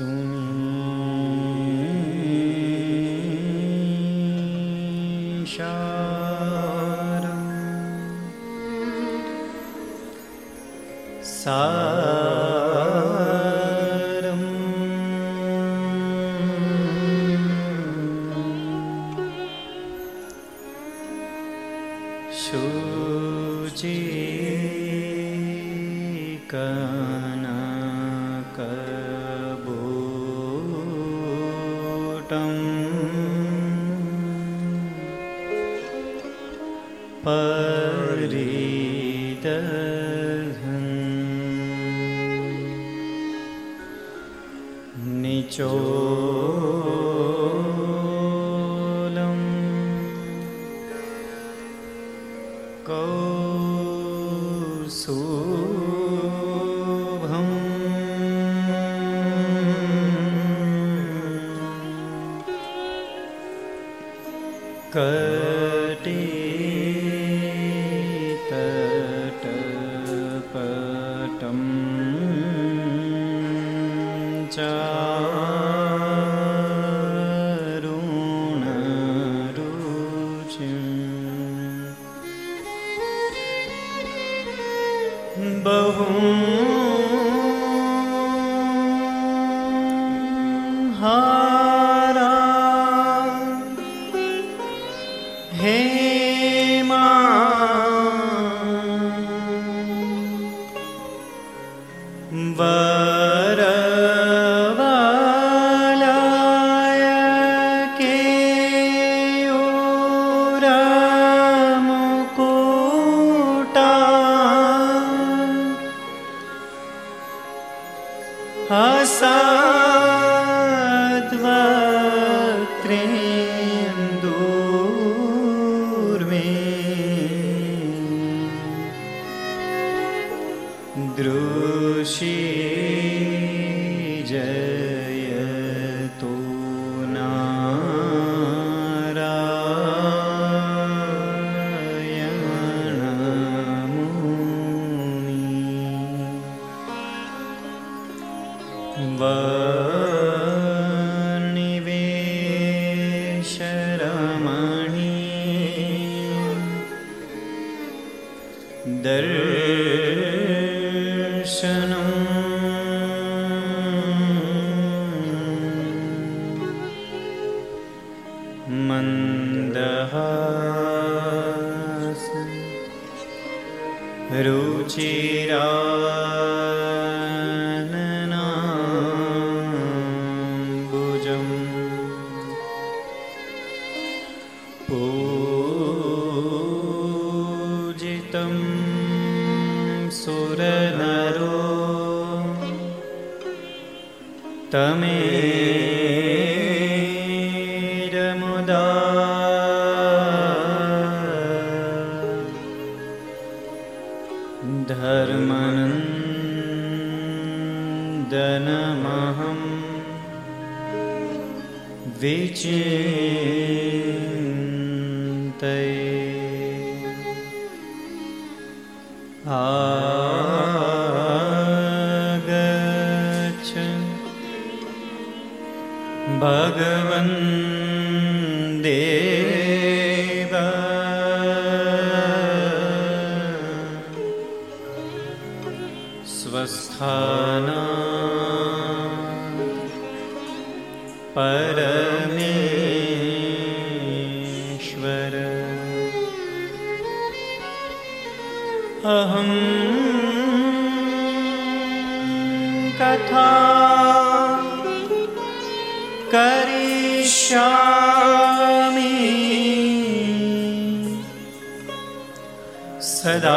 soon. ભગવન દેવ 猜到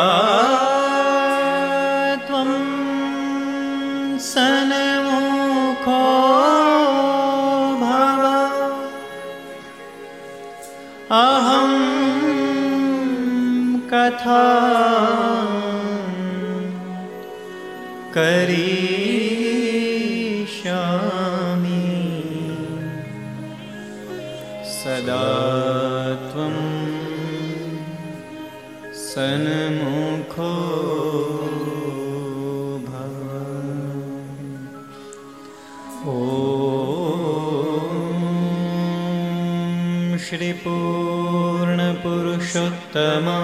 प्रियतमा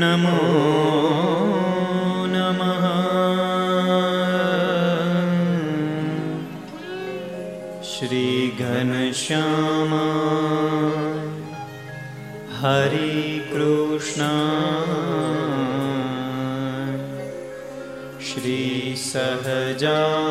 नमो नमः श्रीघनश्यामा Harikrishna श्रीसहजानन्द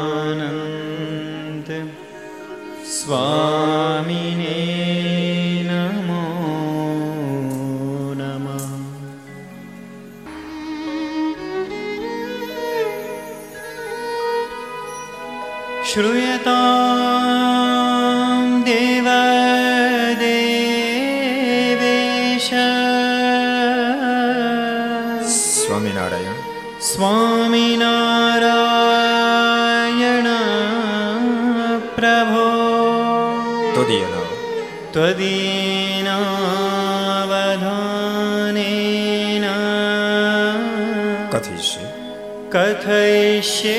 Share.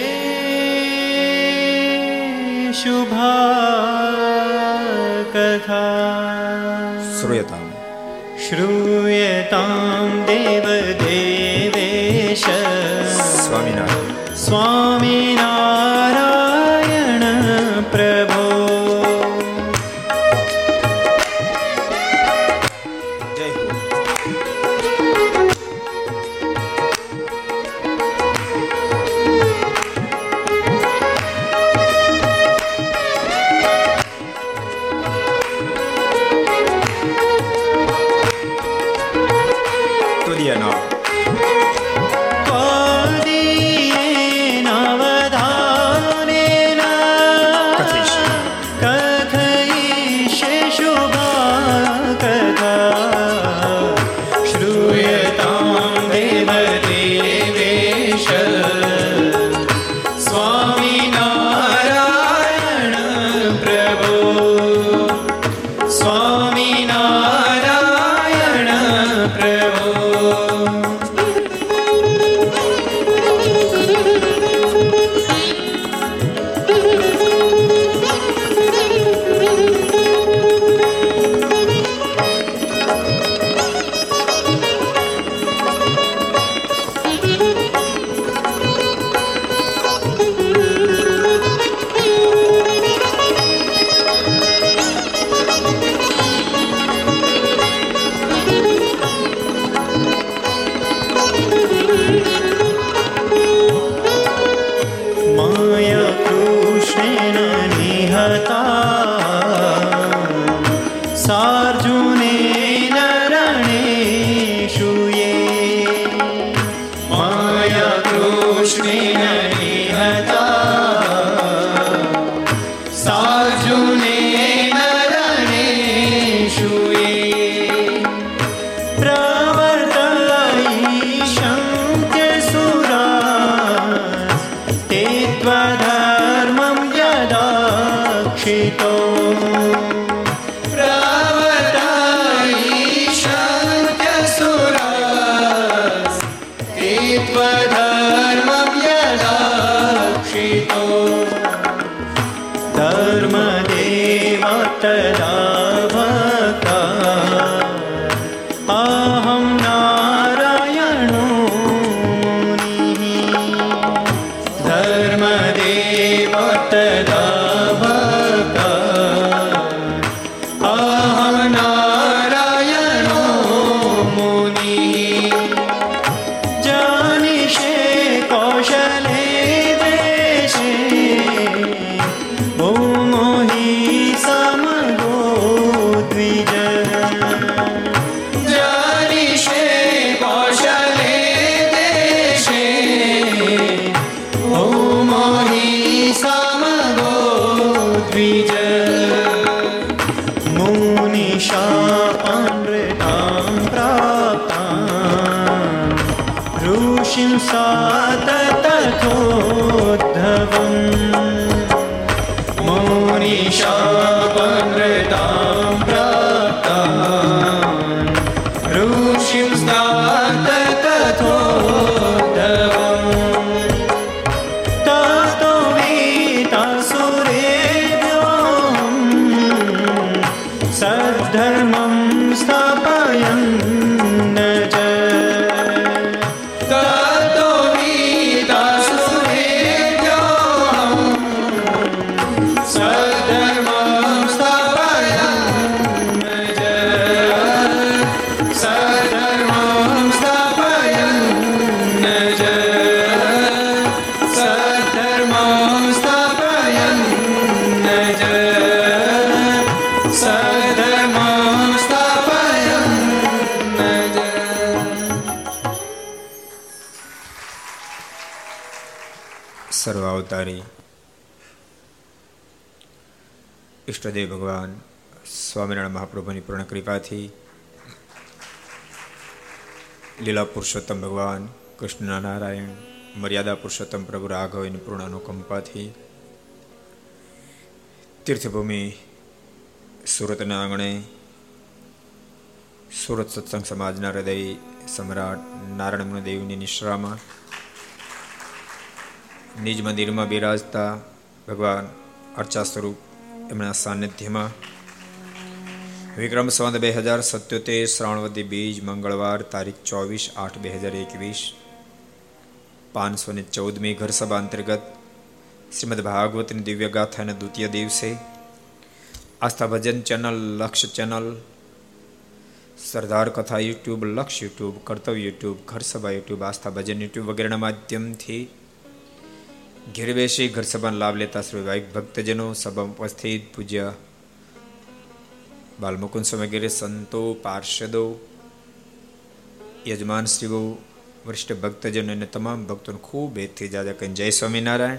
મહાપ્રભુની પૂર્ણ કૃપાથી લીલા પુરુષોત્તમ ભગવાન, કૃષ્ણ નારાયણ, મર્યાદા પુરુષોત્તમ પ્રભુ રાઘવની પૂર્ણ અનુકંપાથી તીર્થભૂમિ સુરતના આંગણે, સુરત સત્સંગ સમાજના હૃદય સમ્રાટ નારાયણ દેવની નિશ્રામાં, નિજ મંદિરમાં બિરાજતા ભગવાન અર્ચા સ્વરૂપ એમના સાનિધ્યમાં વિક્રમ સંવત બે હજાર સત્યોતેર શ્રાવણવતી બીજ મંગળવાર તારીખ ચોવીસ આઠ બે હજાર એકવીસ. પાંચસો ને ચૌદમી ઘર સભા અંતર્ગત શ્રીમદ ભાગવતની દિવ્ય ગાથાના દ્વિતીય દિવસે આસ્થા ભજન ચેનલ, લક્ષ ચેનલ, સરદાર કથા YouTube, Lakshya YouTube, Kartavya YouTube ઘર સભા યુટ્યુબ, આસ્થા ભજન યુટ્યુબ વગેરેના માધ્યમથી ઘેર બેસી ઘર સભાનો લાભ લેતા શ્રી ભાઈ ભક્તજનો સભા ઉપસ્થિત, પૂજ્ય બાલમુકુંદ સ્વામી વગેરે સંતો, પાર્ષદો યજમાન શ્રીઓ વરિષ્ઠ ભક્તજનો અને તમામ ભક્તોને ખૂબ હેતથી જાજા કહીને જય સ્વામિનારાયણ,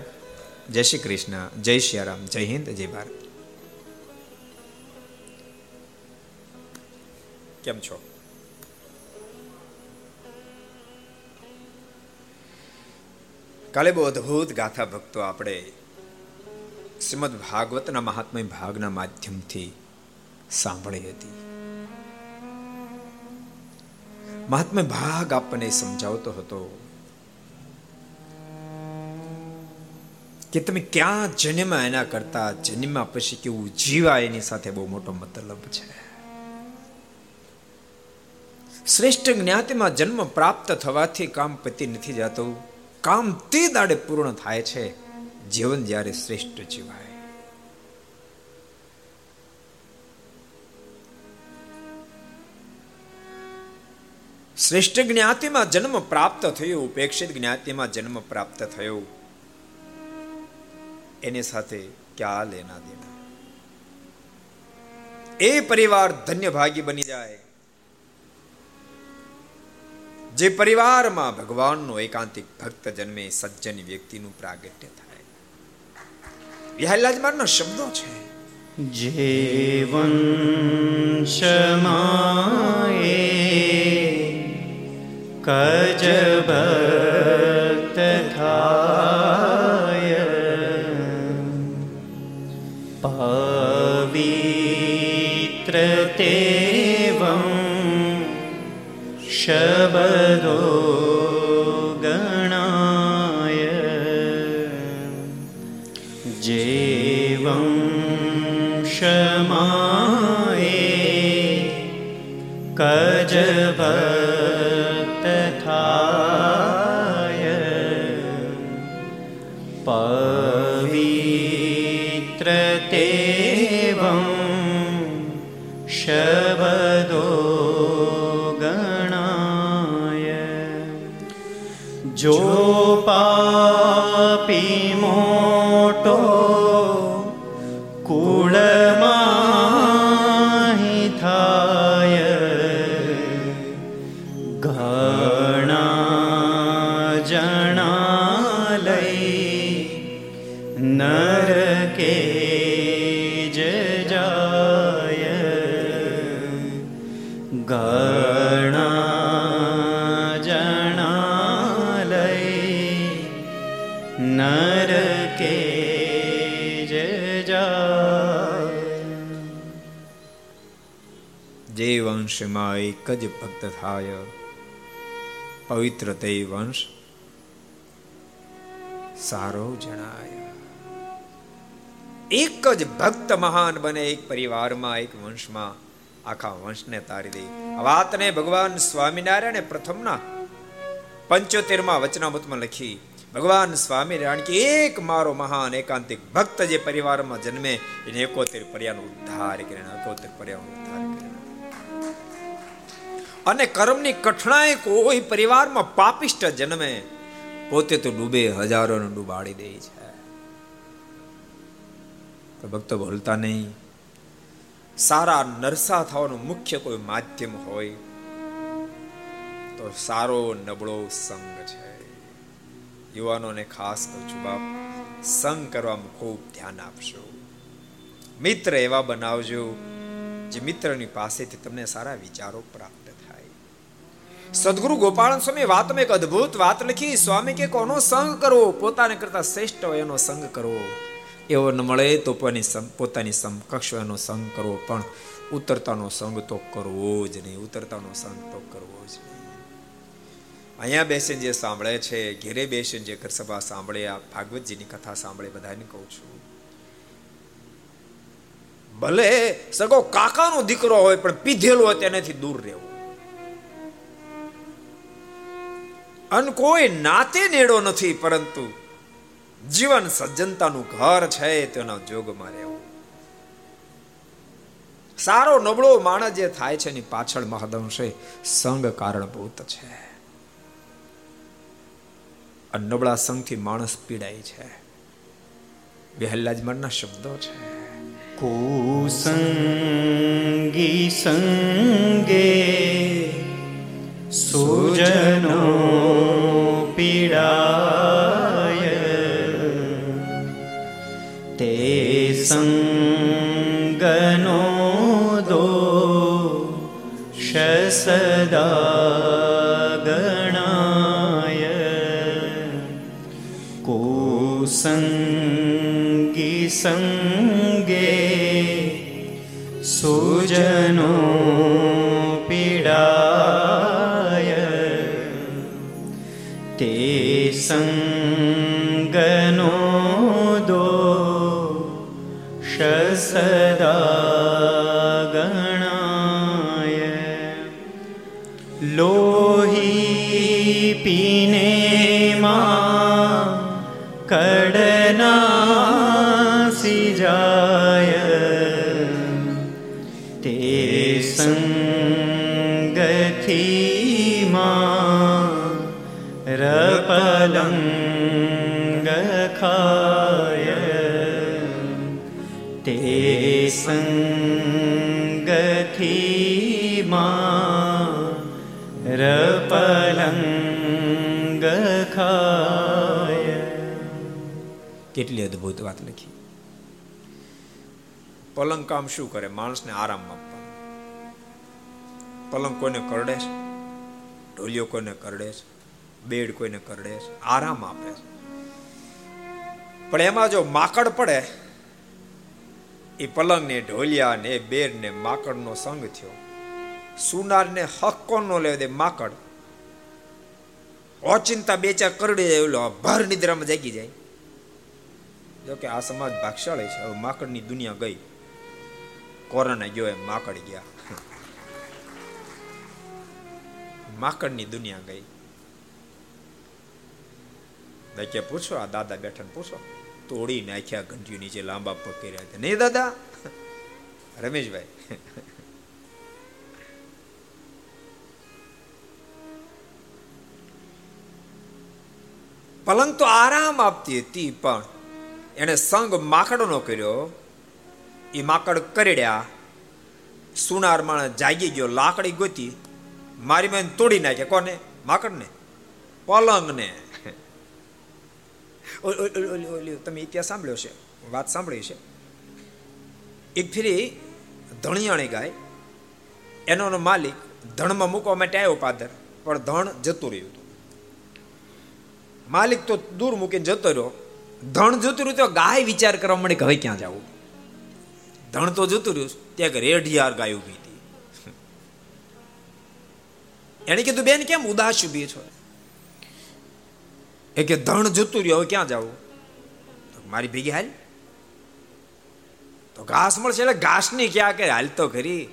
જય શ્રી કૃષ્ણ, જય શ્રી રામ, જય હિન્દ, જય ભારત. કેમ છો? કાલે બહુ અદભુત ગાથા ભક્તો આપણે શ્રીમદ ભાગવતના મહાત્મય ભાગના માધ્યમથી સાંભળી હતી. મહાત્મા ભાગ આપણને સમજાવતો હતો કે તમે ક્યાં જન્મ એના કરતા જન્મમાં પછી કેવું જીવા એની સાથે બહુ મોટો મતલબ છે. શ્રેષ્ઠ જ્ઞાતિમાં જન્મ પ્રાપ્ત થવાથી કામ પતિ નથી જતું. કામ તે દાડે પૂર્ણ થાય છે. જીવન જ્યારે શ્રેષ્ઠ જીવાય. શ્રેષ્ઠ જ્ઞાતિમાં જન્મ પ્રાપ્ત થયો, ઉપેક્ષિત જ્ઞાતિમાં જન્મ પ્રાપ્ત થયો. એની સાથે ક્યાં લેના દેના? એ પરિવાર ધન્ય ભાગી બની જાય. જે પરિવારમાં ભગવાનનો એકાંતિક ભક્ત જન્મે, સજ્જન વ્યક્તિનું પ્રાગટ્ય થાય. વિહલ્લાજમારના શબ્દો છે. જીવન શમાએ કજ ભક્ત થાય પવિત્ર તેવં શબદો ગણાય જેવં શમાએ કજ ભક્ત એક જ ભક્ત થાય પવિત્ર તે વંશ સારો જણાય એક જ ભક્ત મહાન બને એક પરિવારમાં એક વંશમાં આખા વંશને તારી દે આ વાતને ભગવાન સ્વામિનારાયણે પ્રથમના પંચોતેરમાં વચનામૃતમાં લખી ભગવાન સ્વામિનારાયણ કે એક મારો મહાન એકાંતિક ભક્ત જે પરિવારમાં જન્મે એને એકોતેર પર્યાનો ઉદ્ધાર કરીને એકોતેર પર્યાનો ઉદ્ધાર કરીને અને કર્મની કઠણાઈ કોઈ પરિવારમાં પાપિષ્ટ જન્મે, પોતે તો ડૂબે, હજારોને ડૂબાડી દે છે. તો ભક્તો બોલતા નહીં. સારા નરસા થવાનું મુખ્ય કોઈ માધ્યમ હોય, તો સારો નબળો સંગ છે. યુવાનોને ખાસ કહું છું બાપ, સંગ કરવામાં ખૂબ ધ્યાન આપશો. મિત્ર એવા બનાવજો, જે મિત્રની પાસેથી તમને સારા વિચારો પ્રાપ્ત સદગુરુ ગોપાલ સ્વામી વાતમાં એક અદ્ભુત વાત લખી, સ્વામી કે કોનો સંગ કરવો? પોતાને કરતા શ્રેષ્ઠ હોય એનો સંગ કરવો. એવો ન મળે તો પોતાની સમકક્ષ એનો સંગ કરવો, પણ ઉતરતાનો સંગ તો કરવો જ નહીં. ઉતરતાનો સંગ તો કરવો જ નહીં. અહીંયા બેસીને જે સાંભળે છે, ઘેરે બેસીને જે સભા સાંભળે, આ ભાગવતજીની કથા સાંભળે, બધાને કહું છું. ભલે સગો કાકાનો દીકરો હોય, પણ પીધેલો હોય, તેનાથી દૂર રહેવું. અને કોઈ નાતે નેડો નથી, પરંતુ જીવન સજ્જનતાનું ઘર છે તેના જોગમાં રહેવું. સારો નબળો માણસ જે થાય છે એની પાછળ મહદંશે સંગ કારણભૂત છે. નબળા સંગથી માણસ પીડાય છે. બેહલ્લાજ મનના શબ્દો છે. કુસંગી સંગે સુજનો પીડાય. તે સંગનો દો સદા કુસંગી સંગે સુજનો ખાય તે સંગથી માં રપલંગ ખાય કેટલી અદ્ભુત વાત લખી. પલંગ કામ શું કરે? માણસને આરામ આપવાનું. પલંગ કોઈને કરડે છે? ઢોલિયો કોઈને કરડે છે? બેડ કોઈને કરડે છે? આરામ આપે છે? પણ એમાં જો માકડ પડે, એ પલંગ ને ઢોલિયા ને બેર ને માકડ નો સંગ થયો. સુનાર ને હક કોણ નો લેવા દે માકડ? ઓચિંતા બે ચાર કરડી જાય, ઓલો ભર નિદ્રામાં જાગી જાય. જો કે આ સમાજ ભાગશાળી છે, હવે માકડની દુનિયા ગઈ. કોરોના ગયો એમ માકડ ગયા. માકડની દુનિયા ગઈ. કે પૂછો, આ દાદા બેઠા પૂછો. તોડી નાખ્યા ઘંટીઓ નીચે લાંબા પગ કર્યા હતા. નહીં દાદા, રમેશભાઈ. પલંગ તો આરામ આપતી હતી, પણ એને સંગ માકડનો કર્યો. એ માકડ કરડ્યા. સુનાર માણસ જાગી ગયો, લાકડી ગોતી. મારી મેં તોડી નાખ્યા. કોને? માકડને? પલંગને. તમે ઇતિહાસ સાંભળ્યો છે, વાત સાંભળી છે. એક ફેરી ધણિયાણી ગાય, એનો માલિક ધણમાં મૂકવા માટે આવ્યો પાદર, પણ ધણ જતું રહ્યું હતું. માલિક તો દૂર મૂકીને જતો રહ્યો. ધણ જતું રહ્યું તો ગાય વિચાર કરવા મળે કે હવે ક્યાં જવું? ધણ તો જતું રહ્યું, ત્યાં એક રેઢિયાર ગાય ઊભી હતી. એને કીધું, બેન, કેમ ઉદાસ ઊભી છો? એ કે ધણ જતું રહ્યું, હવે ક્યાં જવું? મારી ભેગી હાલ. તો ઘાસ મળશે, એટલે ઘાસની ક્યાં કે હાલ તો ખરી.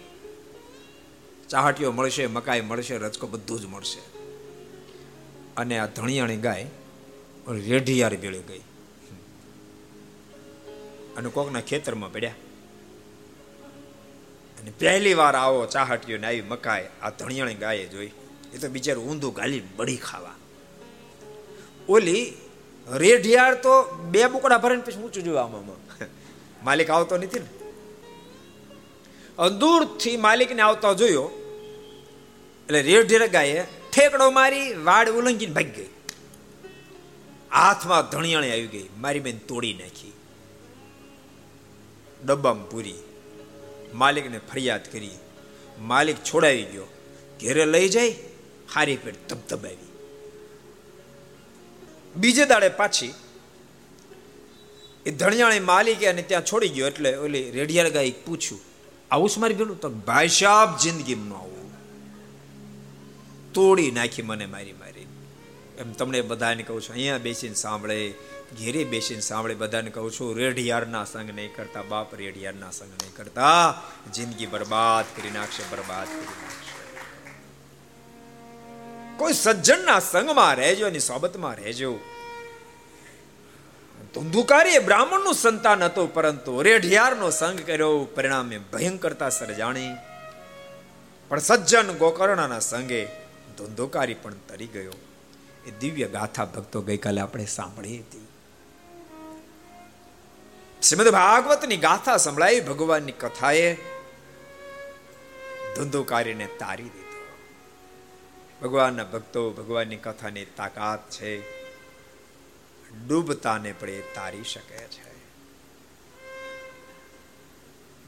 ચાહટીઓ મળશે, મકાઈ મળશે રચકો બધું જ મળશે. અને આ ધણિયાણી ગાય રેઢિયાર ભેળી ગઈ. અને કોકના ખેતરમાં પડ્યા. અને પહેલી વાર આવો ચાહટીઓ ને આવી મકાઈ આ ધણિયાણી ગાયે જોઈ. એ તો બિચારું ઊંધું ગાલી બળી ખાવા. ઓલી રેઢિયાળ તો બે બુકડા ભરીને પછી ઊંચું જોયું આમાં માલિક આવતો નથી ને. દૂરથી માલિકને આવતા જોયો, એટલે રેઢિયાળ ગાયે ઠેકડો મારી વાડ ઉલંઘીને ભાગી ગઈ. હાથમાં ધણિયાણી આવી ગઈ, મારી બેન તોડી નાખી. ડબ્બામાં પૂરી. માલિકને ફરિયાદ કરી. માલિક છોડાવી ગયો. ઘેરે લઈ જાય, હારી પેટ ધબધબાવી બીજે દાડે પાછી એ ધણિયાણી માલિકે અને ત્યાં છોડી ગયો એટલે ઓલી રેડિયાળ ગાય પૂછ્યું, આવું જ મારી ગયું તો ભાઈ સાહેબ જિંદગીમાં આવું. તોડી નાખી મને મારી મારી. એમ તમને બધાને કહું છું, અહીંયા બેસીને સાંભળે, ઘેરે બેસીને સાંભળે, બધાને કહું છું રેઢિયારના સંગ નહીં કરતા, બાપ રેઢિયારના સંગ નહીં કરતા. જિંદગી બરબાદ કરી નાખશે, બરબાદ કરી નાખશે. કોઈ સજ્જનના સંગમાં રહેજો એની સોબતમાં રહેજો ધુંધુકારી બ્રાહ્મણનું સંતાન હતું પરંતુ રેઢિયારનો સંગ કર્યો પરિણામે ભયંકરતા સર્જાણી પણ સજ્જન ગોકર્ણના સંગે ધુંધુકારી પણ તરી ગયો એ દિવ્ય ગાથા ભક્તો ગઈકાલે આપણે સાંભળી હતી શ્રીમદ ભાગવતની ગાથા સંભળાઈ ભગવાનની કથાએ ધુંધુકારીને તારી દીધો ભગવાનના ભક્તો, ભગવાનની કથાની તાકાત છે. ડૂબતાને પણ એ તારી શકે છે.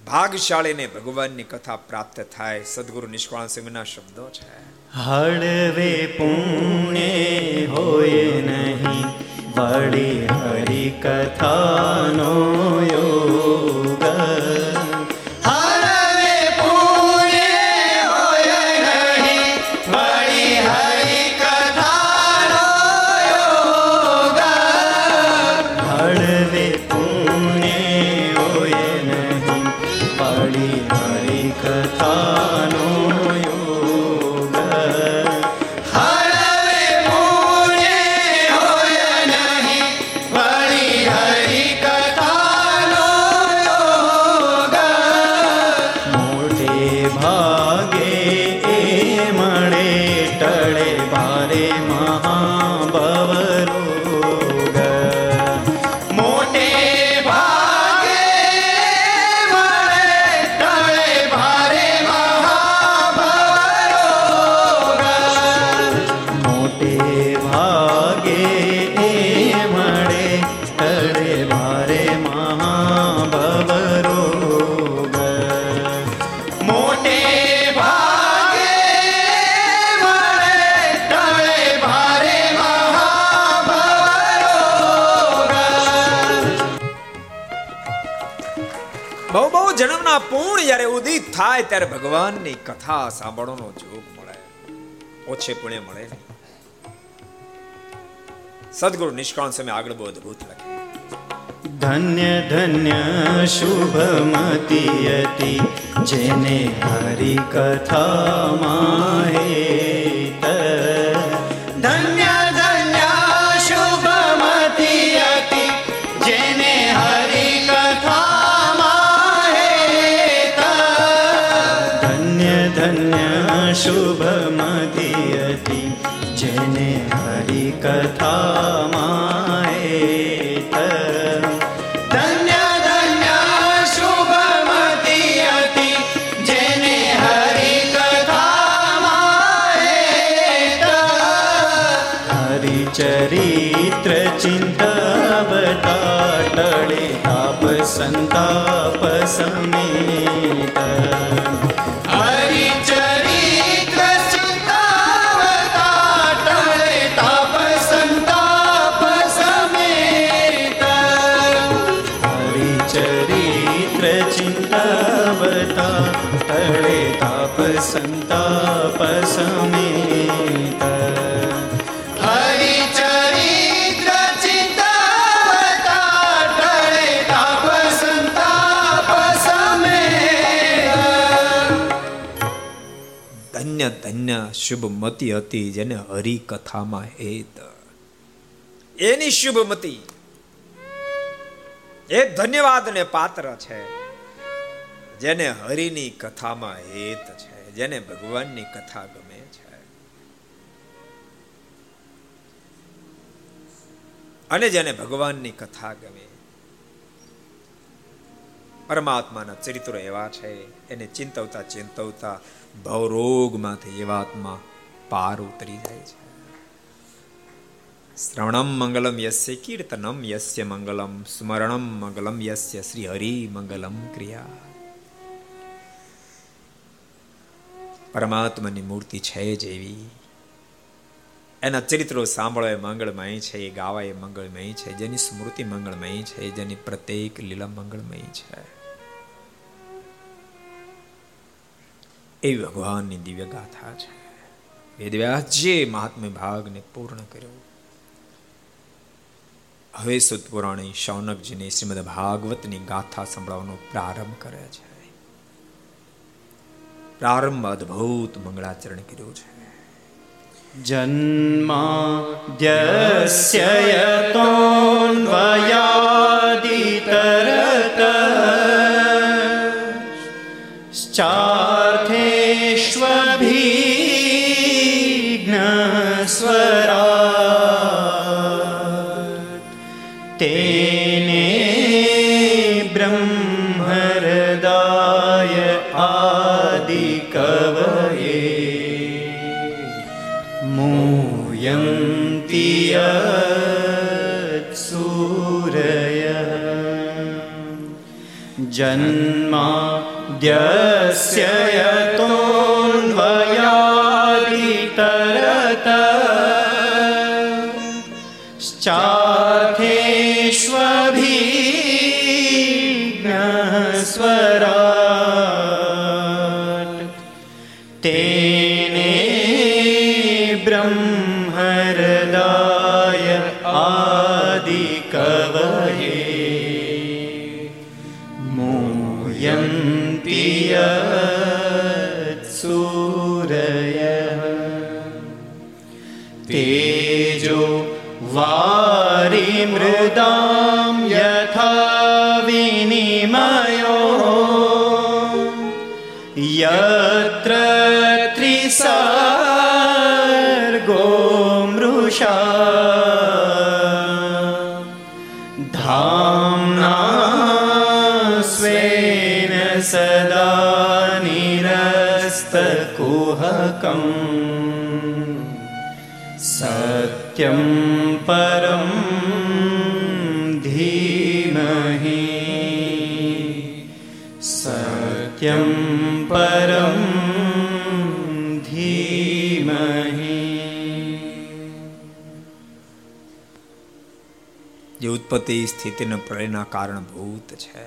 ભાગશાળીને ભગવાનની કથા પ્રાપ્ત થાય, સદગુરુ નિષ્કાળ સિંહના શબ્દો છે. હળવે પુણે હોય નહીં, વળી હરિ કથાનો યોગ. જ્યારે ઉદિત થાય ત્યારે ભગવાનની કથા સાંભળવાનો જોગ મળે. ઓછે પુણે મળે. સદગુરુ નિષ્કાળ સમય આગળ બહુ અદભુત લખે. ધન્ય ધન્ય શુભમતી હતી જેને હરી કથા હેત શુભમતી હતી જેને હરી કથામાં હેત ધન્ય ધન્ય શુભમતી હતી જેને હરી કથામાં હેત હરિ ચરિત્ર ચિંતાવતા ટળે તાપ સંતાપ સમેત ધન્ય શુભમતી હતી જેને હરિકથામાં હેત એની શુભમતી. એ ધન્યવાદને પાત્ર છે. જેને હરિની કથામાં હેત છે. જેને ભગવાનની કથા ગમે છે. અને જેને ભગવાનની કથા ગમે. પરમાત્માના ચરિત્રો એવા છે. એને ચિંતવતા ચિંતવતા ભવરોગમાંથી એવા આત્મા પાર ઉતરી જાય છે. શ્રવણમ મંગલમ યસ્ય કીર્તનમ યસ્ય મંગલમ, સ્મરણમ મંગલમ યસ્ય શ્રી હરિ મંગલમ ક્રિયા. પરમાત્માની મૂર્તિ છે જેવી એના ચરિત્રો સાંભળવા એ મંગળમય છે, એ ગાવા એ મંગળમય છે, જેની સ્મૃતિ મંગળમય છે, જેની પ્રત્યેક લીલા મંગળમય છે. એવી ભગવાનની દિવ્ય ગાથા છે. વેદવ્યાસજીએ મહાત્મ્ય ભાગને પૂર્ણ કર્યો. હવે સુતપુરાણી શૌનકજીને શ્રીમદ ભાગવતની ગાથા સંભળાવવાનો પ્રારંભ કરે છે. પ્રારંભ અદભુત મંગળાચરણ કર્યું છે. જન્માદ્યસ્યતોન્વયાદિતરત ચા मूयन्ति यत्सूरयः जन्माद्यस्य यतोऽन्वयादितरत सत्यं परं धीमहि सत्यं परं धीमहि જે ઉત્પત્તિ સ્થિતિ અને પ્રલયના કારણભૂત છે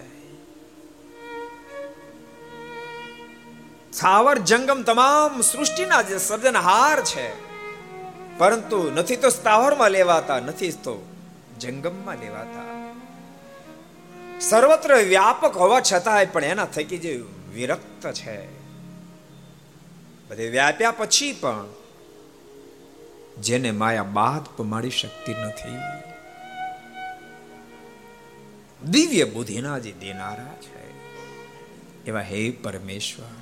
સ્થાવર જંગમ તમામ સૃષ્ટિના જે સર્જનહાર છે પરંતુ નથી તો સ્થાવરમાં લેવાતા, નથી તો જંગમમાં લેવાતા. સર્વત્ર વ્યાપક હોવા છતાંય પણ એના થકી જે વિરક્ત છે. બધે વ્યાપ્યા પછી પણ જેને માયા બાદ પમાડી શકતી નથી. દિવ્ય બુદ્ધિના જે દેનારા છે, એવા હે પરમેશ્વર.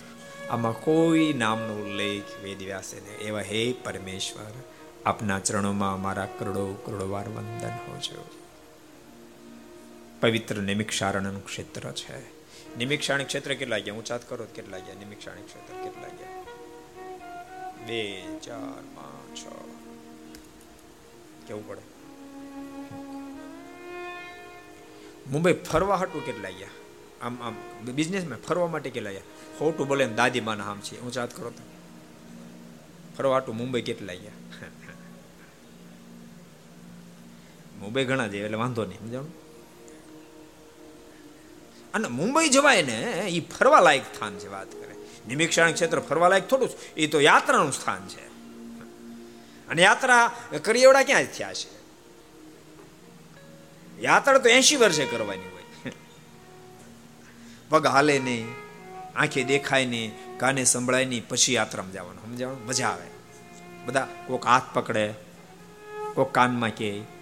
આમાં કોઈ નામનો ઉલ્લેખ વેદવ્યાસે એવા હે પરમેશ્વર. આપના ચરણોમાં મારા કરોડો કરોડો વાર વંદન હોજો પવિત્ર નિમિક્ષારણનું ક્ષેત્ર છે. નિમિક્ષાણ ક્ષેત્ર કેટલા ગયા? ઊંચાત કરો તો કેટલા ગયા? નિમિક્ષાણ ક્ષેત્ર કેટલા ગયા? બે, ચાર, પાંચ, છ. કેવું પડે? મુંબઈ ફરવા હાટું કેટલા ગયા? આમ આમ, બિઝનેસમાં ફરવા માટે કેટલા ગયા? ખોટું બોલે દાદીમાના આમ છે ઊંચાત કરો તો. ફરવા હાટું મુંબઈ કેટલા ગયા? મુંબઈ ઘણા જઈએ એટલે વાંધો નહીં, સમજાણું? અને મુંબઈ જવાય ને એ ફરવા લાયક સ્થાન છે, વાત કરે. નિમિક્ષણ ક્ષેત્ર ફરવા લાયક થોડું એ તો યાત્રાનું સ્થાન છે. અને યાત્રા કરી એવડા ક્યાં થયા છે? યાત્રા તો એસી વર્ષે કરવાની હોય. પગ હાલે નહીં, આંખે દેખાય નહીં, કાને સંભળાય નહીં, પછી યાત્રામાં જવાનું સમજાવવાનું મજા આવે. બધા કોક હાથ પકડે, કોક કાનમાં કે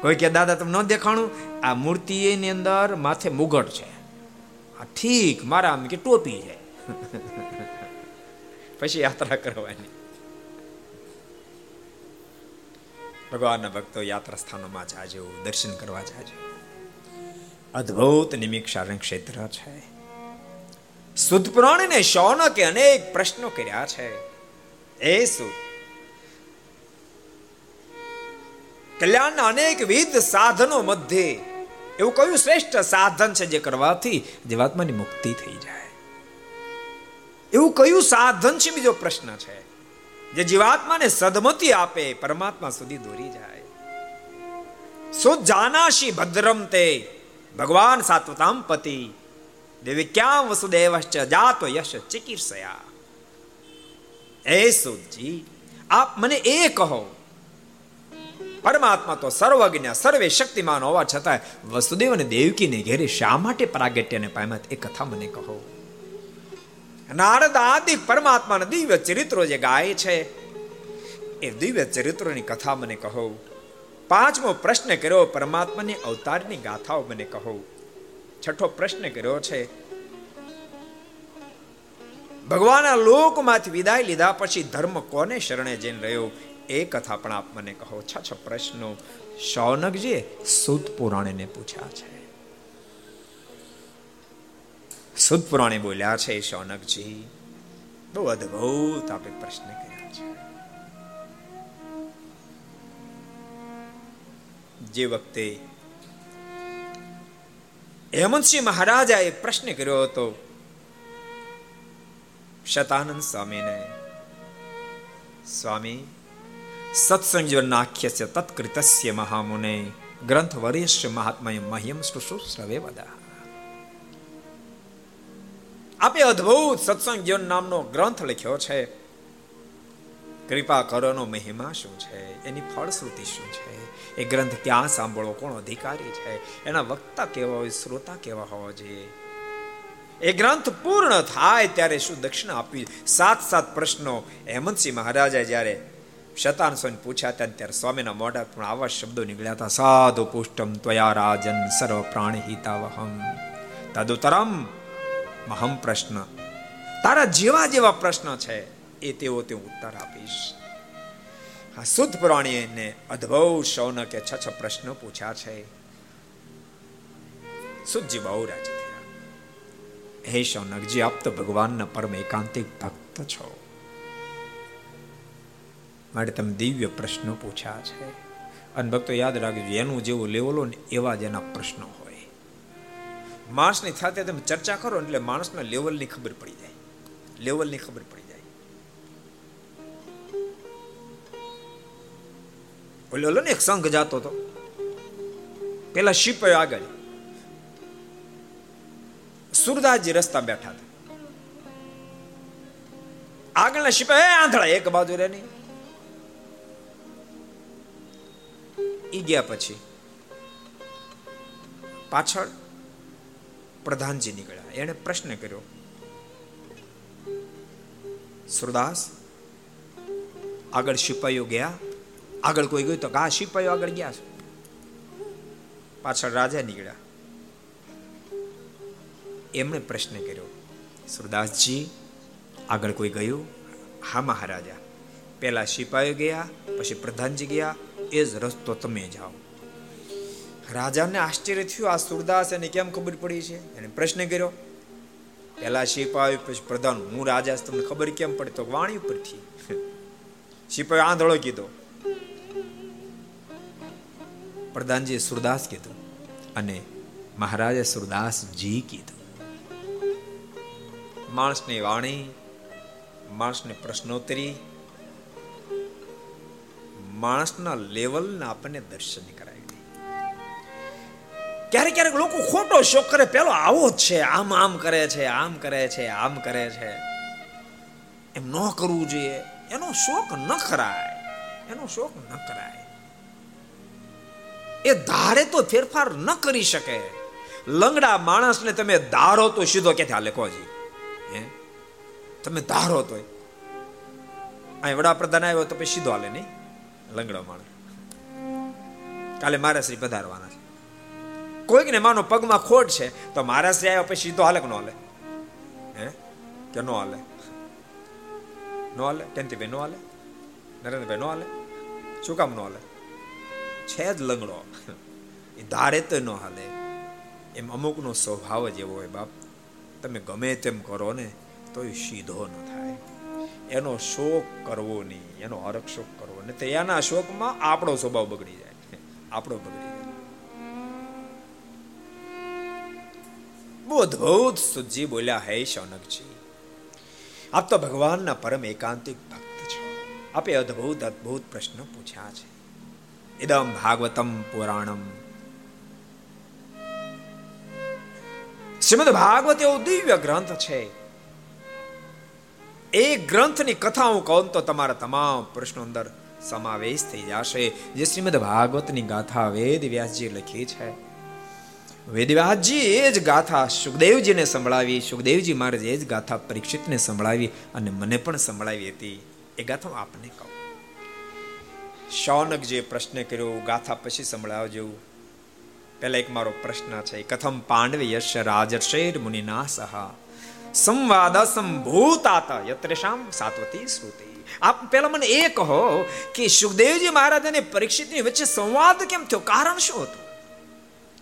કોઈ કે, દાદા, તમને ન દેખાણું? આ મૂર્તિ એની અંદર માથે મુગટ છે. ઠીક, મારા આમ કે ટોપી છે. પછી યાત્રા કરવાની. ભગવાનના ભક્તો યાત્રા સ્થાનોમાં જાજો, દર્શન કરવા જાજો. અદ્ભુત નિમિક્ષારણ ક્ષેત્ર છે. સુદ પુરાણીને શૌનકે અનેક પ્રશ્નો કર્યા છે. એ સુદ કલ્યાણના અનેક વિધ સાધનો મધ્યે એવું કયું શ્રેષ્ઠ સાધન છે જે કરવાથી જીવાત્માની મુક્તિ થઈ જાય? એવું કયું સાધન છે બીજો પ્રશ્ન છે જે જીવાત્માને સદમતી આપે, પરમાત્મા સુધી દોરી જાય? સો જાનાશી ભદ્રમ તે, ભગવાન સાત્વતામ પતિ, દેવી ક્યાં વસુદેવશ્ચ જાતો યશ ચિકિત્સયા? એ સુજી આપ મને એ કહો પરમાત્મા તો સર્વજ્ઞ, સર્વે શક્તિમાન હોવા છતાં વસુદેવ અને દેવકીને ઘેરે શા માટે પ્રાગટ્યને પામ્યા એ કથા મને કહો. નારદ આદિ પરમાત્માના દિવ્ય ચરિત્રો જે ગાય છે, એ દિવ્ય ચરિત્રોની કથા મને કહો. પાંચમો પ્રશ્ન કર્યો, પરમાત્માની અવતારની ગાથાઓ મને કહો. છઠ્ઠો પ્રશ્ન કર્યો છે ભગવાનના લોકમાંથી વિદાય લીધા પછી ધર્મ કોને શરણે જઈને રહ્યો? એ કથા પણ આપ મને કહો. છ છ પ્રશ્નો. શૌનકજીએ સુદ પુરાણીને પૂછ્યા છે. સુદ પુરાણી બોલ્યા છે, શૌનકજી. બહુ અદભુત આપે પ્રશ્ન કર્યા છે. જે વખતે હેમંતસિંહ મહારાજાએ પ્રશ્ન કર્યો હતો, શતાનંદ સ્વામીને, સ્વામી નાખ્ય છે તત્કૃતસ્ય મહામુને ગ્રંથ વરિષ્ઠ મહિમ મહ્યમ શ્રુશ્રુશ્રવે વદા આપે અદ્ભુત સત્સંગ જીવન નામનો ગ્રંથ લખ્યો છે કૃપા કરોનો મહિમા શું છે એની ફળશ્રુતિ શું છે એ ગ્રંથ ક્યાં સાંભળો કોણ અધિકારી છે એના વક્તા કેવા હોય શ્રોતા કેવા હોવા જોઈએ એ ગ્રંથ પૂર્ણ થાય ત્યારે શું દક્ષિણા આપવી સાત સાત પ્રશ્નો હેમંતસિંહ મહારાજા જ્યારે શતાન સ્વામી પૂછ્યા હતા ત્યારે સ્વામીના મોઢા પણ આવા શબ્દો નીકળ્યા હતા, સાધુ પુષ્ટમ ત્વયા રાજન સર્વ પ્રાણી હિતાવહમ તદુતરમ મહમ પ્રશ્ન. તારા જેવા જેવા પ્રશ્ન છે, એ તેઓ તે ઉત્તર આપીશ. આ શુદ્ધ પ્રાણીને અદ્ભુત શૌનકે છ છ પ્રશ્નો પૂછ્યા છે. સુજી બહુ રાજી થયા. હે શૌનકજી, આપ તો ભગવાનના પરમ એકાંતિક ભક્ત છો. માટે તમે દિવ્ય પ્રશ્નો પૂછ્યા છે. અને ભક્તો, યાદ રાખજો, એનું જેવું લેવલો ને એવા જ એના પ્રશ્નો હોય. માણસની સાથે તમે ચર્ચા કરો એટલે માણસના લેવલની ખબર પડી જાય. લેવલની ખબર પડી જાય. ઓલો ઓલો ને એક સંઘ જાતો હતો. પેલા શિપ આગળ. સુરદાસજી રસ્તા બેઠા હતા. આગળના શિપાઈ આંધળા, એક બાજુ રે નહીં. ઈ ગયા પછી પાછળ પ્રધાનજી નીકળ્યા. એને પ્રશ્ન કર્યો, સુરદાસ, આગળ સિપાહીઓ ગયા? આગળ કોઈ ગયું તો કા સિપાહીઓ આગળ ગયા છે? પાછળ રાજા નીકળ્યા. એમણે પ્રશ્ન કર્યો, સુરદાસજી, આગળ કોઈ ગયું? હા મહારાજા. પેલા સિપાહીઓ ગયા, પછી પ્રધાનજી ગયા એ જ રસ્તો તમે જાઓ. રાજાને આશ્ચર્ય થયું, આ સુરદાસ એને કેમ ખબર પડી છે? એને પ્રશ્ન કર્યો, પેલા સિપાહી પછી પ્રધાન, હું રાજા તમને ખબર કેમ પડે? તો વાણી ઉપરથી સિપાહી આંધળો કીધો, પ્રધાનજીએ સુરદાસ કીધું અને મહારાજે સુરદાસજી કીધું. માણસની વાણી, માણસની પ્રશ્નોત્તરી માણસના લેવલના આપણને દર્શન કરાવી ક્યારેક ક્યારેક લોકો ખોટો શોખ કરે, પેલો આવો જ છે, આમ આમ કરે છે, આમ કરે છે, આમ કરે છે. એમ ન કરવું જોઈએ. એનો શોખ ન કરાય એનો શોખ ન કરાય. એ ધારે તો ફેરફાર ન કરી શકે. લંગડા માણસને તમે ધારો તો સીધો ક્યાંથી હાલે કોજી હે? તમે ધારો તો અહીં વડાપ્રધાન આવ્યો તો પછી સીધો હાલે નહીં? લંગડો માણસ કાલે શ્રી પધારવાના છે. કોઈકને માનો પગમાં ખોટ છે, તો મારા શ્રી આવ્યા પછી સીધો હાલે નો હાલે. હે? કે નો હાલે? નો હાલે? ટેન્ટીભાઈ નો હાલે? નરેન્દ્રભાઈ નો હાલે? શું કામ નો હાલે? છે જ લંગડો. એ ધારે તો ન હાલે. એમ અમુકનો સ્વભાવ જ એવો હોય, બાપ. તમે ગમે તેમ કરો ને તો એ સીધો ન થાય. એનો શોક કરવો નહીં. એનો હરક શોક નહીં તો એના શોકમાં આપણો સ્વભાવ બગડી જાય આપણો બગડી જાય અદભુત સુજી બોલ્યા હે શૌનકજી. આપ તો ભગવાનના પરમ એકાંતિક ભક્ત છો. આપે અદ્ભુત અદ્ભુત પ્રશ્ન પૂછ્યા છે. ઇદમ ભાગવતમ પુરાણમ. શ્રીમદ ભાગવત એવો દિવ્ય ગ્રંથ છે. એ ગ્રંથની કથા હું કહું તો તમારા તમામ પ્રશ્નો અંદર સમાવેશ થઈ જશે, જે શ્રીમદ ભાગવતની ગાથા વેદ વ્યાસજી લખી છે. વેદવ્યાસજી એ જ ગાથા સુખદેવજીને સંભળાવી, સુખદેવજી મહારાજ એ જ ગાથા પરીક્ષિતને સંભળાવી અને મને પણ સંભળાવી હતી. એ ગાથા હું આપને કહું. શૌનક જે પ્રશ્ન કર્યો, ગાથા પછી સંભળાવજો. પહેલા એક મારો પ્રશ્ન છે, કથમ પાંડવે યશ રાજર્ષેર મુનિના સહા. સંવાદ સંભૂતાત યત્રેશામ સાત્વતી શ્રુતિ. આપ પહેલા મને એ કહો કે સુખદેવજી મહારાજ અને પરીક્ષિતની વચ્ચે સંવાદ કેમ થયો? કારણ શું હતું?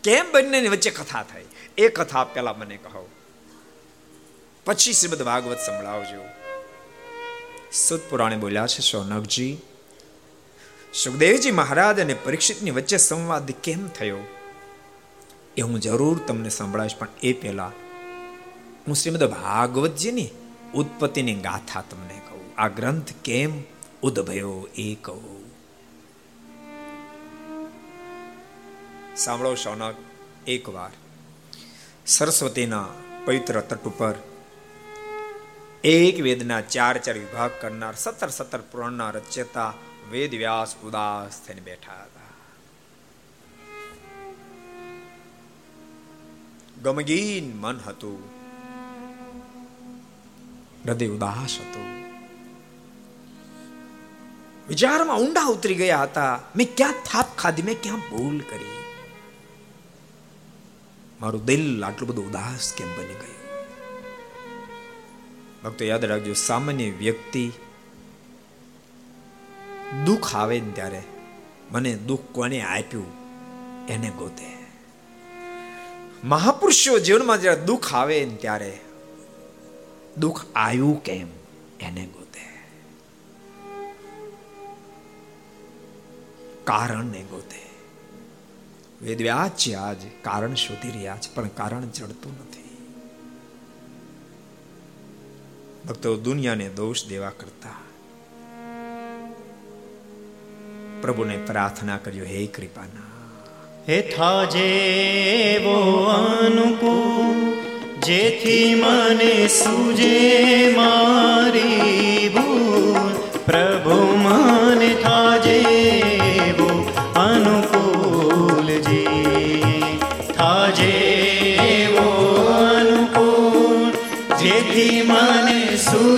કેમ બંનેની વચ્ચે કથા થઈ? એ કથા પહેલા મને કહો. પછી શ્રીમદ ભાગવત સંભળાવજો. સુત પુરાણે બોલ્યા છે, સોનકજી, સુખદેવજી મહારાજ અને પરીક્ષિતની વચ્ચે સંવાદ કેમ થયો? એ હું જરૂર તમને સંભળાવીશ, પણ એ પહેલા હું શ્રીમદ ભાગવતજીની ઉત્પત્તિની ગાથા તમને આ ગ્રંથ કેમ ઉદભયો એ કહો. સાંભળો શૌનક એકવાર સરસ્વતીના પવિત્ર તટ ઉપર એક વેદના ચાર ચાર વિભાગ કરનાર સત્તર સત્તર પુરાણના રચયતા વેદ વ્યાસ ઉદાસ થઈને બેઠા હતા. ગમગીન મન હતું. હૃદય ઉદાસ હતું. વિચારમાં ઊંડા ઉતરી ગયા હતા. મેં ક્યાં થાપ ખાધી? મેં ક્યાં ભૂલ કરી? મારું દિલ આટલું બધું ઉદાસ કેમ બની ગયું? ભક્તો, યાદ રાખજો, સામાન્ય વ્યક્તિ દુઃખ આવે ને ત્યારે મને દુઃખ કોને આપ્યું? એને ગોતે. મહાપુરુષો જીવનમાં જ્યારે દુઃખ આવે ને ત્યારે દુઃખ આવ્યું કેમ? એને ગોતે. કારણને ગોતે. છે, આજ કારણ શોધી રહ્યા છે, પણ કારણ જડતું નથી. ભક્તો દુનિયાને દોષ દેવા કરતા. પ્રભુને પ્રાર્થના કર્યો હે કૃપાના. હે થાજેવો અનુકૂળ, જેથી મને સુજે મારી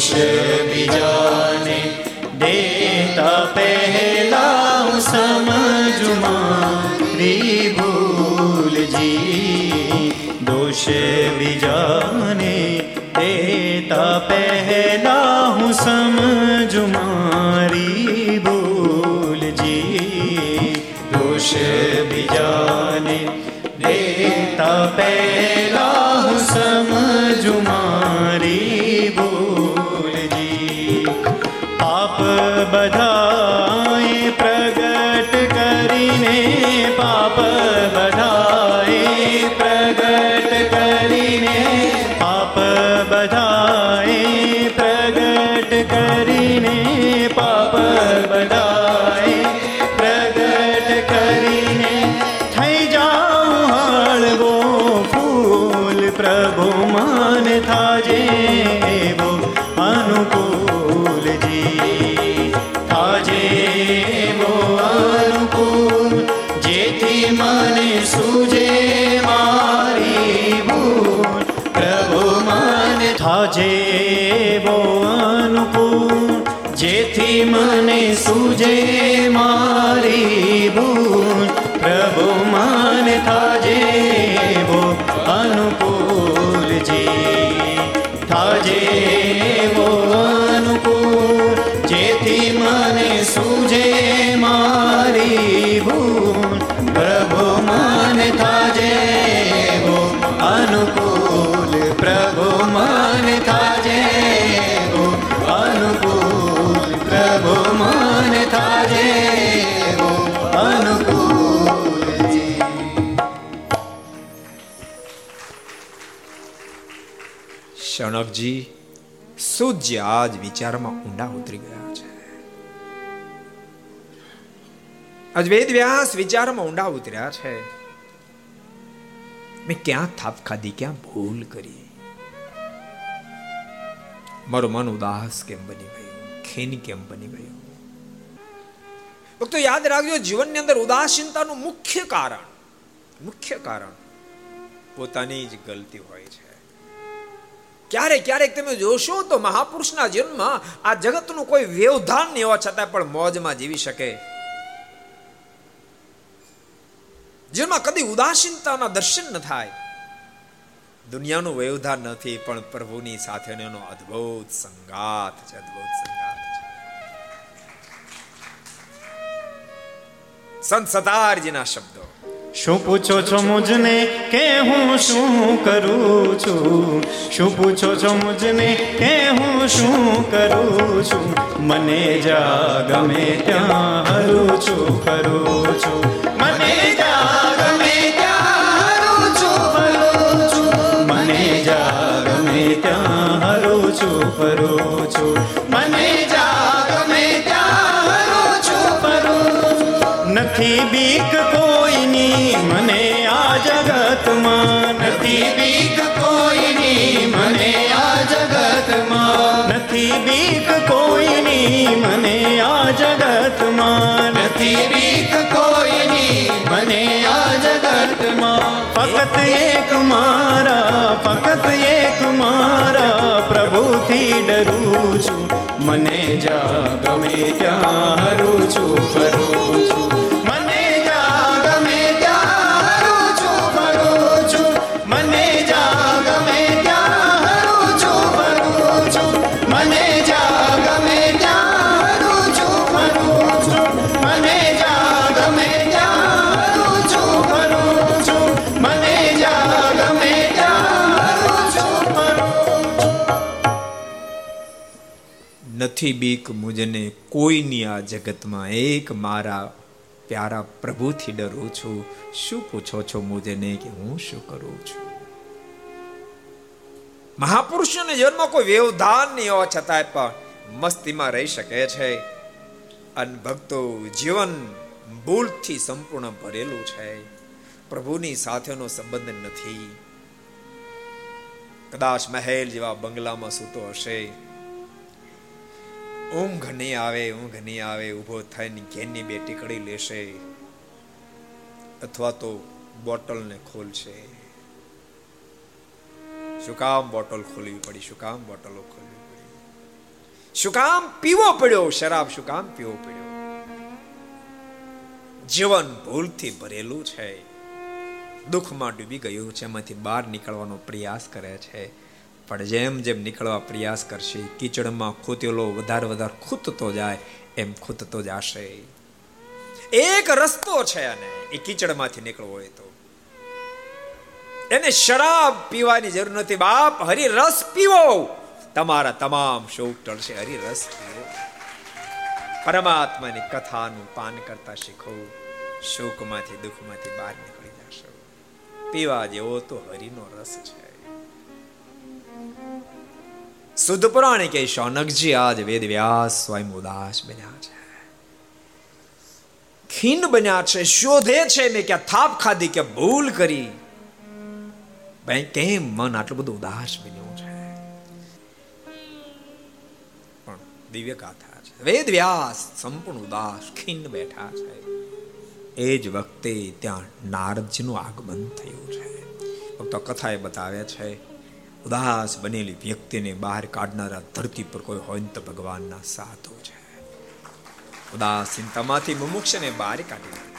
દોષ બીજાને દેતા પહેલા સમજમાં સમજુ મારી ભૂલ જી. દોષ બીજાને દેતા પહેલા હું સમજુ શણકજી સૂર્ય આજ વિચારમાં ઊંડા ઉતરી ગયા છે. આજ વેદ વ્યાસ વિચારમાં ઊંડા ઉતર્યા છે. મેં ક્યાં થાપ ખાધી, ક્યાં ભૂલ કરી? મારું મન ઉદાસ કેમ બની ગયું? ખીન કેમ બની ગયું? ભક્તો, યાદ રાખજો, જીવનની અંદર ઉદાસીનતાનું મુખ્ય કારણ મુખ્ય કારણ પોતાની જ ગલતી હોય છે. ક્યારેક ક્યારેક તમે જોશો તો મહાપુરુષના જન્મ આ જગતનું કોઈ વ્યવધાન નહીં હોવા છતાં પણ મોજમાં જીવી શકે. જેમાં કદી ઉદાસીનતાના દર્શન ન થાય. દુનિયાનું વ્યવધાન નથી, પણ પ્રભુની સાથે એનો અદ્ભુત સંગાત છે, અદ્ભુત સંગાત છે. સંત સતારજીના શબ્દો. શું પૂછો છો મુજને કે હું શું કરું છું? શું પૂછો છો મુજને કે હું શું કરું છું? મને જા ગમે ત્યાં હરું છું, ફરું છું. કોઈની મને આ જગતમાં. નથી રીત કોઈની મને આ જગતમાં. ફક્ત એક મારા ફક્ત એક મારા પ્રભુથી ડરું છું. મને જા ગમે ત્યાં હરું છું ફરું છું. નથી બીક મુજને કોઈની આ જગતમાં એક મારા પ્યારા પ્રભુથી ડરું છું. શું પૂછો છો મુજને કે હું શું કરું છું? મહાપુરુષોને જન્મ કોઈ વ્યવધાન નહીં હોવા છતાંય પણ મસ્તીમાં રહી શકે છે. અને ભક્તો જીવન ભૂલથી સંપૂર્ણ ભરેલું છે. પ્રભુની સાથેનો સંબંધ નથી. કદાચ મહેલ જેવા બંગલામાં સૂતો હશે. ઊંઘ નહીં આવે, ઊંઘ નહીં આવે, ઊભો થઈને ઘેરની બે ટીકડી લેશે અથવા તો બોટલને ખોલશે. શું કામ બોટલ ખોલવી પડી? શું કામ બોટલો ખોલવી પડી? શું કામ પીવો પડ્યો? શરાબ શું કામ પીવો પડ્યો? જીવન ભૂલથી ભરેલું છે. દુઃખમાં ડૂબી ગયું છે, એમાંથી બહાર નીકળવાનો પ્રયાસ કરે છે. પણ જેમ જેમ નીકળવા પ્રયાસ કરશે, કીચડમાં ખૂતેલો વધારે વધારે ખૂતતો જાય, એમ ખૂતતો જશે એક રસ્તો છે અને એ કીચડમાંથી નીકળવો હોય તો. એને શરાબ પીવાની જરૂર નથી. બાપ, હરી રસ પીવો. તમારા તમામ શોક ટળશે. હરી રસ પીવો. પરમાત્માની કથાનું પાન કરતા શીખો. શોકમાંથી, દુઃખમાંથી બહાર નીકળી જશો. પીવા જેવો તો હરિનો રસ છે. શુદ્ધ પુરાણે કે શૌનકજી આજ વેદ વ્યાસ સ્વયં ઉદાસ બન્યા છે ખીન બન્યા છે શોધે છે મેં ક્યાં થાપ ખાધી કે ભૂલ કરી ભાઈ કેમ મન આટલું બધું ઉદાસ બન્યું છે પણ દિવ્ય ગાથા છે વેદ વ્યાસ સંપૂર્ણ ઉદાસ ખીન બેઠા છે એ જ વખતે ત્યાં નારદજીનું આગમન થયું છે ભક્તો કથા એ બતાવે છે ઉદાસ બનેલી વ્યક્તિને બહાર કાઢનારા ધરતી પર કોઈ હોય તો ભગવાનના સાધુ છે. ઉદાસીનતામાંથી મુમુક્ષને બહાર કાઢી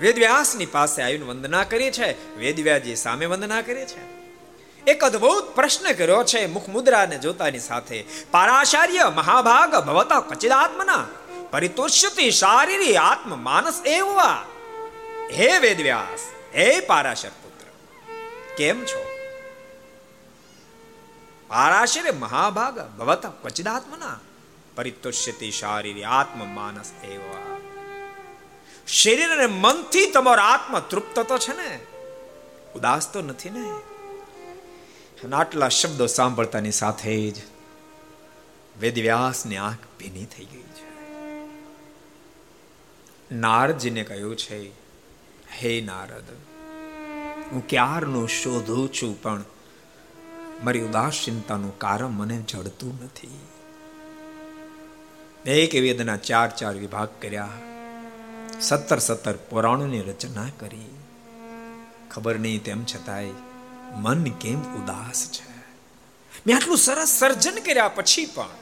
વેદવ્યાસની પાસે આવીને વંદના કરી છે. વેદવ્યાસજી સામે વંદના કરી છે. એક અદ્ભુત પ્રશ્ન કર્યો છે મુખ મુદ્રાને જોતાની સાથે. પારાચાર્ય મહાભાગ ભવતા કચિદાત્મના પરિતોષ્યતિ શારીરી આત્મ માનસ એવવા. હે વેદવ્યાસ, હે પારાશર કેમ છો? પારાશરે મહાભાગ ભવત ક્વચિદાત્મના પરિતોષ્યતિ શારીરી આત્મ માનસ એવા. શરીર અને મનથી તમારો આત્મ તૃપ્ત તો છે ને? ઉદાસ તો નથી ને? આટલા શબ્દો સાંભળતાની સાથે જ વેદવ્યાસની આંખ ભીની થઈ ગઈ છે. નારદજીને કહ્યું છે, હે નારદ હું ક્યારનો શોધું છું પણ મારી ઉદાસીનતાનું કારણ મને જડતું નથી એક વેદના ચાર ચાર વિભાગ કર્યા સત્તર સત્તર પુરાણોની રચના કરી ખબર નહીં તેમ છતાંય મન કેમ ઉદાસ છે મેં આટલું સરસ સર્જન કર્યા પછી પણ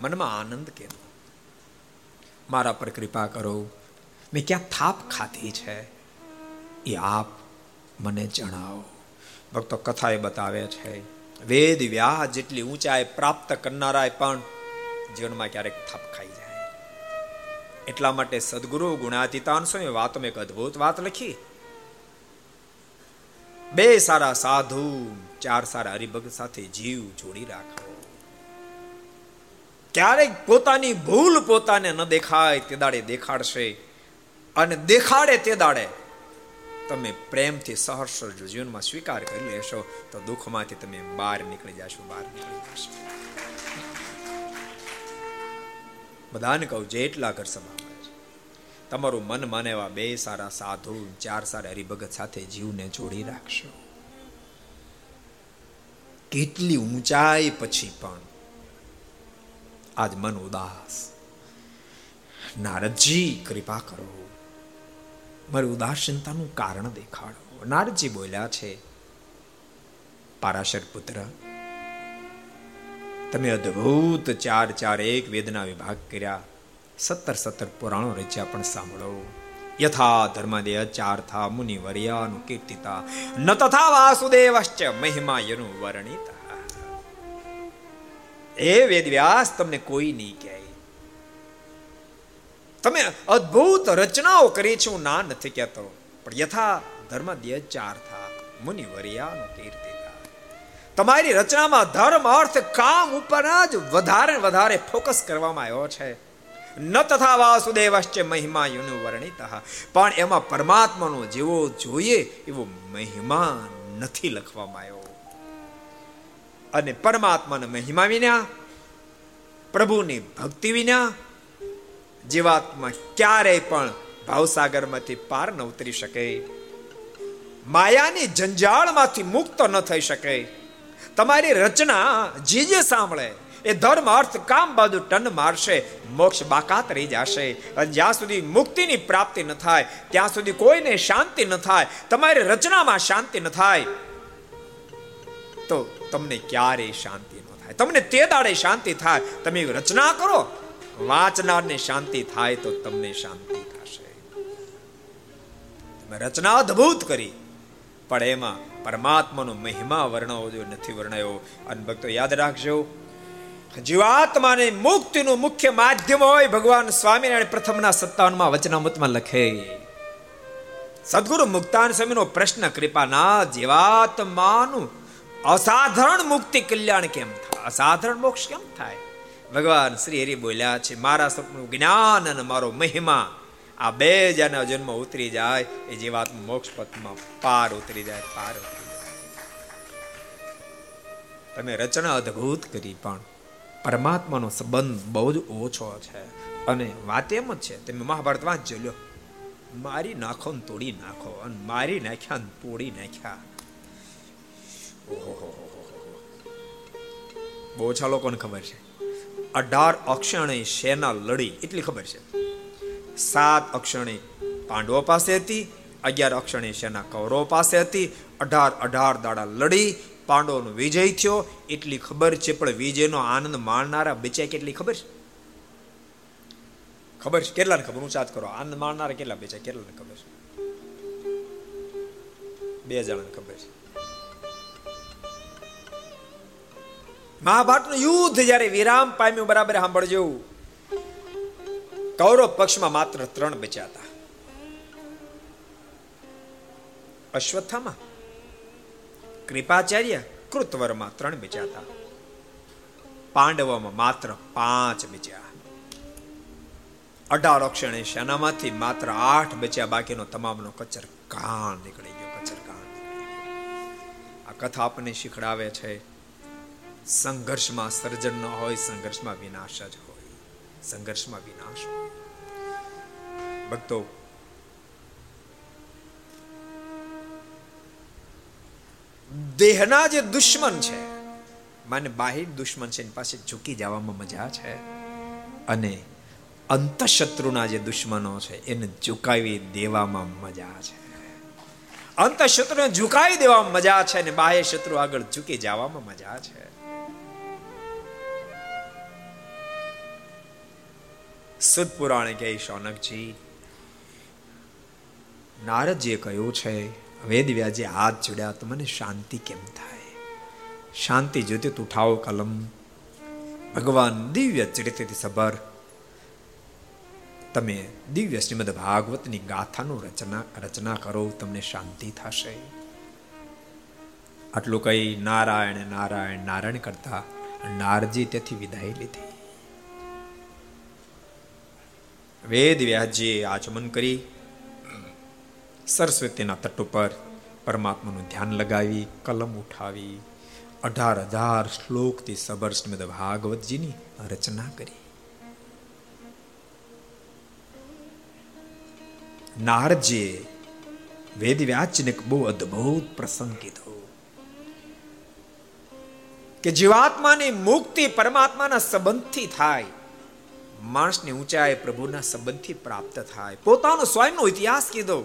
મનમાં આનંદ કેમ મારા પર કૃપા કરો મેં ક્યાં થાપ ખાધી છે એ આપ મને જણાવો. ભક્તો કથા એ બતાવે છે, વેદ વ્યાહ જેટલી ઊંચાઈ પ્રાપ્ત કરનારા પણ જીવનમાં ક્યારેક થાપ ખાઈ જાય. એટલા માટે સદગુરુ ગુણાતીતાન સ્વામી વાતમાં એક અદ્ભુત વાત લખી. બે સારા સાધુ, ચાર સારા હરિભગત સાથે જીવ જોડી રાખો ક્યારેક પોતાની ભૂલ પોતાને ન દેખાય તે દાડે દેખાડશે અને દેખાડે તે દાડે તમે પ્રેમથી સહર્ષ જીવનમાં સ્વીકાર કરી લેશો, તો દુઃખમાંથી તમે બહાર નીકળી જશો, બહાર નીકળી જશો. બધાને કહું, જેટલા ઘર સભા છે. તમારું મન માને એવા બે સારા સાધુ, ચાર સારા હરિભગત સાથે જીવને જોડી રાખશો. કેટલી ઊંચાઈ પછી પણ આજ મન ઉદાસ. નારદજી, કૃપા કરો. મારી ઉદાસીનતાનું કારણ દેખાડો. નારજી બોલ્યા છે, પારાશર પુત્ર, તમે અદ્ભુત ચાર ચાર એક વેદના વિભાગ કર્યા. સત્તર સત્તર પુરાણો રચ્યા પણ સાંભળો. યથા ધર્મદેય ચાર થા મુનિ વર્યાનું કીર્તિતા. ન તથા વાસુદેવશ્ચ મહિમા યનું વર્ણિતા. એ વેદ વ્યાસ તમને કોઈ નહીં કહે. તમે અદ્ભુત રચનાઓ કરી છે હું ના નથી કહેતો. પણ યથા ધર્મ ચાર થા મુનિ વરિયાનો કીર્તિ તમારી રચનામાં ધર્મ અર્થ કામ ઉપર જ વધારે વધારે ફોકસ કરવામાં આવ્યો છે. ન તથા વાસુદેવશ્ચ મહિમા યુનું વર્ણિત પણ એમાં પરમાત્માનો જેવો જોઈએ એવો મહિમા નથી લખવામાં આવ્યો. અને પરમાત્માના મહિમા વિના, પ્રભુની ભક્તિ વિના જીવાત્મા ક્યારેય પણ ભાવસાગરમાંથી પાર ન ઉતરી શકે. માયાની જંજાળમાંથી મુક્ત ન થઈ શકે. તમારી રચના જે જે સાંભળે. એ ધર્મ અર્થ કામ બાજુ ટન મારશે. મોક્ષ બાકાત રહી જશે. અને જ્યાં સુધી મુક્તિની પ્રાપ્તિ ન થાય, ત્યાં સુધી કોઈને શાંતિ ન થાય, તમારી રચનામાં શાંતિ ન થાય, તો તમને ક્યારેય શાંતિ ન થાય. તમને તે દાડે શાંતિ થાય. તમે રચના કરો વાંચનારને શાંતિ થાય તો તમને શાંતિ થશે. તમે રચના અદ્ભુત કરી, પણ એમાં પરમાત્માનો મહિમા વર્ણવો જો નથી વર્ણયો. અને ભક્તો, યાદ રાખજો, જીવાત્માને મુક્તિનું મુખ્ય માધ્યમ હોય ભગવાન સ્વામિનારાયણ પ્રથમના સત્તાવનમાં વચનામૃતમાં લખે. સદગુરુ મુક્તાન સ્વામીનો પ્રશ્ન, કૃપાના જીવાત્માનું અસાધારણ મુક્તિ કલ્યાણ કેમ થાય? અસાધારણ મોક્ષ કેમ થાય? ભગવાન શ્રી હરિ બોલ્યા છે, મારા સપનું જ્ઞાન અને મારો મહિમા આ બે જાના જન્મ ઉતરી જાય, એ જીવાત મોક્ષ પથમાં પાર ઉતરી જાય, પાર ઉતરી જાય. તમે રચના અદ્ભુત કરી પણ પરમાત્માનો સંબંધ બહુ જ ઓછો છે. અને વાત એમ જ છે, તમે મહાભારત વાંચજો, લ્યો. મારી નાખો ને તોડી નાખો અને મારી નાખ્યા ને તોડી નાખ્યા. ઓહો બહુ ઓછા લોકોને ખબર છે. અઢાર અક્ષણે સેના લડી? એટલી ખબર છે. સાત અક્ષણે પાંડવો પાસે હતી, અગિયાર અક્ષણે સેના કૌરવો પાસે હતી, અઢાર અઢાર દાડા લડી, પાંડવોનો વિજય થયો. એટલી ખબર છે, પણ વિજયનો આનંદ માણનારા બચ્યા કેટલી ખબર છે? ખબર છે? કેટલાને ખબર? ઊંચાત કરો. આનંદ માણનારા કેટલા બચ્યા? કેટલાને ખબર છે? બે જણાને ખબર છે. મહાભારતનું યુદ્ધ જ્યારે વિરામ પામ્યું, બરાબર સાંભળજો. કૌરવ પક્ષમાં માત્ર ત્રણ બચ્યા હતા. અશ્વત્થામાં, કૃપાચાર્ય, કૃતવરમાં ત્રણ બચ્યા હતા. પાંડવોમાં માત્ર પાંચ બચ્યા. અઢાર અક્ષણે સેનામાંથી માત્ર આઠ બચ્યા, બાકીનો તમામનો કચર કાન નીકળી ગયો કચર કાન આ કથા આપણને શીખડાવે છે. સંઘર્ષમાં સર્જન ન હોય, સંઘર્ષમાં વિનાશ જ હોય. સંઘર્ષમાં વિનાશ હોય. ભક્તો, દેહના જે દુશ્મન છે, માને બાહિર દુશ્મન છે, એની પાસે ઝૂકી જવામાં મજા છે. અને અંતશત્રુના જે દુશ્મનો છે, એને ઝુકાવી દેવામાં મજા છે. અંતશત્રુને ઝુકાવી દેવામાં મજા છે અને બાહ્ય શત્રુ આગળ ઝૂકી જવામાં મજા છે. સુદ પુરાણે કહે, શૌનકજી, નારદજીએ કહ્યું છે વેદ હાથ જોડ્યા તો મને શાંતિ કેમ થાય? શાંતિ જોતી તું ઉઠાવો કલમ. ભગવાન દિવ્ય ચરિત્રથી સભર. તમે દિવ્ય શ્રીમદ ભાગવતની ગાથાનું રચના રચના કરો, તમને શાંતિ થશે. આટલું કહી નારાયણ નારાયણ નારાયણ કરતા નારજી તેથી વિદાય લીધી. વેદ વ્યાસજીએ આચમન કરી, સરસ્વતીના તટ ઉપર પરમાત્માનું ધ્યાન લગાવી, કલમ ઉઠાવી, અઢાર હજાર શ્લોકથી સબર શ્રીમદ ભાગવતજીની રચના કરી. નારજીએ વેદ વ્યાસજીને બહુ અદ્ભુત પ્રસંગ કીધો કે જીવાત્માની મુક્તિ પરમાત્માના સંબંધથી થાય. માણસની ઊંચાઈ પ્રભુના સંબંધથી પ્રાપ્ત થાય. પોતાનો સ્વયંનો ઇતિહાસ કીધો.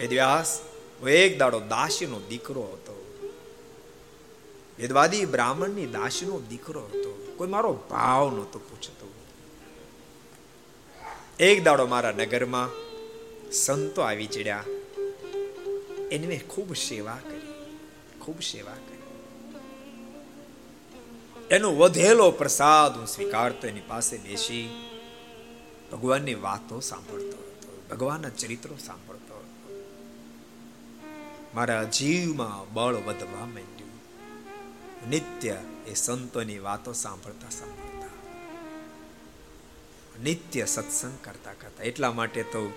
વેદવ્યાસ એક દાડો દાસીનો દીકરો હતો. વેદવાદી બ્રાહ્મણની દાસીનો દીકરો હતો. કોઈ મારો ભાવ નહોતો પૂછતો. એક દાડો મારા નગરમાં સંતો આવી ચડ્યા. એની ખૂબ સેવા કરી. ખૂબ સેવા એનો વધેલો પ્રસાદ હું સ્વીકારતો એની પાસે બેસી ભગવાનની વાતો સાંભળતો હતો, ભગવાનના ચરિત્રો સાંભળતો હતો. મારા જીવમાં બળ વધવા માંડ્યું. નિત્ય એ સંતોની વાતો સાંભળતા સાંભળતા, નિત્ય સત્સંગ કરતા કરતા. એટલા માટે તો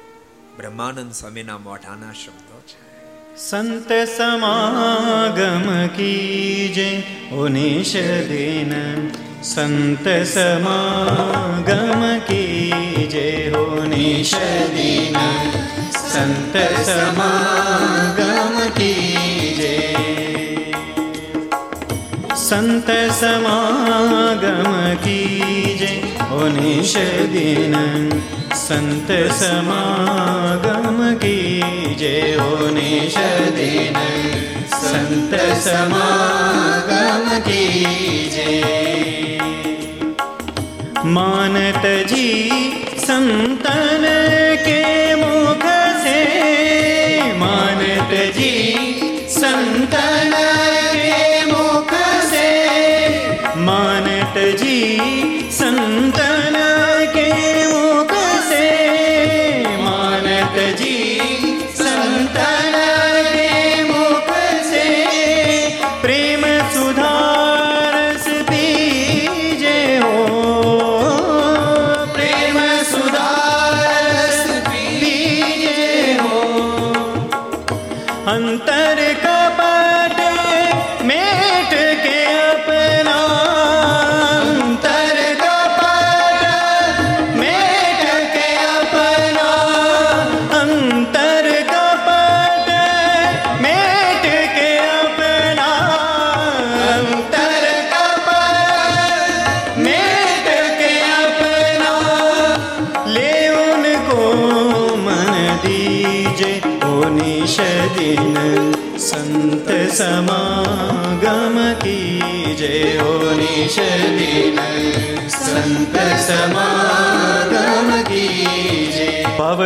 બ્રહ્માનંદ સ્વામીના મોઢાના શબ્દો છે. સંત સમાગમ કીજે ઉનિશ દિન સંત સમાગમ કીજે ઉનિશ દિન સંત સમાગમ કીજે સંત સમાગમ કીજે નિશ દિન સંત સમાગમ કી જયોનિષદિન સંત સમાગમ કી જય માનતજી સંતન કે મુખ સે માનતજી સંતન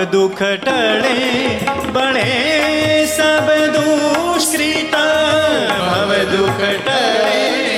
दुख टळे बळे सब दुष्कृत भव दुख टळे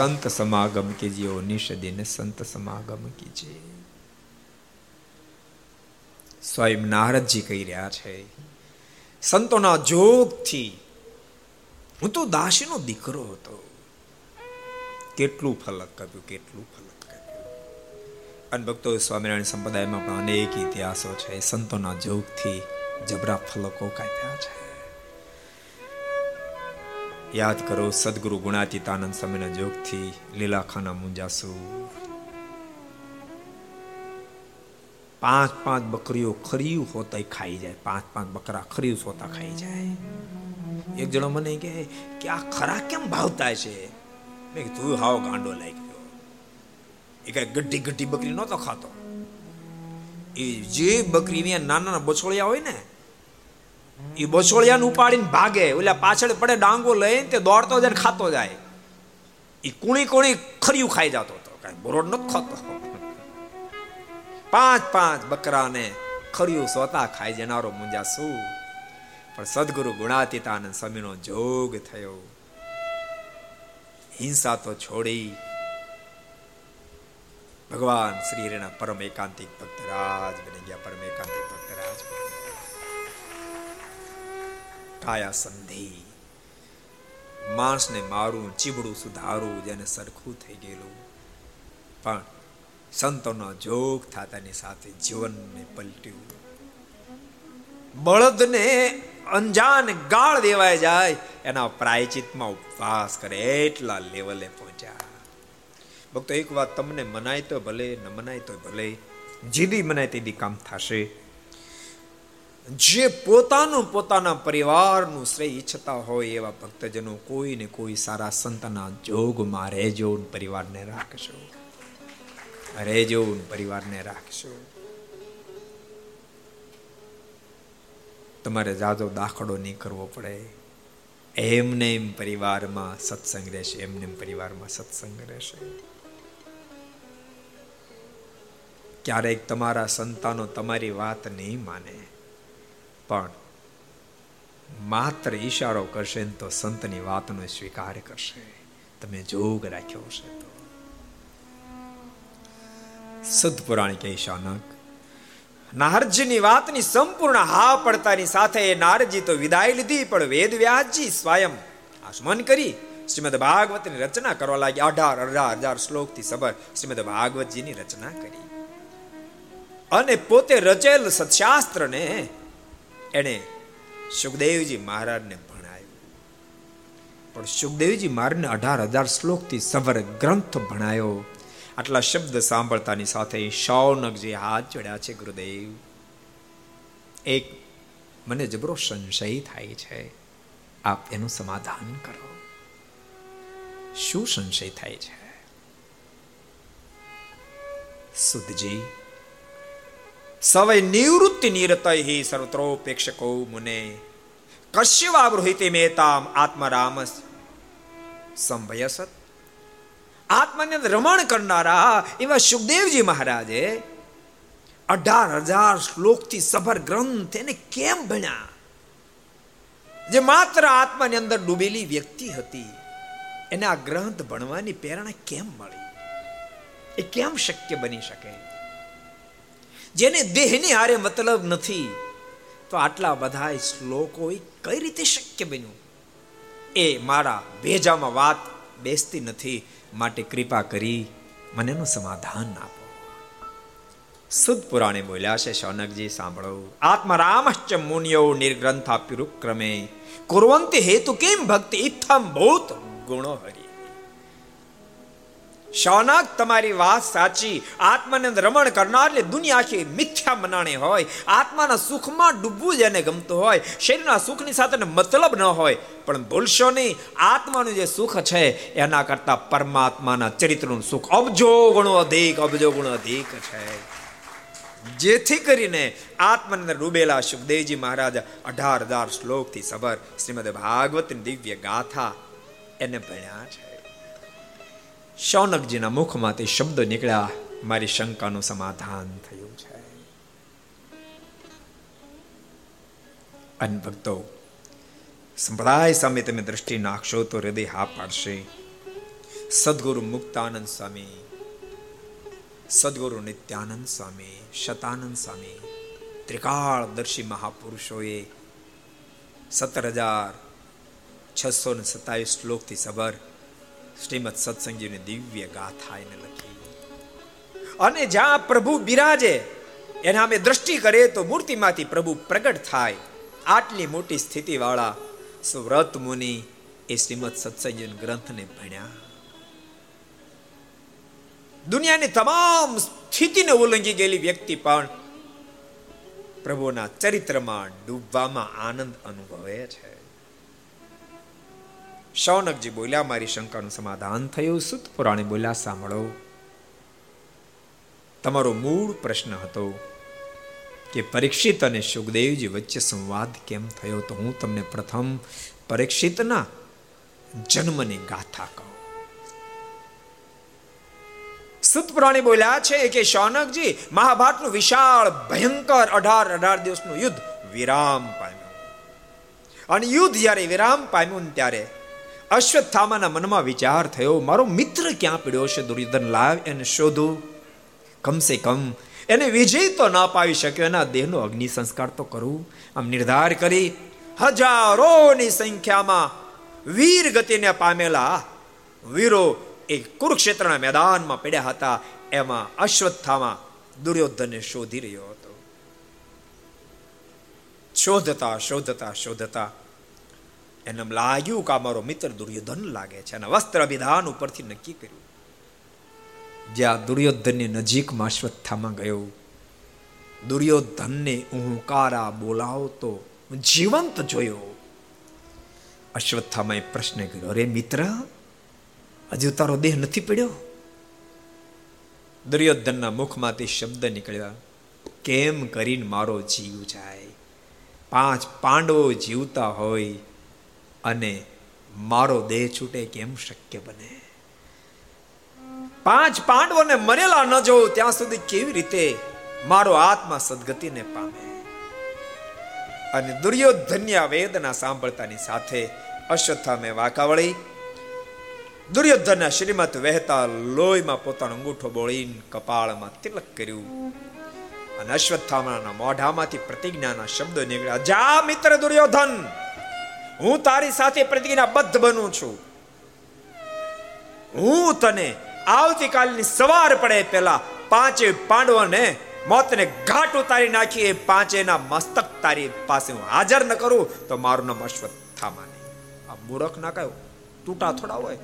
સંત સમાગમ કીજીઓ નિષદિન સંત સમાગમ કીજે. સ્વયં નારદજી કહી રહ્યા છે, સંતોના જોગથી હું તો દાસીનો દીકરો હતો. કેટલું ફલક કર્યું કેટલું ફલક કર્યું અને ભક્તો, સ્વામિનારાયણ સંપ્રદાયમાં પણ અનેક ઇતિહાસો છે, સંતોના જોગથી જબરા ફલકો કાપ્યા છે. યાદ કરો સદગુરુ ગુણાતીતાનંદ સ્વામીના જોગથી લીલાખાના મુંજાસુ. પાંચ પાંચ બકરીઓ ખરીયું હોતા ખાઈ જાય, પાંચ પાંચ બકરા ખરીયું હોતા ખાઈ જાય. એક જણો મને કહે, કે આ ખરા કેમ ભાવતા છે? મેં તું હાવ ગાંડો લાગી ગયો એ કઈ ગઢી ગઢી બકરી નહોતો ખાતો. એ જે બકરી નાના નાના બછોળિયા હોય ને એ બછોળિયાને ઉપાડીને ભાગે, ઓલા પાછળ પડે ડાંગો લઈને તે દોડતો જાય ખાતો જાય. એ કુણી કુણી ખર્યું ખાઈ જતો હતો, કઈ બરોડ નતો ખાતો. પાંચ પાંચ બકરાને ખર્યું સોતા ખાઈ જનારો મુંજા શું? પણ સદગુરુ ગુણાતીતાનંદ સ્વામીનો જોગ થયો. હિંસા તો છોડી ભગવાન શ્રી પરમ એકાંતિક ભક્તરાજ બની ગયા, પરમ એકાંતિક કાયા સંધિ. માણસને મારું, ચીબડું સુધારું, જેને સરખું થઈ ગયેલું. પણ સંતોનો જોગ થતાની સાથે જીવનને પલટ્યું. બળદને અંજાન ગાળ દેવાય જાય, એના પ્રાયચિતમાં ઉપવાસ કરે એટલા લેવલે પહોંચ્યા. ભક્તો, એક વાત તમને મનાય તો ભલે, ન મનાય તો ભલે. જીદી મનાય તેદી કામ થશે. જે પોતાનું પોતાના પરિવારનું શ્રેય ઈચ્છતા હોય એવા ભક્તજનો કોઈને કોઈ સારા સંતના જોગમાં રહેજો પરિવારને રાખશો રહેજો પરિવારને રાખશો તમારે જાજો દાખલો નહીં કરવો પડે. એમને એમ પરિવારમાં સત્સંગ રહેશે, એમને એમ પરિવારમાં સત્સંગ રહેશે. ક્યારેક તમારા સંતાનો તમારી વાત નહીં માને. પણ માત્ર ઈશારો કરશે તો સંતની વાતનો સ્વીકાર કરશે. તમે જોગ રાખ્યો હશે તો. સદપુરાણ કે શાનક નારજીની વાતની સંપૂર્ણ હા પડતાની સાથે નારજી તો વિદાય લીધી, પણ વેદ વ્યાસજી સ્વયં આસમન કરી શ્રીમદ ભાગવતની રચના કરવા લાગી અઢાર અઢાર હજાર શ્લોકથી સબર શ્રીમદ ભાગવતજીની રચના કરી. અને પોતે રચેલ સત્શાસ્ત્રને એણે સુખદેવજી મહારાજને ભણાયું પણ સુખદેવજી મહારાજને અઢાર હજાર શ્લોકથી સવર ગ્રંથ ભણાયો. આટલા શબ્દ સાંભળતાની સાથે શૌનકજી હાથ જોડ્યા છે ગુરુદેવ, એક મને જબરો સંશય થાય છે. આપ એનું સમાધાન કરો. શું સંશય થાય છે? સુધજી સવય નિવૃત્તિ નિરતય સર્વત્રોપેક્ષકો મુને કશ્યવાવૃહિતે મેતામ આત્મરામ સંભયસત આત્માની રમણ કરનારા એવા સુખદેવજી મહારાજે અઢાર હજાર શ્લોકથી સભર ગ્રંથ એને કેમ ભણ્યા જે માત્ર આત્માની અંદર ડૂબેલી વ્યક્તિ હતી એને આ ગ્રંથ ભણવાની પ્રેરણા કેમ મળી એ કેમ શક્ય બની શકે જેને દેહની હારે મતલબ નથી. તો આટલા બધા શ્લોકો કઈ રીતે શક્ય બન્યું? એ મારા ભેજામાં વાત બેસતી નથી. માટે કૃપા કરી મને એનું સમાધાન આપો. સુદ પુરાણે બોલ્યા છે શૌનકજી, સાંભળો. આત્મરામશ્ચ મુનિયો નિર્ગ્રંથાપ્યુક્રમે કુરવંતી હેતુ કેમ ભક્તિ? ઇથમ ભૂત ગુણો હરી. શૌનક તમારી વાત સાચી. આત્માને રમણ કરનાર એટલે દુનિયા આખી મિથ્યા મનાણી હોય. આત્માના સુખમાં ડૂબવું જેને ગમતું હોય. શરીરના સુખની સાથે મતલબ ન હોય. પણ ભૂલશો નહીં, આત્માનું જે સુખ છે, એના કરતા પરમાત્માના ચરિત્રનું સુખ અબજો ગુણો અધિક, અબજો ગુણો અધિક છે. જેથી કરીને આત્માને ડૂબેલા સુખદેવજી મહારાજ અઢાર હજાર શ્લોકથી સબર શ્રીમદ ભાગવતની દિવ્ય ગાથા એને ભણ્યા છે. શૌનકજીના મુખમાંથી શબ્દો નીકળ્યા. મારી શંકાનું સમાધાન થયું છે. અનભક્તો સંપ્રદાય સામે તમે દ્રષ્ટિ નાખશો તો હૃદય હા પાડશે. સદગુરુ મુક્તાનંદ સ્વામી, સદગુરુ નિત્યાનંદ સ્વામી, શતાનંદ સ્વામી, ત્રિકાળદર્શી મહાપુરુષોએ સત્તર હજાર છસો ને સત્તાવીસ શ્લોકથી સબર શ્રીમદ સત્સંગજીની દિવ્ય ગાથા એને લખી અને જ્યાં પ્રભુ બિરાજે એના અમે દ્રષ્ટિ કરે તો મૂર્તિમાંથી પ્રભુ પ્રગટ થાય આટલી મોટી સ્થિતિ વાળા સુવ્રત મુનિ એ શ્રીમદ સત્સંગજી ગ્રંથને ભણ્યા દુનિયાની તમામ સ્થિતિને ઉલ્લંઘી ગયેલી વ્યક્તિ પણ પ્રભુના ચરિત્રમાં ડૂબવામાં આનંદ અનુભવે છે શૌનકજી બોલ્યા, મારી શંકાનું સમાધાન થયું, સુત પુરાણે બોલ્યા, સાંભળો. તમારો મૂળ પ્રશ્ન હતો કે પરીક્ષિત અને સુખદેવજી વચ્ચે સંવાદ કેમ થયો? તો હું તમને પ્રથમ પરીક્ષિતના જન્મની ગાથા કહું. સુતપુરાણી બોલ્યા છે કે શૌનકજી, મહાભારતનું વિશાળ, ભયંકર અઢાર અઢાર દિવસનું યુદ્ધ વિરામ પામ્યું. અને યુદ્ધ જ્યારે વિરામ પામ્યું ત્યારે અશ્વત્થામાના મનમાં વિચાર થયો, મારો મિત્ર ક્યાં પડ્યો છે દુર્યોધન? લાવ એને શોધું. કમસે કમ એને વિજય તો ના પાવી શક્યો, એના દેહનો અગ્નિ સંસ્કાર તો કરું. આમ નિર્ધાર કરી હજારોની સંખ્યામાં વીર ગતિને પામેલા વીરો એ કુરુક્ષેત્રના મેદાનમાં પડ્યા હતા. એમાં અશ્વત્થામાં દુર્યોધનને શોધી રહ્યો હતો. શોધતા શોધતા શોધતા એને લાગ્યું કે મારો મિત્ર દુર્યોધન લાગે છે અને વસ્ત્ર વિધાન ઉપરથી નક્કી કર્યું. જ્યાં દુર્યોધનની નજીકમાં અશ્વત્થામાં ગયો, દુર્યોધનને હુંકારા બોલાવતો જીવંત જોયો. અશ્વત્થામાએ પ્રશ્ન કર્યો, અરે મિત્ર, હજુ તારો દેહ નથી પડ્યો? દુર્યોધનના મુખમાંથી શબ્દ નીકળ્યા, કેમ કરીને મારો જીવ જાય? પાંચ પાંડવો જીવતા હોય અને મારો દેહ છૂટે કેમ શક્ય બને? પાંચ પાંડવોને મરેલા ન જોઉં, ત્યાં સુધી કેવી રીતે મારો આત્મા સદગતિને પામે? અને દુર્યોધન્ય વેદના સાંભળતાની સાથે અશ્વત્થામે વાંકાવળી દુર્યોધનના શ્રીમત વહેતા લોહીમાં પોતાનો અંગૂઠો બોળીને કપાળમાં તિલક કર્યું. અને અશ્વત્થામાના મોઢામાંથી પ્રતિજ્ઞાના શબ્દો નીકળ્યા, જા મિત્ર દુર્યોધન હું તારી સાથે પ્રતિજ્ઞાબદ્ધ બનું છું. હું તને આવતીકાલની સવાર પડે પેલા પાંચે પાંડવોને મોતને ઘાટ ઉતારી નાખી, એ પાંચેના મસ્તક તારી પાસે હું હાજર ન કરું, તો મારું નામ અશ્વત્થામા નહીં આ મૂરખ ના કયો? તૂટા થોડા હોય.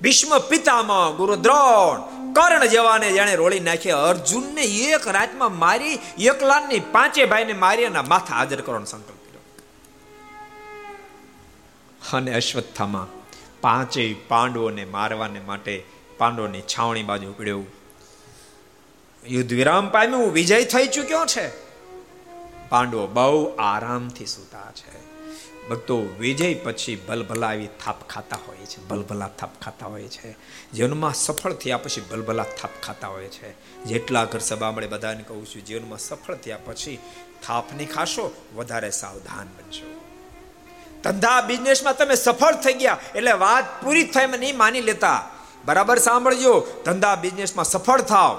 ભીષ્મ પિતામાં ગુરુ દ્રોણ કર્ણ જેવાને જેણે રોળી નાખ્યા અર્જુનને એક રાતમાં મારી એકલાની પાંચે ભાઈને મારી અને માથા હાજર કરવાનો સંકલ્પ અને અશ્વત્થામા. પાંચેય પાંડવોને મારવાને માટે પાંડવોની છાવણી બાજુ ઉપડ્યો યુદ્ધ વિરામ પામ્યું, વિજય થઈ ચૂક્યો છે. પાંડવો બહુ આરામથી સૂતા છે. ભક્તો વિજય પછી ભલભલા આવી થાપ ખાતા હોય છે ભલભલા થાપ ખાતા હોય છે. જીવનમાં સફળ થયા પછી ભલભલા થાપ ખાતા હોય છે. જેટલા ઘર સભા મળે બધાને કહું છું, જીવનમાં સફળ થયા પછી થાપ નહીં ખાશો, વધારે સાવધાન બનશો. ધંધા, બિઝનેસમાં તમે સફળ થઈ ગયા, એટલે વાત પૂરી થાય નહીં માની લેતા. બરાબર સાંભળજો, ધંધા, બિઝનેસમાં સફળ થાવ.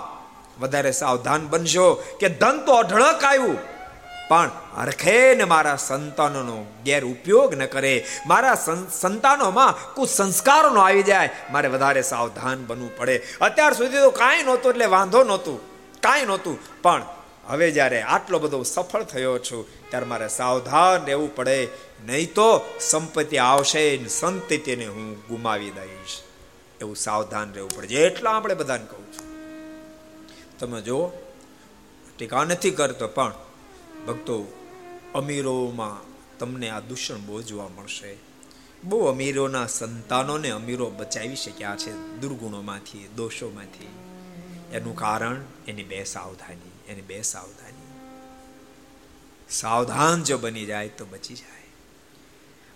વધારે સાવધાન બનશો કે ધન તો અઢળક આવ્યું. પણ હરખે ને મારા સંતાનોનો ગેર ઉપયોગ ન કરે. મારા સંતાનોમાં કુછ સંસ્કારોનો આવી જાય. મારે વધારે સાવધાન બનવું પડે. અત્યાર સુધી તો કાંઈ નહોતું, એટલે વાંધો નહોતું. કાંઈ નહોતું. પણ હવે જ્યારે આટલો બધો સફળ થયો છું, ત્યારે મારે સાવધાન રહેવું પડે. નહીં તો સંપત્તિ આવશે સંતતિને હું ગુમાવી દઈશ. એવું સાવધાન રહેવું પડે. એટલા આપણે બધાને કહું છું. તમે જુઓ, ટીકા નથી કરતો, પણ ભક્તો અમીરોમાં તમને આ દૂષણ બહુ જોવા મળશે. બહુ અમીરોના સંતાનોને અમીરો બચાવી શક્યા છે દુર્ગુણોમાંથી, દોષોમાંથી. એનું કારણ એની બે સાવધાની, એની બે સાવધાની. સાવધાન જો બની જાય તો બચી જાય.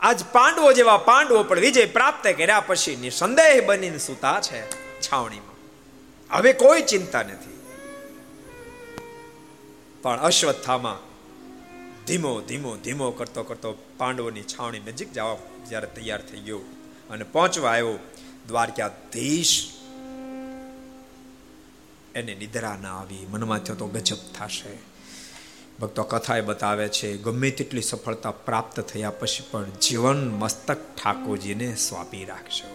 આજ પાંડવો જેવા પાંડવો પણ વિજય પ્રાપ્ત કર્યા પછી નિસંદેહ બનીને સુતા છે છાવણીમાં. હવે કોઈ ચિંતા નથી. પણ અશ્વત્થામાં ધીમો ધીમો ધીમો કરતો કરતો પાંડવોની છાવણી નજીક જવા જ્યારે તૈયાર થઈ ગયો અને પહોંચવા આવ્યો, દ્વારકાધીશ. એને નિદ્રા ના આવી, મનમાં થયો તો ગજબ થશે. ભક્તો કથા એ બતાવે છે, ગમે તેટલી સફળતા પ્રાપ્ત થયા પછી પણ જીવન મસ્તક ઠાકોરજીને સ્વાપી રાખશો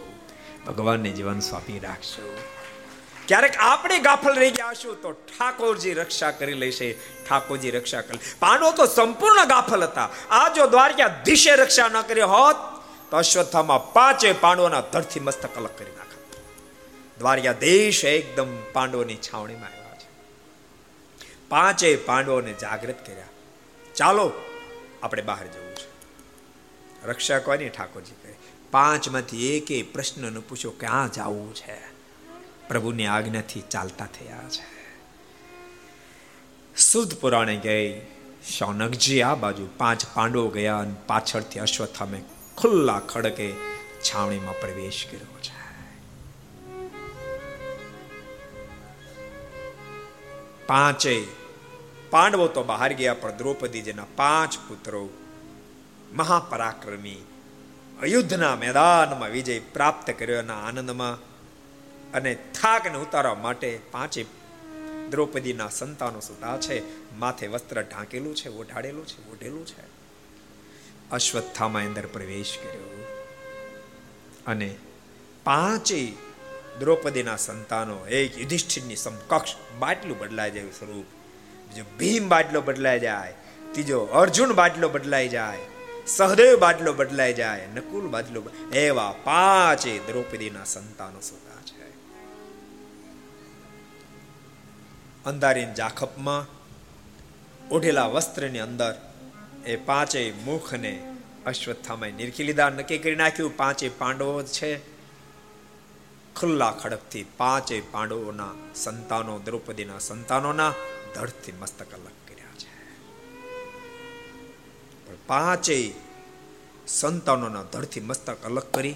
ભગવાનને જીવન સ્વાપી રાખશો ક્યારેક આપણે ગાફલ રહી ગયા હશું તો ઠાકોરજી રક્ષા કરી લેશે, ઠાકોરજી રક્ષા કરી પાનો તો સંપૂર્ણ ગાફલ હતા. આ જો દ્વારકા દિશે રક્ષા ન કરી હોત, તો અશ્વત્થામાં પાંચે પાંડવોના ધરથી મસ્તક અલગ કરી નાખત. દ્વારકા દેશ એકદમ પાંડવોની છાવણીમાં પાંચે પાંડવોને જાગૃત કર્યા. ચાલો, આપણે બહાર જવું છે. રક્ષા કોની ઠાકોરજી કહે? પાંચમાંથી એક પ્રશ્નનો પૂછ્યો પૂછો ક્યાં જવું છે? પ્રભુની આજ્ઞાથી ચાલતા થયા છે. સુદ પુરાણે ગઈ, શૌનકજી, આ બાજુ પાંચ પાંડવો ગયા અને પાછળથી અશ્વત્થામે ખુલ્લા ખડકે છાવણીમાં પ્રવેશ કર્યો છે. પાંચે પાંડવો તો બહાર ગયા, પણ દ્રૌપદીજીના પાંચ પુત્રો મહાપરાક્રમી અયુદ્ધના મેદાનમાં વિજય પ્રાપ્ત કર્યો એના આનંદમાં અને થાકને ઉતારવા માટે પાંચે દ્રૌપદીના સંતાનો સુતા છે. માથે વસ્ત્ર ઢાંકેલું છે ઓઢાડેલું છે, ઓઢેલું છે. અશ્વત્થામાં અંદર પ્રવેશ કર્યો અને પાંચે દ્રૌપદીના સંતાનો એક યુધિષ્ઠિરની સમકક્ષ બાટલું બદલાઈ જાય સ્વરૂપ. બીજો ભીમ બાટલો બદલાઈ જાય, ત્રીજો અર્જુન બાટલો બદલાઈ જાય, સહદેવ બાટલો બદલાઈ જાય, નકુલ બાટલો એવા પાંચે દ્રૌપદીના સંતાનો સોતા છે. અંધારીન જાખપમાં, ઓઢેલા વસ્ત્રની અંદર એ પાંચેય મુખને અશ્વત્થામાં નિરખી લીધા, નક્કી કરી નાખ્યું, પાંચેય પાંડવો છે. ખુલ્લા ખડકથી પાંચેય પાંડવોના સંતાનો, દ્રૌપદીના સંતાનોના ધડથી મસ્તક અલગ કર્યા છે. પણ પાંચેય સંતાનોના ધડથી મસ્તક અલગ કરી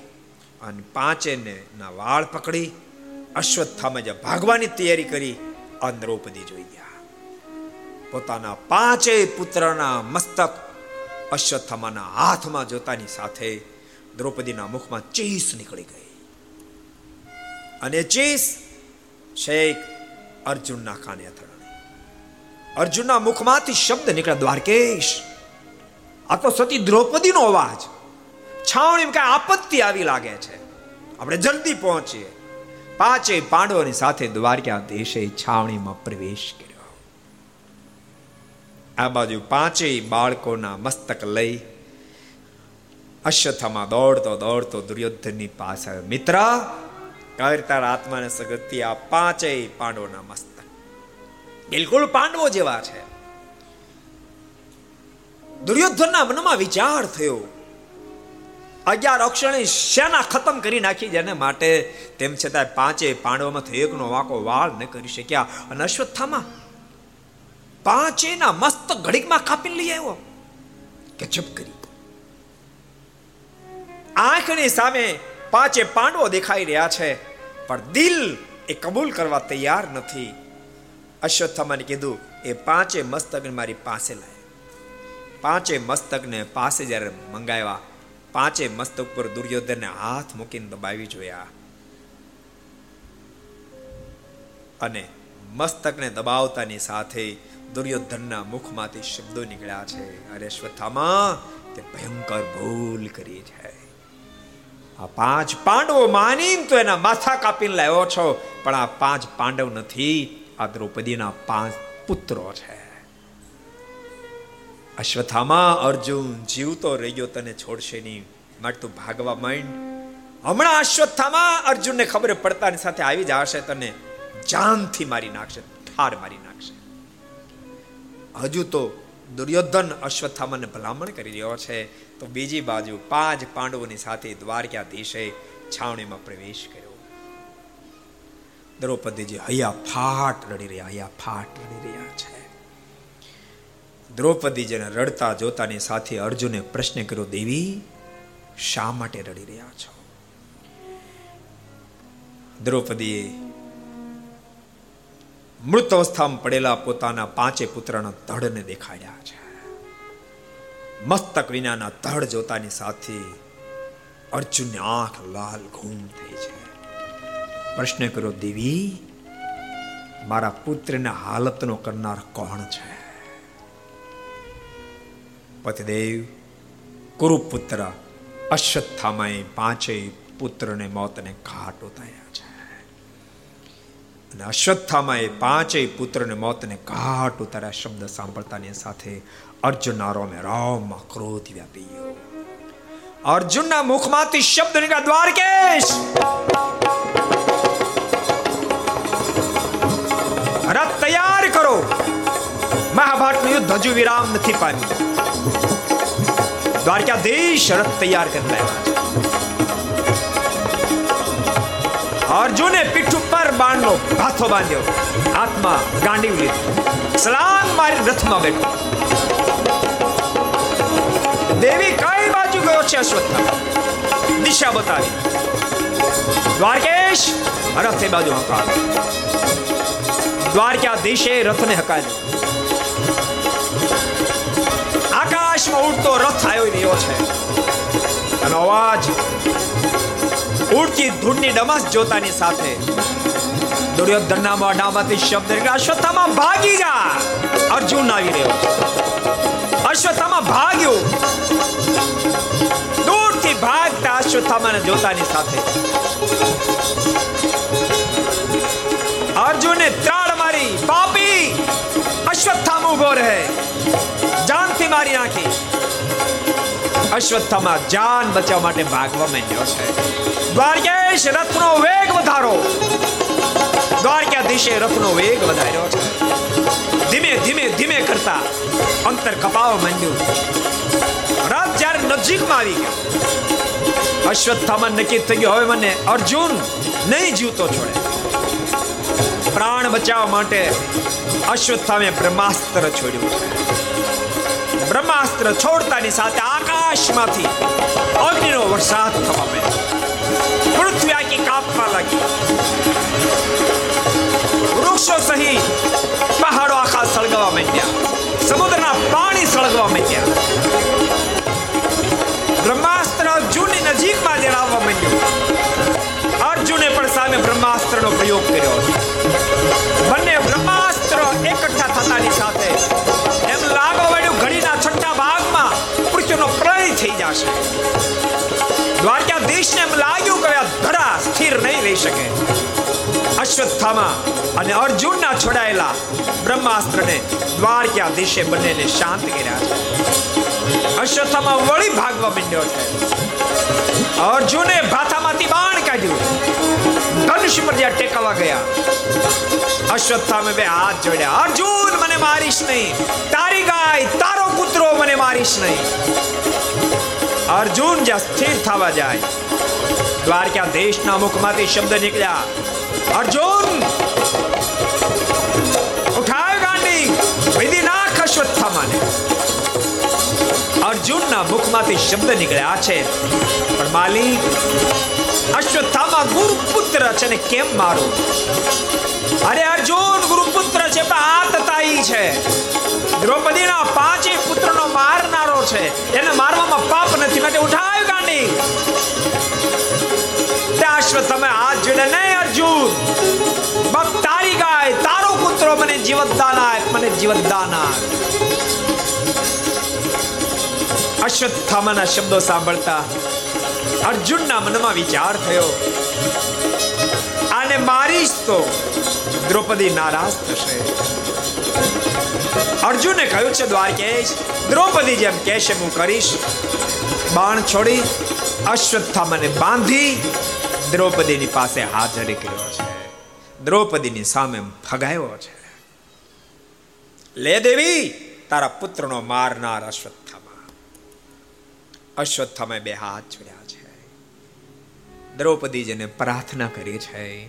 અને પાંચેને ના વાળ પકડી અશ્વત્થામાં જે ભાગવાની તૈયારી કરી અને દ્રૌપદી જોઈ ગયા. પોતાના પાંચેય પુત્રના મસ્તક અશ્વત્થામાના હાથમાં જોતાની સાથે દ્રૌપદીના મુખમાં ચીસ નીકળી ગઈ. અને ચીસ શેખ અર્જુનના કાને અથડાણી. અર્જુનના મુખમાંથી શબ્દ નીકળ્યા દ્વારકેશ. આ તો સતી દ્રૌપદીનો અવાજ. છાવણી કઈ આપત્તિ આવી લાગે છે. આપણે જલ્દી પહોંચીએ. પાંચે પાંડવોની સાથે દ્વારકા દેશે છાવણીમાં પ્રવેશ કર્યો. આ બાજુ પાંચેય બાળકોના મસ્તક લઈ અશ્વથામાં દોડતો દોડતો દુર્યોધનની પાસે મિત્ર કર તારા આત્માને સગતી આ પાંચેય પાંડવોના મસ્તક. બિલકુલ પાંડવો જેવા છે. દુર્યોધનના મનમાં વિચાર થયો. અગિયાર અક્ષરની સેના ખતમ કરી નાખી જેને માટે? તેમ છતાં પાંચે પાંડવોમાંથી એકનો વાકો વાળ ન કરી શક્યા. અને અશ્વત્થામાં પાંચેના મસ્ત ઘડીકમાં કાપી લઈ આવ્યો. કે ચૂપ કરી. આંખની સામે પાંચે પાંડવો દેખાઈ રહ્યા છે, પણ દિલ એ કબૂલ કરવા તૈયાર નથી. અશ્વત્થામાને કીધું, એ પાંચે મસ્તકને મારી પાસે લાય. પાંચે મસ્તકને પાસે જ્યારે મંગાવ્યા, પાંચે મસ્તક પર દુર્યોધનને હાથ મૂકીને દબાવી જોયા. અને મસ્તકને દબાવતાની સાથે દુર્યોધનના મુખમાંથી શબ્દો નીકળ્યા છે, અરે શ્વથામાં તે ભયંકર ભૂલ કરી છે. આ પાંચ પાંડવો માની તો એના માથા કાપીને લાવ્યો છો, પણ આ પાંચ પાંડવ નથી, આ દ્રૌપદીના પાંચ પુત્રો છે. અશ્વથામાં અર્જુન જીવતો રહ્યો, તને છોડશે નહીં. માટે તું ભાગવા માંડ. હમણાં અશ્વત્થામાં અર્જુનને ખબર પડતાની સાથે આવી જશે, તને જાનથી મારી નાખશે, ઠાર મારી નાખશે. હજુ તો દુર્યોધન અશ્વત્થામાને ભલામણ કરી રહ્યો છે. તો બીજી બાજુ પાંચ પાંડવોની સાથે દ્વારકાધીશે છાવણીમાં પ્રવેશ કર્યો. દ્રૌપદીજી હૈયા ફાટ રડી રહ્યા હૈયા ફાટ રડી રહ્યા છે. દ્રૌપદીજીને રડતા જોતાની સાથે અર્જુને પ્રશ્ન કર્યો, દેવી, શા માટે રડી રહ્યા છો? દ્રૌપદીએ મૃત અવસ્થામાં પડેલા પોતાના પાંચે પુત્રના ધડને દેખાડ્યા છે. મસ્તક વિનાના ધડ જોતાની સાથે અર્જુનની આંખ લાલ ઘૂમ થઈ છે. પ્રશ્ન કર્યો, દેવી, મારા પુત્રના હાલતનો કરનાર કોણ છે? પતિદેવ, કુરુપુત્ર, અશ્વત્થામાએ પાંચેય પુત્રને મોતને ઘાટ ઉતાર્યા છે. અને અશ્વત્થામાએ પાંચેય પુત્રને મોતને ઘાટ ઉતાર્યા શબ્દ સાંભળતાની સાથે અર્જુનના રોમે રોમમાં ક્રોધ વ્યાપી ગયો અર્જુનના મુખમાંથી શબ્દ નીકળ્યા દ્વારકેશ રથ તૈયાર કરો મહાભારતનું યુદ્ધ હજુ વિરામ નથી પામ્યું દ્વારકાધીશ રથ તૈયાર કરી લાવ્યા અર્જુને પીઠ ઉપર બાણનો હાથો બાંધ્યો. હાથમાં ગાંડી લીધો સલામ મારી રથમાં બેઠો. દેવી કઈ બાજુ ગયો છે અશ્વત્થામા દિશા બતાવી. દ્વારકેશ, રથ એ બાજુ હકાવ દ્વારકાધીશે રથને હકાવ્યો આકાશમાં ઉડતો રથ આવ્યો રહ્યો છે. અને અવાજ ઉડતી ધૂળની ડમસ જોતાની સાથે. દુર્યોધનના મોઢામાંથી શબ્દ અશ્વત્થામાં ભાગી જા. અર્જુન આવી રહ્યો અશ્વત્થામાં ભાગ્યો. દૂરથી ભાગતા અશ્વત્થામાને જોતાની સાથે. અર્જુને ત્રાળ મારી. પાપી! અશ્વત્થામ ઊભો રહે. જાનથી મારી નાખી. અશ્વત્થામાં જાન બચાવવા માટે ભાગવા માંડ્યો છે. દ્વારકેશ, રથનો વેગ વધારો. દ્વારકાધીશે રથનો વેગ વધાર્યો છે. ધીમે ધીમે ધીમે કરતા અંતર કપાવા માંડ્યું. રથ જ્યારે નજીકમાં આવી ગયો. અશ્વત્થામા નક્કી થઈ ગયો, હવે મને અર્જુન નહીં જીવતો છોડે. પ્રાણ બચાવવા માટે અશ્વત્થામે બ્રહ્માસ્ત્ર છોડ્યું બ્રહ્માસ્ત્ર છોડતાની સાથે આકાશમાંથી અગ્નિનો વરસાદ થવા માંડ્યો. પૃથ્વી આખી કાપવા લાગી. વૃક્ષો સહિત પહાડો આખા સળગવા માંડ્યા. સમુદ્રના પાણી સળગવા માંડ્યા. બ્રહ્માસ્ત્ર અર્જુનની નજીકમાં જણાવવા માંડ્યું. અર્જુને પણ સામે બ્રહ્માસ્ત્રનો પ્રયોગ કર્યો બંને બ્રહ્માસ્ત્ર એકઠા થતાની સાથે થઈ જશે. દ્વારકાધીશને એમ લાગ્યું કે ધરા સ્થિર નહીં રહી શકે. અશ્વત્થામા અને અર્જુનના છોડાયેલા બ્રહ્માસ્ત્રને દ્વારકાધીશે બંનેને શાંત કર્યા છે. અશ્વત્થામા વળી ભાગવા માંડ્યો છે. અર્જુને ભાથામાંથી બાણ કાઢ્યું. ધનુષ પર જ્યાં ટેકવા ગયા. અશ્વત્થામે બે હાથ જોડ્યા. અર્જુન, મને મારીશ નહીં. તારી ગાય, તારો પુત્રો મને મારીશ નહીં. અર્જુન જ્યાં સ્થિર થવા જાય. દ્વારકા દેશના મુખમાંથી શબ્દ નીકળ્યા. અર્જુન! ઉઠાવ ગાંડી! વિધિ નાખ અશ્વત્થામાને. અર્જુનના મુખમાંથી શબ્દ નીકળ્યા છે. પણ માલિક, અશ્વત્થામા ગુરુપુત્ર છે ને કેમ મારું? અરે અર્જુન, ગુરુપુત્ર છે પણ આ તતાઈ છે. દ્રૌપદીના પાંચે પુત્રનો મારનારો છે. એને મારવામાં પાપ નથી, માટે ઉઠાવ ગાંડી. અશ્વત્થામે હાથ જોડે નહીં અર્જુન બક તારી ગાય, તારો પુત્ર મને જીવતદાન આપ, મને જીવતદાન આપ. અશ્વત્થામાના શબ્દો સાંભળતા અર્જુનના મનમાં વિચાર થયો. આને મારીશ તો દ્રૌપદી નારાજ થશે. અર્જુને કહ્યું છે, દ્વારકેશ, દ્રૌપદી જેમ કહેશે, હું કરીશ બાણ છોડી અશ્વત્થામાને બાંધી, દ્રૌપદીની પાસે હાજરી કર્યો છે. દ્રૌપદીની સામે ફગાયો છે. લે દેવી, તારા પુત્રનો મારનાર અશ્વત્થામા. અશ્વત્થામે બે હાથ જોડ્યા છે. દ્રૌપદીજીને પ્રાર્થના કરી છે,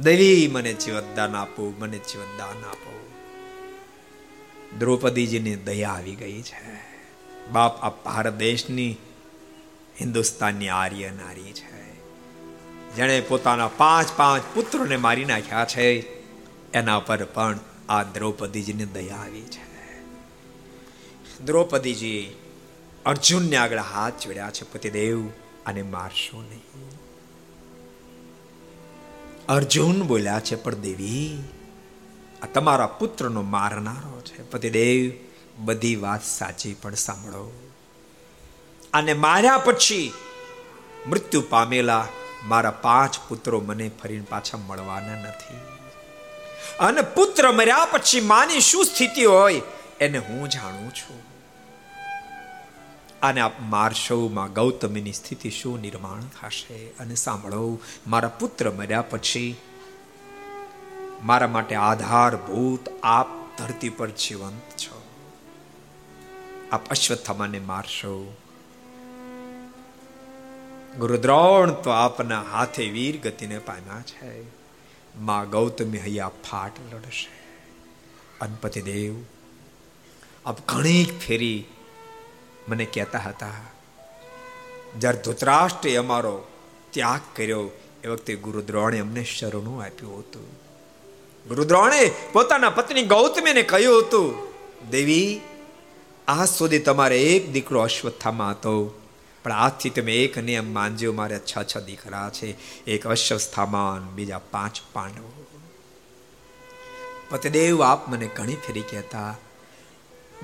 દેવી, મને જીવતદાન આપો, મને જીવતદાન આપો. દ્રૌપદીજીને દયા આવી ગઈ છે. બાપ આ ભારત દેશની હિન્દુસ્તાનની આર્ય નારી છે. જેણે પોતાના પાંચ પાંચ પુત્રોને મારી નાખ્યા છે. એના પર પણ આ દ્રૌપદીજીની દયા આવી છે. દ્રૌપદીજી અર્જુનને આગળ હાથ જોડ્યા છે, પતિદેવ, અને મારશો નહીં. અર્જુન બોલ્યા છે પણ દેવી આ તમારા પુત્રનો મારનારો છે. પતિદેવ બધી વાત સાચી પણ સાંભળો. અને માર્યા પછી મૃત્યુ પામેલા મારા પાંચ પુત્રો મને ફરીને પાછા મળવાના નથી. અને પુત્ર મર્યા પછી માની શું સ્થિતિ હોય એને હું જાણું છું. અને આપ મારશોમાં ગૌતમીની સ્થિતિ શું નિર્માણ થશે? અને સાંભળો, મારા પુત્ર મર્યા પછી મારા માટે આધારભૂત, આપ ધરતી પર જીવંત છો. આપ અશ્વત્થામાને મારશો. ગુરુદ્રોણ તો આપના હાથે વીર ગતિને પામ્યા છે. માં ગૌતમી હૈયા ફાટ લડશે. અનપતિ દેવ, આપ ઘણી ફેરી મને કહેતા હતા. જ્યારે ધૃતરાષ્ટ્રે અમારો ત્યાગ કર્યો, એ વખતે ગુરુદ્રોણે અમને શરણું આપ્યું હતું. ગુરુદ્રોણે પોતાના પત્ની ગૌતમીને કહ્યું હતું, દેવી આ સુધી તમારે એક દીકરો અશ્વત્થામાં હતો. પણ આજથી તમે એક નિયમ માનજો, મારે છ છ દીકરા છે, એક અશ્વસ્થામાન બીજા પાંચ પાંડવો. પતિદેવ આપ મને ઘણી ફેરી કહેતા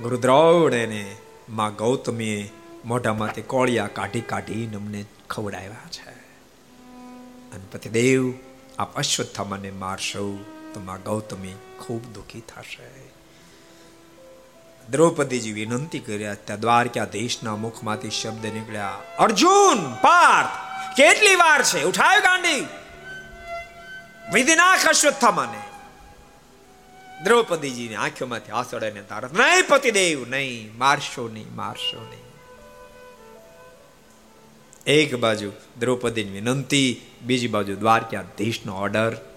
ગુરુદ્રોણ એને માં ગૌતમીએ મોઢામાંથી કોળિયા કાઢી કાઢીને અમને ખવડાવ્યા છે. અને પતિદેવ, આપ અશ્વત્થામાને મારશો. તો માં ગૌતમી ખૂબ દુઃખી થશે. દ્રૌપદીજી વિનંતી કર્યા ત્યાં દ્વારકા દેશના મુખમાંથી શબ્દ નીકળ્યા, અર્જુન, પાર્થ, કેટલી વાર છે? ઉઠાવ ગાંડી? વિધિનાથ અશ્વત્થામાને. દ્રૌપદીજીની આંખોમાંથી આસોડાને તારત નહીં પતિદેવ, નહીં, મારશો નહીં મારશો નહીં. એક બાજુ દ્રૌપદીની વિનંતી, બીજી બાજુ દ્વારકાધીશનો ઓર્ડર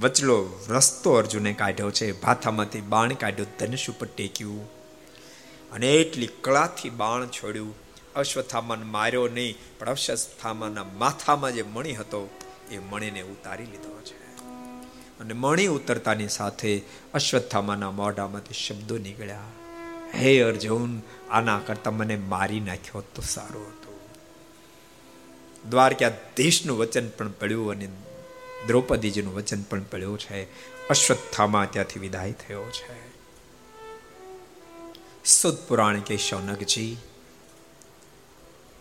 વચલો રસ્તો અર્જુને કાઢ્યો છે. ભાથામાંથી બાણ કાઢ્યું, ધનુષ ઉપર ટેક્યું. અને એટલી કળાથી બાણ છોડ્યું. અશ્વથામાન માર્યો નહીં, પણ અશ્વથામાના માથામાં જે મણી હતો, એ મણીને ઉતારી લીધો છે. અને મણી ઉતરતાની સાથે અશ્વત્થામાના મોઢામાંથી શબ્દો નીકળ્યા. હે અર્જુન, આના કરતા મને મારી નાખ્યો તો સારું હતું. દ્વારકાધીશનું વચન પણ પડ્યું અને દ્રૌપદીજીનું વચન પણ પડ્યું છે. અશ્વત્થામાં ત્યાંથી વિદાય થયો છે. સુદ પુરાણ કે શૌનકજી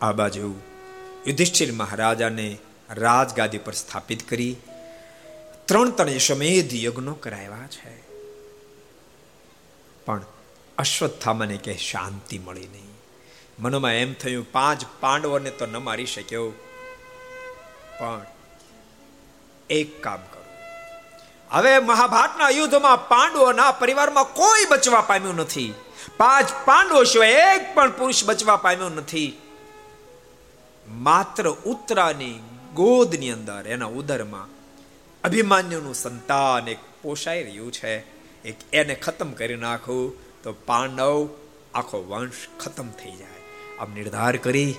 આ બાજુ યુધિષ્ઠિર મહારાજાને રાજગાદી પર સ્થાપિત કરી ત્રણ ત્રણ સમેધ યજ્ઞો કરાવ્યા છે. પણ અશ્વત્થામાને કે શાંતિ મળી નહીં. મનોમાં એમ થયું, પાંચ પાંડવોને તો ન મારી શક્યો. પણ એક કામ કરો. હવે મહાભારતના યુદ્ધમાં પાંડવોના પરિવારમાં કોઈ બચવા પામ્યું નથી. પાંચ પાંડવો સિવાય એક પણ પુરુષ બચવા પામ્યો નથી. માત્ર ઉત્તરાની ગોદની અંદર, એના ઉદરમાં અભિમાન્યુનું સંતાન એક પોષાઈ રહ્યું છે. એક એને ખતમ કરી નાખું તો પાંડવ આખો વંશ ખતમ થઈ જાય. આમ નિર્ધાર કરી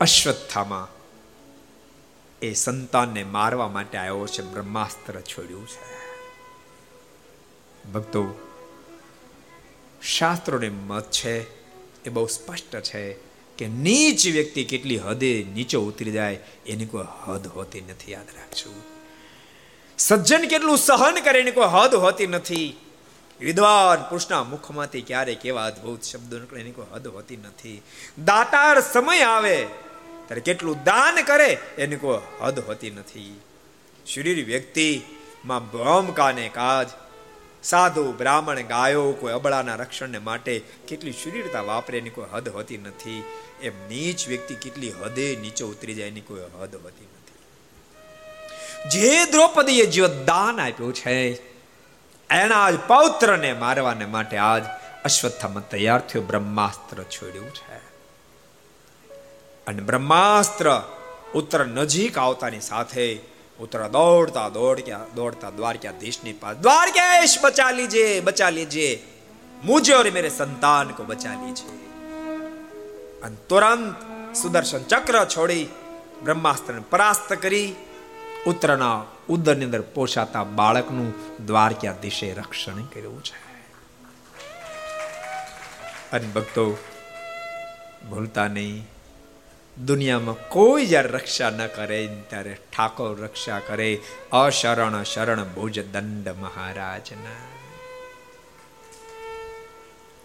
અશ્વત્થામાં એ સંતાનને મારવા માટે આવ્યો છે, બ્રહ્માસ્ત્ર છોડ્યું છે. ભક્તો, શાસ્ત્રોને મત છે, એ બહુ સ્પષ્ટ છે કે નીચ વ્યક્તિ કેટલી હદે નીચે ઉતરી જાય, એની કોઈ હદ હોતી નથી, યાદ રાખજો. સજ્જન કેટલું સહન કરે, એની કોઈ હદ હોતી નથી. વિદ્વાન પુરુષના મુખમાંથી ક્યારેક કેવા અદભુત શબ્દો નીકળે, એની કોઈ હદ હોતી નથી. દાતાર સમય આવે ત્યારે કેટલું દાન કરે એની કોઈ હદ હોતી નથી. શરીર વ્યક્તિમાં ભ્રમ કાને કાજ. સાધુ બ્રાહ્મણ ગાયો કોઈ અબળાના રક્ષણને માટે કેટલી શરીરતા વાપરે એની કોઈ હદ હોતી નથી. એમ નીચ વ્યક્તિ કેટલી હદે નીચે ઉતરી જાય એની કોઈ હદ હોતી નથી. જે દ્રૌપદીએ જીવ દાન આપ્યું છે, એના આજ પૌત્રને મારવાને માટે આજ અશ્વત્થામાં તૈયાર થયો, બ્રહ્માસ્ત્ર છોડ્યું છે. અને બ્રહ્માસ્ત્ર ઉત્તર નજીક આવતાની સાથે ઉત્તર દોડતા દોડક્યા, દોડતા દ્વારકા દ્વારકાધીશની પાસ, દ્વારકેશ, બચા લીજે બચા લીજે, મુજે ઓર મેરે સંતાન કો બચા લીજે. અને તુરંત સુદર્શન ચક્ર છોડી બ્રહ્માસ્ત્રને પરાસ્ત કરી ઉત્તરના ઉદરની અંદર પોષાતા બાળકનું દ્વારકાધીશે રક્ષણ કર્યું છે. અને ભક્તો, ભૂલતા નહીં દુનિયામાં કોઈ જ્યારે રક્ષા ન કરે ત્યારે ઠાકોર રક્ષા કરે. અશરણ શરણ ભુજ દંડ મહારાજના.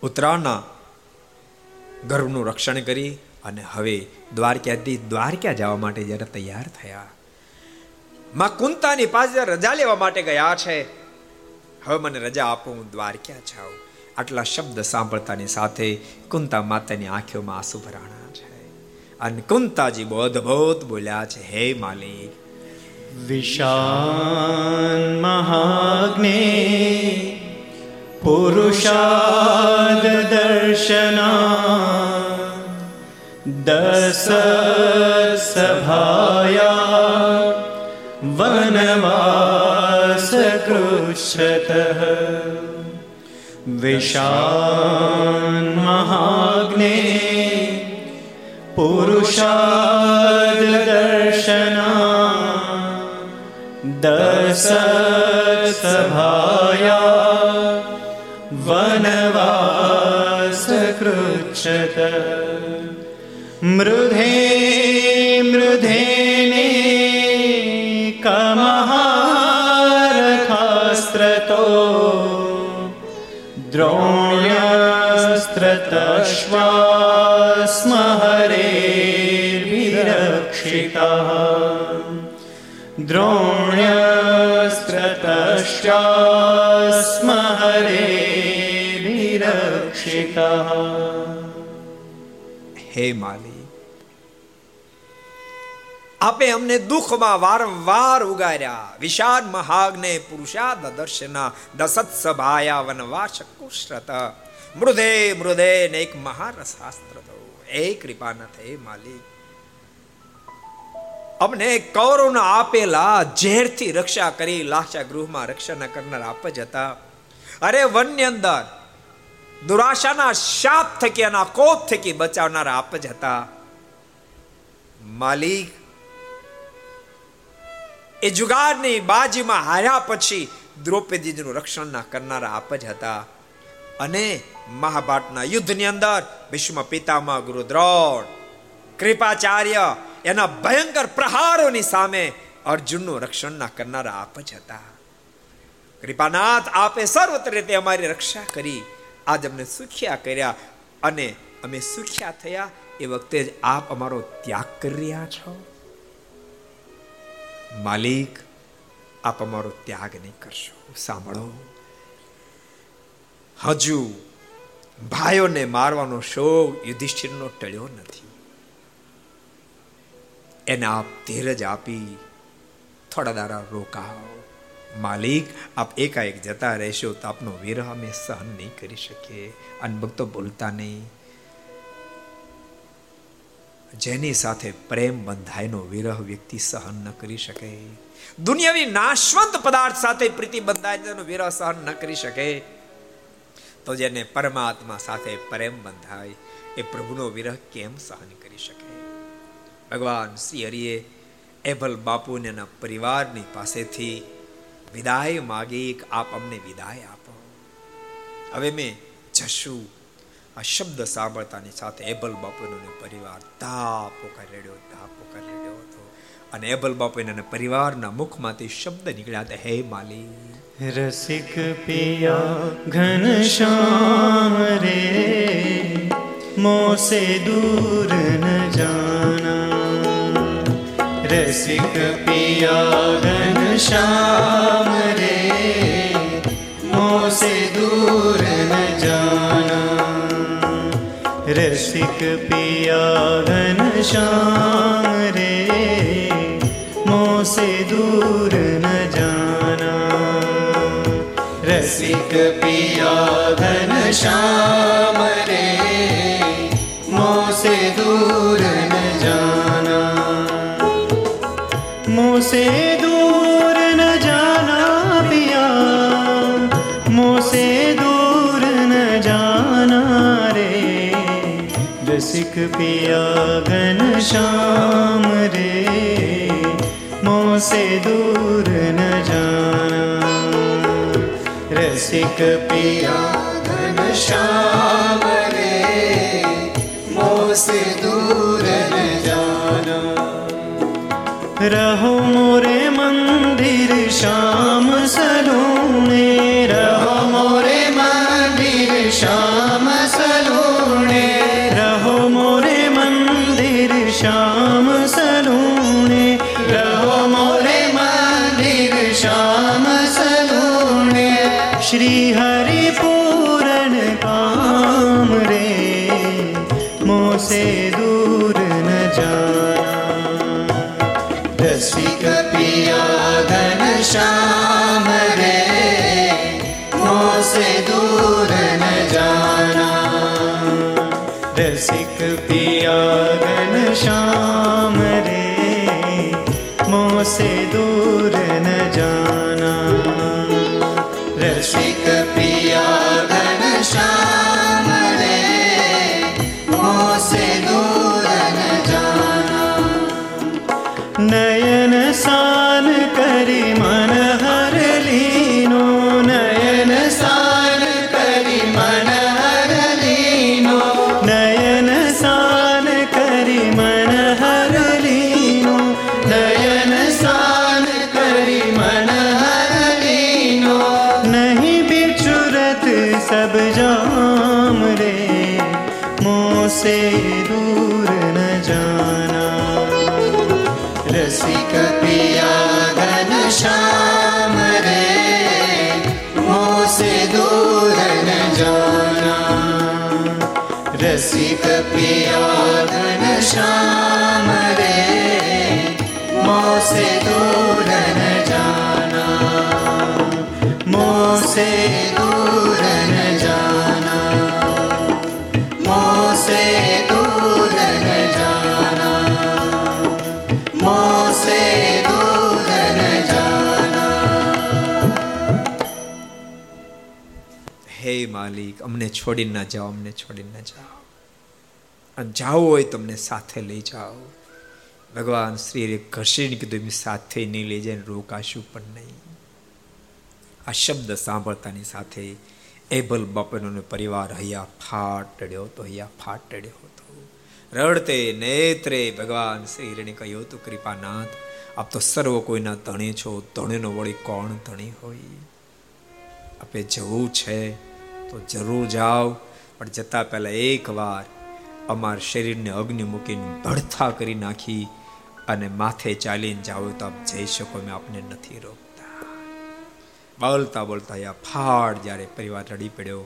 ઉત્તરાયણના ગર્ભનું રક્ષણ કરી અને હવે દ્વારકાથી દ્વારકા જવા માટે જ્યારે તૈયાર થયા. માં કુંતાની પાસે રજા લેવા માટે ગયા છે. હવે મને રજા આપો, હું દ્વારકા જાઉં. આટલા શબ્દ સાંભળતાની સાથે કુંતા માતાની આંખોમાં આંસુ ભરાણા. અને કુંતાજી બહુ અદભુત બોલ્યા છે, હે માલિક, વિશાન મહાગ્ને પુરુષાદ દર્શના દસ સભાયા વનવાસ કૃષત વિશાન મહાગ્ને पुरुषादर्शना दशसभाया वनवासकृच्छत मृधे मृधेने कमहारथास्त्रतो द्रोण्यस्त्रतश्वास्म द्रोण्यस्त्रतश्चास्म हरेर्विरक्षितः હે માલી આપે અમને દુઃખમાં વારંવાર ઉગાર્યા વિષાદ મહાગ્ને પુરુષાદ દર્શના દસત સભાયા વનવાસ કુશ્રત મૃદે મૃદે ને એક મહારસાસ્ત્ર તો એ કૃપા ન થઈ માલિક અમને કૌરવના આપેલા ઝેરથી રક્ષા કરી લાશા ગૃહમાં રક્ષા કરનાર આપ જ હતા. અરે વનની અંદર, દુરાશાના શાપ થકી એના કોપ થકી બચાવનાર આપ જ હતા. માલિક, એ જુગારની બાજીમાં હાર્યા પછી દ્રૌપદીજીનું રક્ષણ ના કરનારા આપ જ હતા. અને મહાભારતના યુદ્ધની અંદર ભીષ્મ પિતામહ ગુરુ દ્રોણ કૃપાચાર્ય એના ભયંકર પ્રહારોની સામે અર્જુનનું રક્ષણ ના કરનારા આપ જ હતા. કૃપાનાથ આપે સર્વત્ર રીતે અમારી રક્ષા કરી, આજ અમને સુખ્યા કર્યા અને અમે સુખ્યા થયા એ વખતે જ આપ અમારો ત્યાગ કરી રહ્યા છો. માલિક, આપ અમારો ત્યાગ નહીં કરશો. સાંભળો. હજુ ભાઈઓને મારવાનો શોક યુધિષ્ઠિરનો ટળ્યો નથી. એને આપ ધીરજ આપી થોડા દારા રોકાવ માલિક, આપ એકાએક જતા રહેશો તો આપનો વિરહ અમે સહન નહીં કરી શકીએ. અને ભક્તો બોલતા નહીં. જેની સાથે પ્રેમ બંધાયનો વિરહ વ્યક્તિ સહન ન કરી શકે. દુનિયાની નાશવંત પદાર્થ સાથે પ્રીતિ બંધાય વિરહ સહન ન કરી શકે. તો જેને પરમાત્મા સાથે પ્રેમ બંધાય, એ પ્રભુનો વિરહ કેમ સહન ભગવાન શ્રી હરિએ એભલ બાપુને એના પરિવારની પાસેથી વિદાય માગી આપ અમને વિદાય આપો. હવે મેં જશું આ શબ્દ સાંભળતાની સાથે એબલ બાપુનો પરિવાર તાપો રેડ્યો તાપો રેડ્યો હતો. અને એબલ બાપુ એના પરિવારના મુખમાંથી શબ્દ નીકળ્યા હતા, હે માલી રસિક પિયા ઘન શ્યામ રે, મોસે દૂર ન જાના रसिक पिया श्याम रे मोह से दूर न जाना रसिक पिया श्याम रे मोह से दूर न जाना रसिक पिया श्याम मोसे दूर न जाना पिया मोसे दूर न जाना रे रसिक पिया घन श्याम रे मोसे दूर न जाना रसिक पिया घन श्याम रे मोसे दूर रहो मोरे मंदिर श्याम सलूने છોડીને ના જાઓ, અમને છોડીને ના જાઓ. જાઓ હોય તમને સાથે લઈ જાઓ. ભગવાન શ્રીએ ઘસીને કીધું સાથે નહીં લઈ જાય રોકાશું પણ નહીં. આ શબ્દ સાંભળતાની સાથે એબલ બાપનો પરિવાર હૈયા ફાટડ્યો હતો, હૈયા ફાટડ્યો હતો. રડતે, નેત્રે ભગવાન શ્રી રેણે કહ્યું હતું, કૃપાનાથ, આપ તો સર્વ કોઈના ધણી છો, ધણીનો વળી કોણ ધણી હોય? આપે જવું છે તો જરૂર જાઓ, પણ જતા પહેલા એકવાર અમાર શરીરને અગ્નિ મૂકીને ભડથા કરી નાખી અને માથે ચાલીને જાઓ તો આપ જઈ શકો મેં આપને નથી રોકતા. બોલતા બોલતા યા ફાડ જ્યારે પરિવાર રડી પડ્યો,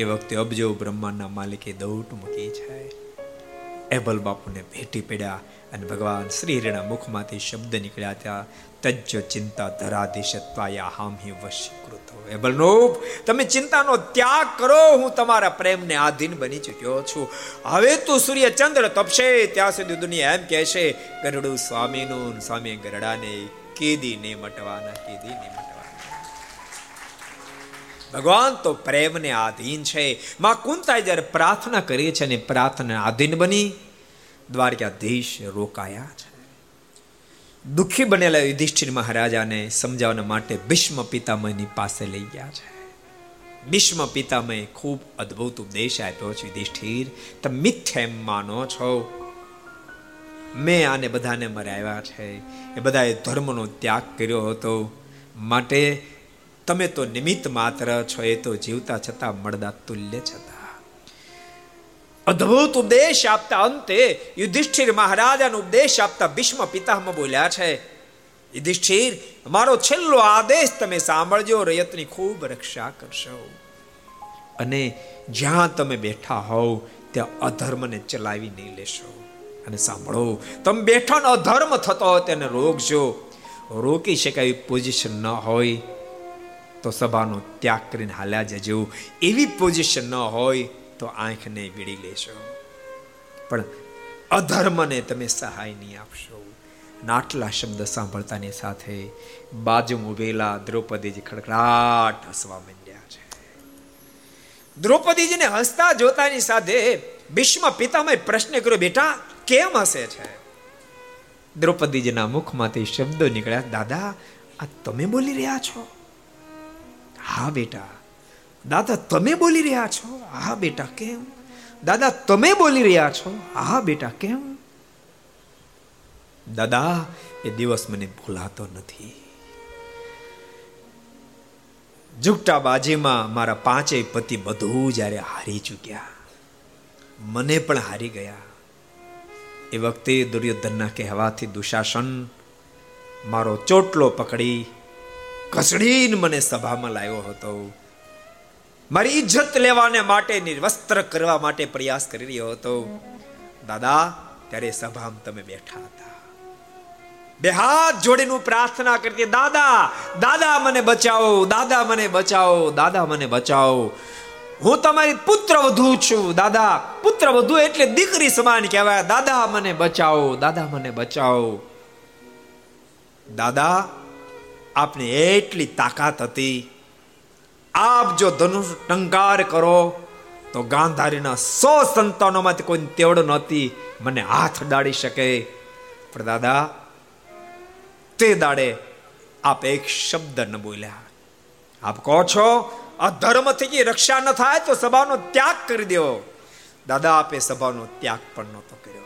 એ વખતે અબજો બ્રહ્માંડના માલિકે દૌટ મૂકી છે એબલ બાપુને ભેટી પડ્યા અને ભગવાન શ્રી હરિના મુખમાંથી શબ્દ નીકળ્યા ત્યાં, તજ્જ ચિંતા ધરાધીશ ત્વાયા હામહી વશીકૃત એબલનોપ તમે ચિંતાનો ત્યાગ કરો, હું તમારા પ્રેમને આધીન બની ચૂક્યો છું. હવે તું સૂર્ય ચંદ્ર તપશે, ત્યાં સુધી દુનિયા એમ કહેશે, ગરડું સ્વામીનું સ્વામી ગરડાને કેદી ને મટવાના કેદી ને ભગવાન તો પ્રેમને આધીન છે. માં કુંતા જ્યારે પ્રાર્થના કરી છે અને પ્રાર્થના આધીન બની, દ્વારકાધીશ રોકાયા છે. દુઃખી બનેલા યુધિષ્ઠિર મહારાજાને સમજાવવા માટે ભીષ્મ પિતામહની પાસે લઈ ગયા છે. ભીષ્મ પિતામહે ખૂબ અદ્ભુત ઉપદેશ આપ્યો છે, યુધિષ્ઠિર, તમે મિથ્યા એમ માનો છો? મેં આને બધાને મરાવ્યા છે. એ બધાએ ધર્મનો ત્યાગ કર્યો હતો. માટે તમે તો નિમિત્ત માત્ર છો, એ તો જીવતા છતાં મળદા તુલ્ય છતાં. અદ્ભુત ઉપદેશ આપતા અંતે યુધિષ્ઠિર મહારાજાનો ઉપદેશ આપતા ભીષ્મ પિતામાં બોલ્યા છે, યુધિષ્ઠિર, મારો છેલ્લો આદેશ તમે સાંભળજો, રયતની ખૂબ રક્ષા કરશો. અને જ્યાં તમે બેઠા હોવ, ત્યાં અધર્મને ચલાવી નહીં લેશો. અને સાંભળો, તમે બેઠા અધર્મ થતો હોય તેને રોકજો. રોકી શકાય પોઝિશન ન હોય, તો સભાનો ત્યાગ કરીને હાલ્યા જજો. એવી પોઝિશન ન હોય તો આંખને વીડી લેશો. પણ અધર્મને તમે સહાય નહીં આપશો. નાટલા શબ્દ સાંભળતાની સાથે બાજુ ઉભેલા દ્રૌપદીજી ખડખડાટ હસવા માંડ્યા છે. દ્રૌપદીજીને હસતા જોતાની સાથે ભીષ્મ પિતામય પ્રશ્ન કર્યો, બેટા, કેમ હસે છે? દ્રૌપદીજીના મુખમાંથી શબ્દો નીકળ્યા, દાદા, આ તમે બોલી રહ્યા છો? હા, બેટા દાદા, તમે બોલી રહ્યા છો? હા બેટા, કેમ? દાદા, તમે બોલી રહ્યા છો? હા બેટા, કેમ? દાદા, એ દિવસ મને ભૂલાતો નથી. ઝુકટા બાજીમાં મારા પાંચેય પતિ બધું જ્યારે હારી ચૂક્યા. મને પણ હારી ગયા. એ વખતે દુર્યોધનના કહેવાથી દુશાસન મારો ચોટલો પકડી કસડીને મને સભામાં લાવ્યો હતો. મારી ઇજ્જત લેવાને માટે, નિર્વસ્ત્ર કરવા માટે પ્રયાસ કરી રહ્યો હતો. દાદા, ત્યારે સભામાં તમે બેઠા હતા. બે હાથ જોડીને પ્રાર્થના કરતી, દાદા દાદા મને બચાવો, દાદા મને બચાવો, દાદા મને બચાવો. હું તમારી પુત્ર વધુ છું, દાદા. પુત્ર વધુ એટલે દીકરી સમાન કહેવાય. દાદા મને બચાવો, દાદા મને બચાવો. દાદા, આપને એટલી તાકાત હતી આપ જો ધનુષ ટંકાર કરો, તો ગાંધારીના સો સંતાનોમાંથી કોઈ તેવડો નહોતી, મને હાથ દાડી શકે. પણ દાદા, તે દાડે આપ એક શબ્દ ન બોલ્યા. આપ કહો છો અધર્મથી રક્ષા ન થાય, તો સભાનો ત્યાગ કરી દેવો દાદા, આપે સભાનો ત્યાગ પણ નહોતો કર્યો.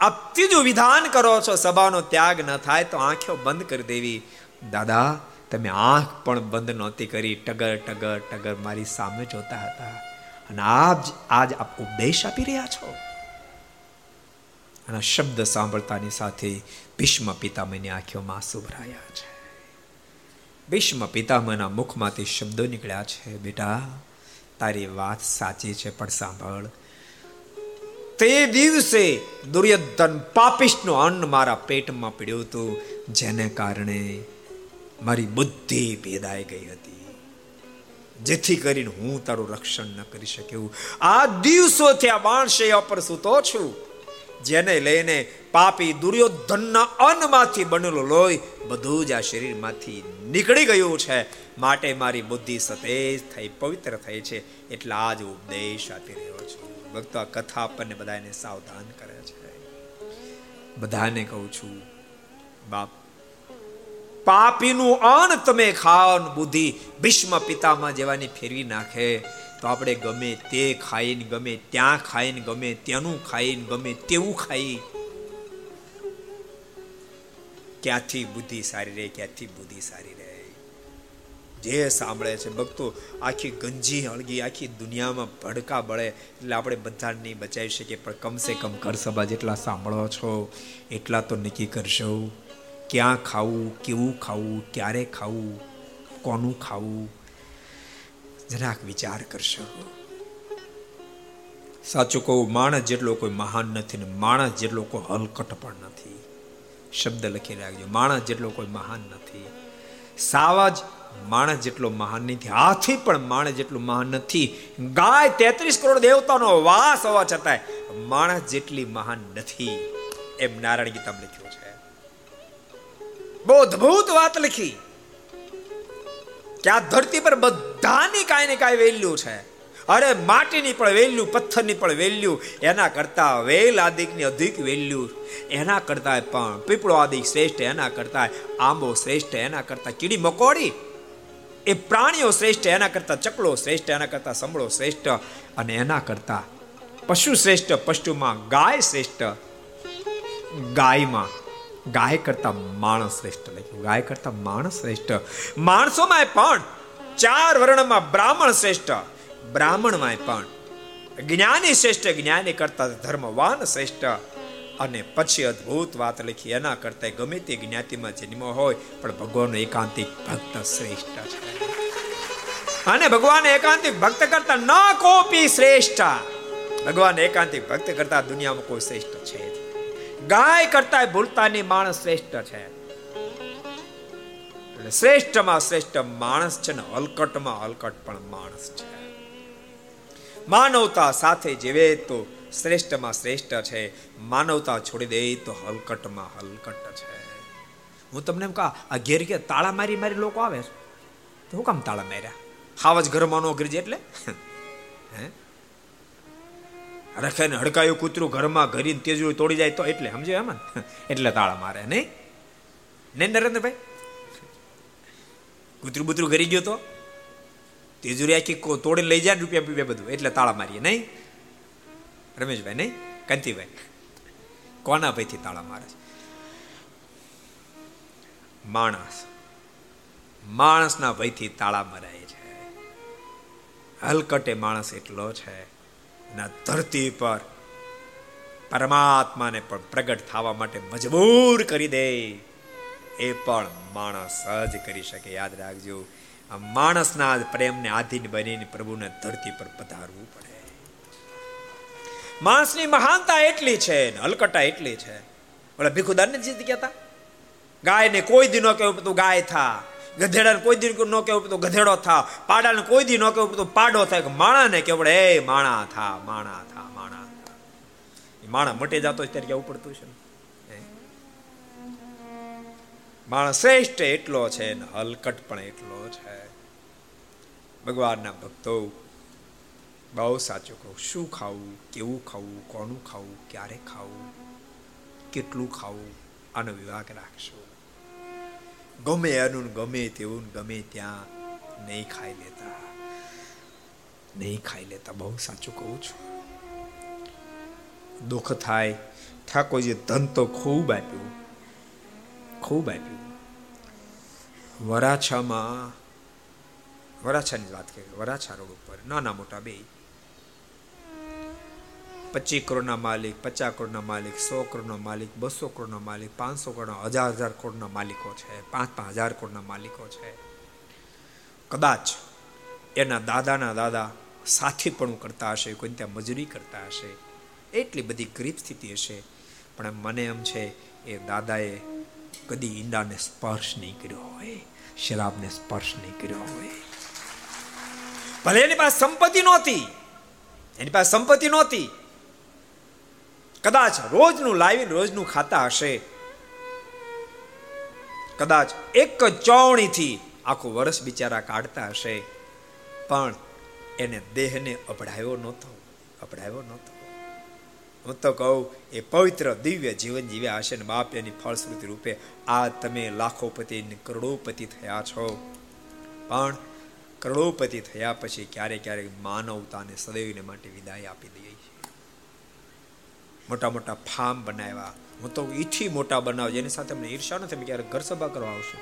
આપ ત્રીજું વિધાન કરો છો, સભાનો ત્યાગ ન થાય, તો આંખો બંધ કરી દેવી. દાદા તમે આંખ પણ બંધ નહોતી કરી, ટગર ટગર ટગર મારી સામે જોતા હતા. અને આજ આજ આપ ઉપદેશ આપી રહ્યા છો? અને શબ્દ સાંભળતાની સાથે ભીષ્મ પિતામહની આંખોમાં આંસુ ભરાયા છે. ભીષ્મ પિતામહના મુખમાંથી શબ્દો નીકળ્યા છે, બેટા, તારી વાત સાચી છે, પણ સાંભળ. તે દિવસે દુર્યોધન પાપિષ્ટનું અન્ન મારા પેટમાં પડ્યું હતું, જેને કારણે મારી બુદ્ધિ ભેદાઈ ગઈ હતી. જેથી કરીને હું તારું રક્ષણ ન કરી શક્યું. આ દિવસોથી આ બાણશૈયા પર સૂતો છું. જેને લઈને પાપી દુર્યોધનના અન્નમાંથી બનેલો લોહી બધું જ આ શરીરમાંથી નીકળી ગયું છે. માટે મારી બુદ્ધિ સતેજ થઈ, પવિત્ર થઈ છે. એટલે આ જ ઉપદેશ આપી રહ્યો છું. ભક્તો, આ કથા આપણને બધાને સાવધાન કરે છે. બધાને કહું છું, બાપ પાપીનું અન્ન તમે ખાઓ બુદ્ધિ ભીષ્મ પિતામાં જેવાની ફેરવી નાખે. તો આપણે ગમે તે ખાઈને, ગમે ત્યાં ખાઈને, ગમે તેનું ખાઈને, ગમે તેવું ખાઈ. ક્યાંથી બુદ્ધિ સારી રહે, ક્યાંથી બુદ્ધિ સારી રહે. જે સાંભળે છે, ભક્તો, આખી ગંજી હળગી, આખી દુનિયામાં ભડકા બળે, એટલે આપણે બધા નહીં બચાવી શકીએ, પણ કમસે કમ કરસભા જેટલા સાંભળો છો, એટલા તો નક્કી કરશો ક્યાં ખાવું, કેવું ખાવું, ક્યારે ખાવું, કોનું ખાવું? જરાક વિચાર કરશો. સાચું કહું, માણસ જેટલો કોઈ મહાન નથી ને માણસ જેટલો કોઈ હલકટ પણ નથી. શબ્દ લખી રાખજો, માણસ જેટલો કોઈ મહાન નથી. સાવજ માણસ જેટલો મહાન નથી, હાથી પણ માણસ જેટલું મહાન નથી. ગાય તેત્રીસ કરોડ દેવતાનો વાસ હોવા છતાંય માણસ જેટલી મહાન નથી. એમ નારાયણ ગીતા લખ્યું છે. બહુ અદભુત વાત લખી. કે આ ધરતી પર બધાની કાંઈ ને કાંઈ વેલ્યુ છે. અરે માટીની પણ વેલ્યુ, પથ્થરની પણ વેલ્યુ, એના કરતા વેલ આદિકની અધિક વેલ્યુ. એના કરતા પણ પીપળો આદિક શ્રેષ્ઠ, એના કરતા આંબો શ્રેષ્ઠ, એના કરતા કીડી મકોડી. એ પ્રાણીઓ શ્રેષ્ઠ, એના કરતા ચકલો શ્રેષ્ઠ, એના કરતા સંભળો શ્રેષ્ઠ અને એના કરતા પશુ શ્રેષ્ઠ, પશુમાં ગાય શ્રેષ્ઠ. ગાયમાં ગાય કરતા માણસ શ્રેષ્ઠ લખ્યું. ગાય કરતા માણસ શ્રેષ્ઠ. માણસોમાં પણ ચાર વર્ણમાં બ્રાહ્મણ શ્રેષ્ઠ બ્રાહ્મણમાં પણ જ્ઞાની શ્રેષ્ઠ, જ્ઞાની કરતા ધર્મવાન શ્રેષ્ઠ. અને પછી અદ્ભુત વાત લખી, એના કરતા ગમે તે જ્ઞાતિમાં જન્મ હોય, પણ ભગવાન એકાંતિક ભક્ત શ્રેષ્ઠ છે. અને ભગવાન એકાંતિક ભક્ત કરતા ન કોપી શ્રેષ્ઠ. ભગવાન એકાંતિક ભક્ત કરતા દુનિયામાં કોઈ શ્રેષ્ઠ છે ગાય કરતા ભૂલતાની માણસ શ્રેષ્ઠ છે. શ્રેષ્ઠમાં શ્રેષ્ઠ માણસ છે ને હલકટમાં હલકટ પણ માણસ છે. માનવતા સાથે જીવે તો શ્રેષ્ઠમાં શ્રેષ્ઠ છે. માનવતા છોડી દે તો હલકટમાં હલકટ છે. હું તમને એમ કહા, આ ઘેર કે તાળા મારી મારી લોકો આવે તો હું કામ તાળા માર્યા? હાવજ ઘરમાં નો ગરજે એટલે? રખે ને, હડકાયું કૂતરું ઘરમાં ઘરીને તેજું તોડી જાય તો એટલે સમજે એમ? એટલે તાળા મારે, નહીં? નહીં નરેન્દ્રભાઈ? કૂતરું બુતરું ઘરી ગયો તો? તેજુરી આખી તોડી લઈ જાય રૂપિયા પીપિયા બધું, એટલે તાળા મારીએ, નહીં? રમેશભાઈ, નહીં? કાંતિભાઈ, કોના ભાઈથી તાળા મારે માણસ, માણસના ભયથી તાળા મરાય છે. હલકટે માણસ એટલો છે. ના ધરતી પર પરમાત્માને પણ પ્રગટ થવા માટે મજબૂર કરી દે. એ પણ માણસ જ કરી શકે. યાદ રાખજો માણસના પ્રેમને આધીન બનીને પ્રભુને ધરતી પર પધારવું પડે. માણસની મહાનતા એટલી છે હલકટા એટલી છે. ઓલા ભીખુદાન ને જીત ગયા ગાયને કોઈ દિનો કેવું તું ગાય થા. ગધેડાને કોઈ દી ન કેવું તો ગધેડો થા. પાડાને કોઈ દી ન કહેવું તો પાડો થાય. કે માણાને કેવડે એ માણા થા માણા થા, માણા માણા મટી જતો ત્યારે કેવું પડતું છે માણસ શ્રેષ્ઠ એટલો છે ને, હલકટ પણ એટલો છે. ભગવાનના ભક્તો, બહુ સાચું કહું. શું ખાવું, કેવું ખાવું, કોનું ખાવું, ક્યારે ખાવું, કેટલું ખાવું, આનો વિવાહ રાખશું. ગમે એનું ગમે તેવું ગમે ત્યાં નહીં ખાઈ લેતા. નહીં ખાઈ લેતા. બહુ સાચું કહું છું. દુઃખ થાય. ઠાકોરજી ધન તો ખૂબ આપ્યું. ખૂબ આપ્યું. વરાછામાં, વરાછાની વાત કરીએ, વરાછા રોડ ઉપર, નાના મોટા બે પચીસ કરોડના માલિક, પચાસ કરોડના માલિક, સો કરોડનો માલિક, બસો કરોડનો માલિક, પાંચસો કરોડના, હજાર હજાર કરોડના માલિકો છે, પાંચ પાંચ હજાર કરોડના માલિકો છે. કદાચ એના દાદાના દાદા સાથી પણ કરતા હશે, કોઈ ત્યાં મજૂરી કરતા હશે, એટલી બધી ગરીબ સ્થિતિ હશે, પણ મને એમ છે, એ દાદાએ કદી ઈંડાને સ્પર્શ નહીં કર્યો હોય શરાબને સ્પર્શ નહીં કર્યો હોય. ભલે એની પાસે સંપત્તિ નહોતી, એની પાસે સંપત્તિ નહોતી કદાચ રોજનું લાવીને રોજનું ખાતા હશે. કદાચ એક ચોવણીથી આખું વર્ષ બિચારા કાઢતા હશે. પણ એને દેહને અપડાયો નહોતો અપડાયો નહોતો. હું તો કહું, એ પવિત્ર દિવ્ય જીવન જીવ્યા હશે ને બાપ એની ફળશ્રુતિ રૂપે આ તમે લાખોપતિ કરોડોપતિ થયા છો. પણ કરોડોપતિ થયા પછી ક્યારેક ક્યારેક માનવતાને સદૈવને માટે વિદાય આપી દઈએ મોટા મોટા ફાર્મ બનાવ્યા. હું તો ઈથી મોટા બનાવ, જેની સાથે મને ઈર્ષા નથી ક્યારેક ઘર સભા કરવા આવશું.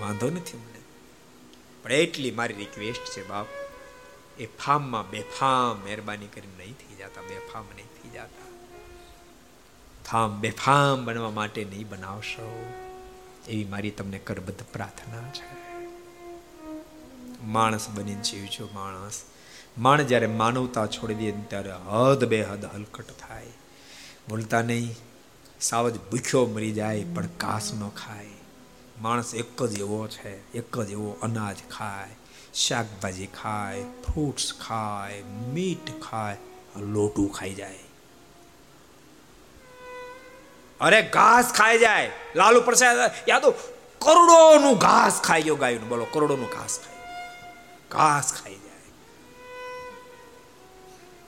વાંધો નથી મને. પણ એટલી મારી રિક્વેસ્ટ છે બાપ. એ ફાર્મમાં બેફામ મહેરબાની કરીને નહીં થઈ જતા બેફામ નહીં થઈ જતા. ફામ બેફામ બનવા માટે નહીં બનાવશો. એવી મારી તમને કરબદ્ધ પ્રાર્થના છે. માણસ બનીને જીવજો માણસ. માણસ જ્યારે માનવતા છોડી દે ત્યારે હદ બે હદ હલકટ થાય. બોલતા નહીં, સાવજ ભૂખ્યો મરી જાય, પણ કાસ ન ખાય. માણસ એક જ એવો છે, એક જ એવો અનાજ ખાય. શાકભાજી ખાય ફ્રૂટ્સ ખાય મીટ ખાય, લોટું ખાઈ જાય. અરે ઘાસ ખાઈ જાય. લાલુ પ્રસાદ, યાદો કરોડોનું ઘાસ ખાઈ ગયો ગાયનું. બોલો, કરોડોનું ઘાસ ખાય ઘાસ ખાઈ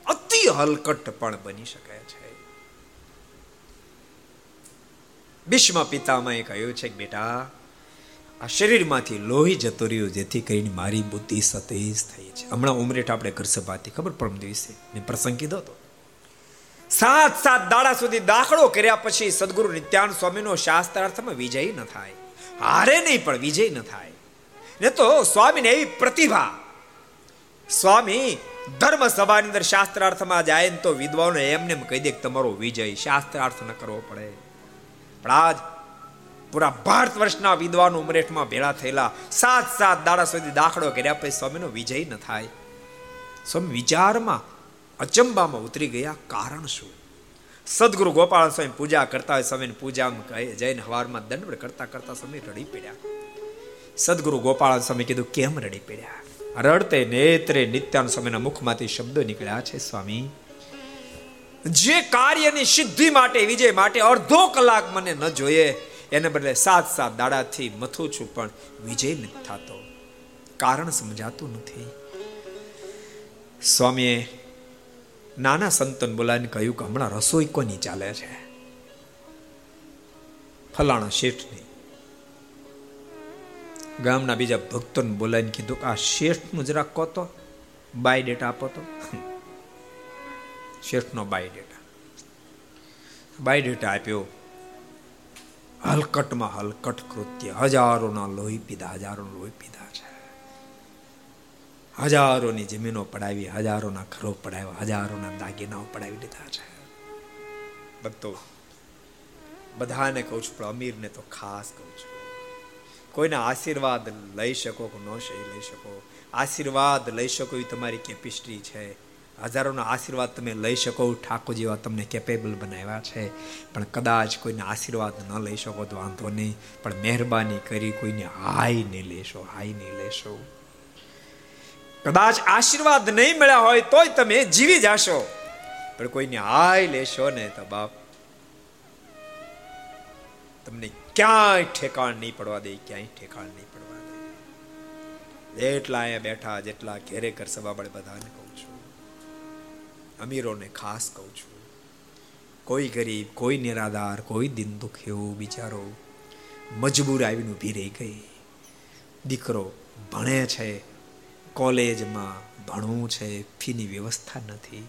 અતિ હલકટ પણ બની શકે છે. ભીષ્મ પિતામાં કહ્યું છે કે બેટા, આ શરીરમાંથી લોહી જતો રહ્યું, જેથી કરીને મારી બુદ્ધિ સતેજ થઈ છે. હમણાં ઉમરેઠ આપણે ઘર સભાથી ખબર પરમ દિવસે? મેં પ્રસંગ કીધો હતો. સાત સાત દાડા સુધી દાખલો કર્યા પછી સદગુરુ નિત્યાન સ્વામીનો શાસ્ત્રાર્થમાં વિજય ન થાય. હારે નહીં, પણ વિજય ન થાય. ને તો સ્વામીને એવી પ્રતિભા. સ્વામી ધર્મ સભાની અંદર શાસ્ત્રાર્થમાં જાય ને તો વિદ્વાનો એમને એમ કહી દે કે તમારો વિજય શાસ્ત્રાર્થ ન કરવો પડે. પણ આજ પૂરા ભારત વર્ષના વિદ્વાનો ઉમરેઠમાં ભેળા થયેલા સાત સાત દાડા સુધી દાખલો કર્યા પછી સ્વામીનો વિજય ન થાય. સ્વામી વિચારમાં અચંબામાં ઉતરી ગયા કારણ શું? સદગુરુ ગોપાલ સ્વામી પૂજા કરતા હોય, સ્વામીની પૂજામાં કહે જૈન હવારમાં દંડ કરતા કરતા સ્વામી રડી પડ્યા. સદગુરુ ગોપાલ સ્વામી કીધું, કેમ રડી પડ્યા? રડતે નેત્રે નિત્યાન સમયના મુખમાંથી શબ્દો નીકળ્યા છે, સ્વામી. જે કાર્યની સિદ્ધિ માટે, વિજય માટે અડધો કલાક મને ન જોઈએ, એને બદલે સાત સાત દાડાથી મથું છું, પણ વિજય નથી થતો. કારણ સમજાતું નથી. સ્વામીએ નાના સંતન બોલાવીને કહ્યું કે હમણાં રસોઈ કોની ચાલે છે? ફલાણા શેઠની. ગામના બીજા ભક્તોને બોલાવીને કીધું કે આ શેઠનું જરાક કહો તો બાય ડેટા આપો તો. શેઠનો બાય ડેટા બાય ડેટા આપ્યો. હલકટમાં હલકટ કૃત્ય. હજારોના લોહી પીધા હજારો લોહી પીધા છે. હજારોની જમીનો પડાવી, હજારોના ઘરો પડાવ્યા, હજારોના દાગીનાઓ પડાવી લીધા છે. ભક્તો બધાને કહું છું, પણ અમીરને તો ખાસ કહું છું. કોઈના આશીર્વાદ લઈ શકો કે ન લઈ શકો? આશીર્વાદ લઈ શકો એ તમારી કેપેસિટી છે. હજારોના આશીર્વાદ તમે લઈ શકો, ઠાકોર જેવા તમને કેપેબલ બનાવ્યા છે. પણ કદાચ કોઈને આશીર્વાદ ન લઈ શકો તો વાંધો નહીં. પણ મહેરબાની કરી કોઈને હાઈ નહીં લેશો હાઈ નહીં લેશો. કદાચ આશીર્વાદ નહીં મળ્યા હોય તોય તમે જીવી જાશો. પણ કોઈને હાય લેશો ને તો બાપ તમને ક્યાંય ઠેકાણ નહીં પડવા દે, ક્યાંય ઠેકાણ નહીં પડવા દે. જેટલા અહીંયા બેઠા જેટલા ઘેરે કર સભાબળે બધાને કહું છું. અમીરોને ખાસ કહું છું. કોઈ ગરીબ, કોઈ નિરાધાર, કોઈ દિન દુખ્યો બિચારો મજબૂર આવીને ઊભી રહી ગઈ. દીકરો ભણે છે, કોલેજમાં ભણવું છે, ફીની વ્યવસ્થા નથી.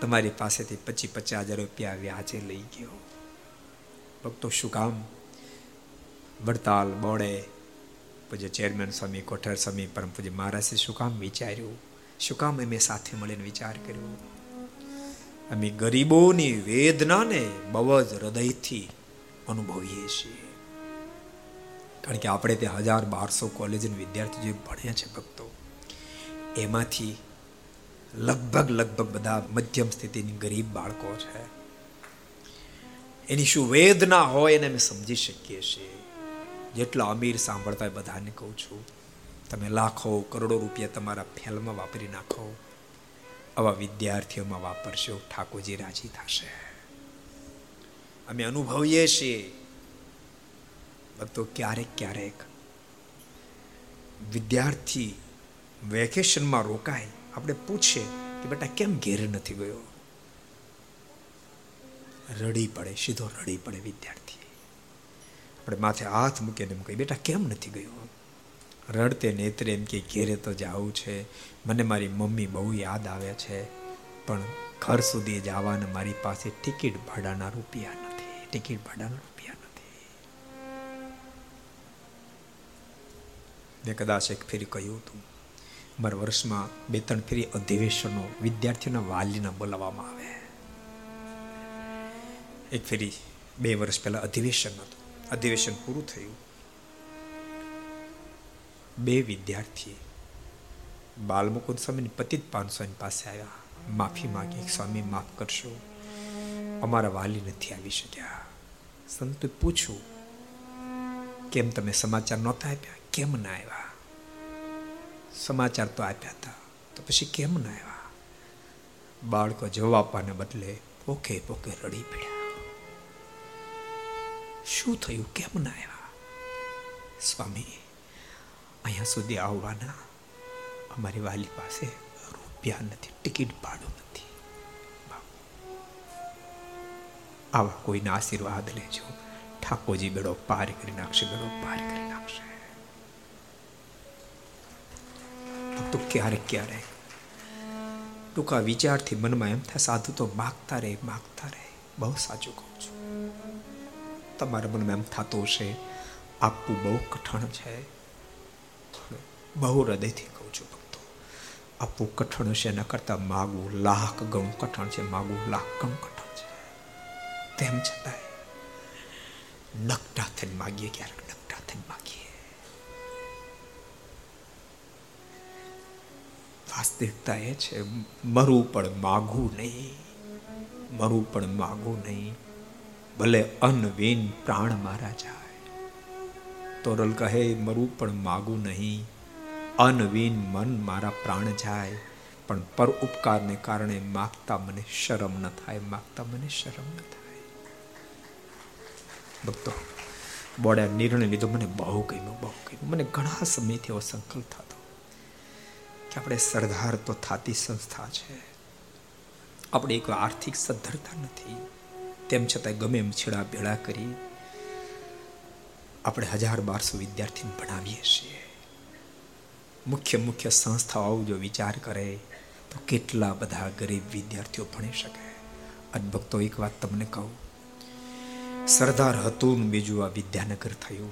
તમારી પાસેથી પચીસ પચાસ હજાર રૂપિયા વ્યાજે લઈ ગયો. ભક્તો શું કામ? વડતાલ, બોડે, પૂજ્ય ચેરમેન સ્વામી, કોઠાર સ્વામી, પરમ પૂજ્ય મહારાજે શું કામ વિચાર્યું? શું કામ અમે સાથે મળીને વિચાર કર્યો? અમે ગરીબોની વેદનાને બહુ જ હૃદયથી અનુભવીએ છીએ. કારણ કે આપણે ત્યાં હજાર બારસો કોલેજના વિદ્યાર્થીઓ જે ભણ્યા છે ભક્તો, એમાંથી લગભગ લગભગ બધા મધ્યમ સ્થિતિની ગરીબ બાળકો છે. એની શું વેદના હોય એને અમે સમજી શકીએ છીએ. જેટલા અમીર સાંભળતા હોય બધાને કહું છું, તમે લાખો, કરોડો રૂપિયા તમારા ફેલમાં વાપરી નાખો. આવા વિદ્યાર્થીઓમાં વાપરશો, ઠાકોરજી રાજી થશે. અમે અનુભવીએ છીએ. ભક્તો, ક્યારેક ક્યારેક વિદ્યાર્થી વેકેશનમાં રોકાય. આપણે પૂછીએ કે બેટા, કેમ ઘેર નથી ગયો? રડી પડે, સીધો રડી પડે વિદ્યાર્થી આપણે માથે હાથ મૂકીને એમ કહી બેટા, કેમ નથી ગયો? રડતે નેત્રે એમ કે, ઘેરે તો જવું છે. મને મારી મમ્મી બહુ યાદ આવે છે, પણ ઘર સુધી જવાના મારી પાસે ટિકિટ ભાડાના રૂપિયા નથી, ટિકિટ ભાડાના રૂપિયા નથી. મેં કદાચ એક ફેરી કહ્યું હતું. મારા વર્ષમાં બે ત્રણ ફેરી અધિવેશનો વિદ્યાર્થીઓના વાલીના બોલાવવામાં આવે. એક ફેરી બે વર્ષ પહેલા અધિવેશન હતું. અધિવેશન પૂરું થયું. બે વિદ્યાર્થી બાલમુકુદ સ્વામીની પતિત પાંચસોની પાસે આવ્યા. માફી માગી સ્વામી, માફ કરશો. અમારા વાલી નથી આવી શક્યા. સંતો પૂછું કેમ તમે સમાચાર નહોતા આપ્યા? કેમ ના આવ્યા? સમાચાર તો આપ્યા હતા. તો પછી કેમ ના આવ્યા? બાળકો જવાબ આપવાને બદલે પોકે પોકે રડી પડ્યા. શું થયું? કેમ ના આવ્યા? સ્વામી, અહીંયા સુધી આવવાના અમારી વાલી પાસે રૂપિયા નથી, ટિકિટ ભાડું નથી. આવા કોઈના આશીર્વાદ લેજો. ઠાકોરજી બેડો પાર કરી નાખશે બેડો પાર કરી નાખશે. તો ક્યારેક ક્યારેક ટૂંકા વિચારથી મનમાં એમ થાય, સાધુ તો માગતા રહે માગતા રહે. બહુ સાચું કહું છું. તમારા મનમાં એમ થતું હશે, આપવું બહુ કઠણ છે. બહુ હૃદયથી કહું છું ભક્તો, આપવું કઠણ હશે, એના કરતાં માગવું લાખ ગણું કઠણ છે, માગવું લાખ ગણું કઠણ છે. તેમ છતાંય, નકટા થઈને માગીએ, ક્યારેક નકટા થઈને માગીએ. વાસ્તવિકતા એ છે, મરું પણ માગવું નહીં, મરું પણ માગવું નહીં. ભલે અન્નવીન પ્રાણ મારા જાય તોરલ કહે મરવું પણ માગું નહીં. અન્ન વીન મન મારા પ્રાણ જાય. પણ પર ઉપકારને કારણે માગતા મને શરમ ન થાય. માગતા મને શરમ ન થાય. ભક્તો, બોડે નિર્ણય લીધો. મને બહુ ગમ્યો બહુ ગમ્યો. મને ઘણા સમયથી એવો સંકલ્પ થતો કે આપણે સરદાર તો થાતી સંસ્થા છે. આપણે એક આર્થિક સદ્ધરતા નથી. તેમ છતાં ગમે એમ છેડા ભેળા કરી આપણે હજાર બારસો વિદ્યાર્થી ભણાવીએ છીએ. મુખ્ય મુખ્ય સંસ્થાઓ જો વિચાર કરે, તો કેટલા બધા ગરીબ વિદ્યાર્થીઓ ભણી શકે? અને ભક્તો, એક વાત તમને કહું. સરદાર હતું બીજું આ વિદ્યાનગર થયું.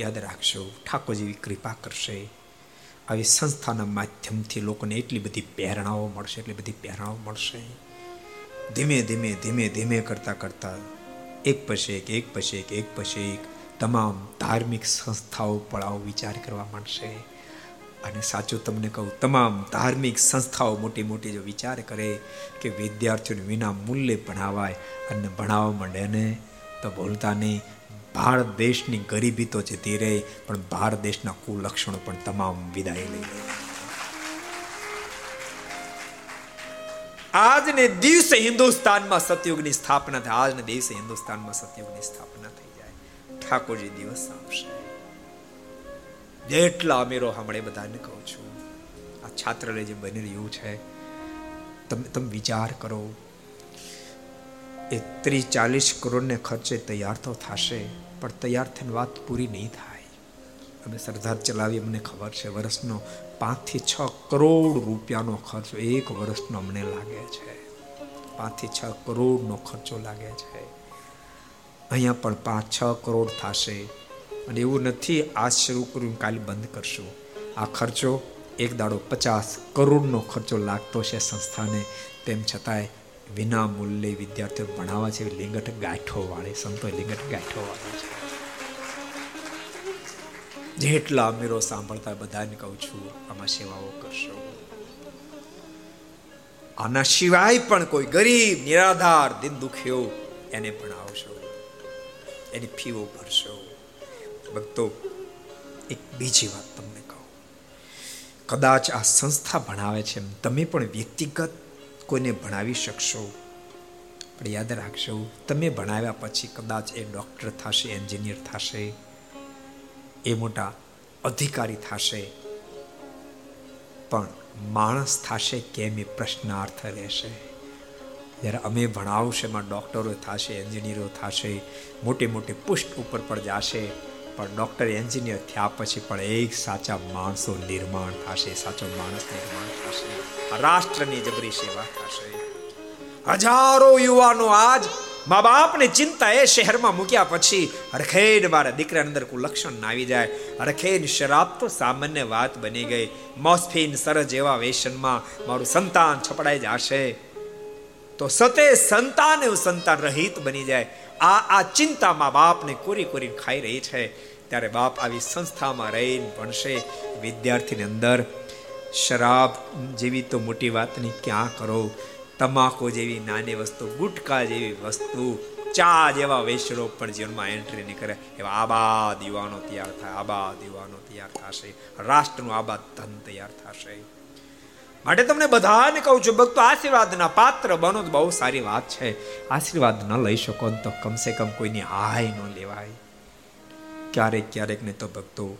યાદ રાખશો ઠાકોરજી કૃપા કરશે. આવી સંસ્થાના માધ્યમથી લોકોને એટલી બધી પ્રેરણાઓ મળશે, એટલી બધી પ્રેરણાઓ મળશે. ધીમે ધીમે ધીમે ધીમે કરતા કરતા એક પછી એક એક પછી એક એક પછી એક તમામ ધાર્મિક સંસ્થાઓ પડાવ વિચાર કરવા માંડશે. અને સાચું તમને કહું, તમામ ધાર્મિક સંસ્થાઓ મોટી મોટી જો વિચાર કરે કે વિદ્યાર્થીઓને વિના મૂલ્યે ભણાવાય અને ભણાવવા માંડે ને, તો બોલતા નહીં. ભારત દેશની ગરીબી તો જતી રહે, પણ ભારત દેશના કુલક્ષણો પણ તમામ વિદાય લઈ લે. આજને દિવસે હિન્દુસ્તાનમાં સતયુગની સ્થાપના થાય. આજને દિવસે હિન્દુસ્તાનમાં સતયુગની સ્થાપના થઈ જાય. ઠાકોરજી દિવસ આવશે. જેટલા અમીરો હમણે બધાને કહું છું, આ છાત્રાલય જે બની રહ્યું છે, તમે તમે વિચાર કરો, એ ત્રીસ ચાલીસ કરોડને ખર્ચે તૈયાર તો થશે, પણ તૈયાર થઈને વાત પૂરી નહીં થાય. અમે સરદાર ચલાવી મને ખબર છે, વર્ષનો પાંચથી છ કરોડ રૂપિયાનો ખર્ચો, એક વર્ષનો અમને લાગે છે. પાંચથી છ કરોડનો ખર્ચો લાગે છે. અહીંયા પણ પાંચ, છ કરોડ થશે. અને એવું નથી આજ શરૂ કર્યું, કાલે બંધ કરશું. આ ખર્ચો એક દાડો પચાસ કરોડનો ખર્ચો લાગતો છે સંસ્થાને. તેમ છતાંય વિના મૂલ્યે વિદ્યાર્થીઓ ભણાવવા છે લિંગટ ગાંઠો વાળી સંતો લિંગટ ગાંઠો વાળી છે. જેટલા અમીરો સાંભળતા બધાને કહું છું, આમાં સેવાઓ કરશો. આના સિવાય પણ કોઈ ગરીબ, નિરાધાર, દિન દુખ્યો એને ભણાવશો એની ફીઓ ભરશો. ભક્તો, એક બીજી વાત તમને કહું. કદાચ આ સંસ્થા ભણાવે છે તમે પણ વ્યક્તિગત કોઈને ભણાવી શકશો. પણ યાદ રાખશો તમે ભણાવ્યા પછી કદાચ એ ડૉક્ટર થશે, એન્જિનિયર થશે. એ મોટા અધિકારી થશે. પણ માણસ થશે કેમ એ પ્રશ્નાર્થ રહેશે? જ્યારે અમે ભણાવશે એમાં ડૉક્ટરો થશે, એન્જિનિયરો થશે, મોટી મોટી પુષ્ટ ઉપર પણ જશે, પણ ડૉક્ટર, એન્જિનિયર થયા પછી પણ એક સાચા માણસો નિર્માણ થશે, સાચો માણસ નિર્માણ થશે. રાષ્ટ્રની જબરી સેવા થશે. હજારો યુવાનો આજ મા બાપને ચિંતા એ શહેરમાં મૂક્યા પછી હરખેડ મારા દીકરા અંદર કોઈ લક્ષણ ના આવી જાય. હરખેડ શરાબ તો સામાન્ય વાત બની ગઈ. મોસ્ફિન સરજ એવા વેશનમાં મારું સંતાન છપડાઈ જશે. તો સતે સંતાન એવું સંતાન રહિત બની જાય. આ આ ચિંતા મા બાપને કોરી કોરી ખાઈ રહી છે. ત્યારે બાપ આવી સંસ્થામાં રહીને ભણશે વિદ્યાર્થીની અંદર. શરાબ જેવી તો મોટી વાતની ક્યાં કરો? તમાકુ જેવી નાની વસ્તુ, ગુટકા જેવી વસ્તુ, ચા જેવા વૈશ્વરો પણ જીવનમાં એન્ટ્રી નહીં કરે. એવા આબાદ યુવાનો તૈયાર થાય, આબાદ યુવાનો તૈયાર થશે. રાષ્ટ્રનું આબાદ ધન તૈયાર થશે. માટે તમને બધાને કહું છું, ભક્તો, આશીર્વાદના પાત્ર બનો તો બહુ સારી વાત છે. આશીર્વાદ ન લઈ શકો તો કમસે કમ કોઈની હાય ન લેવાય. ક્યારેક ક્યારેક ને તો ભક્તો,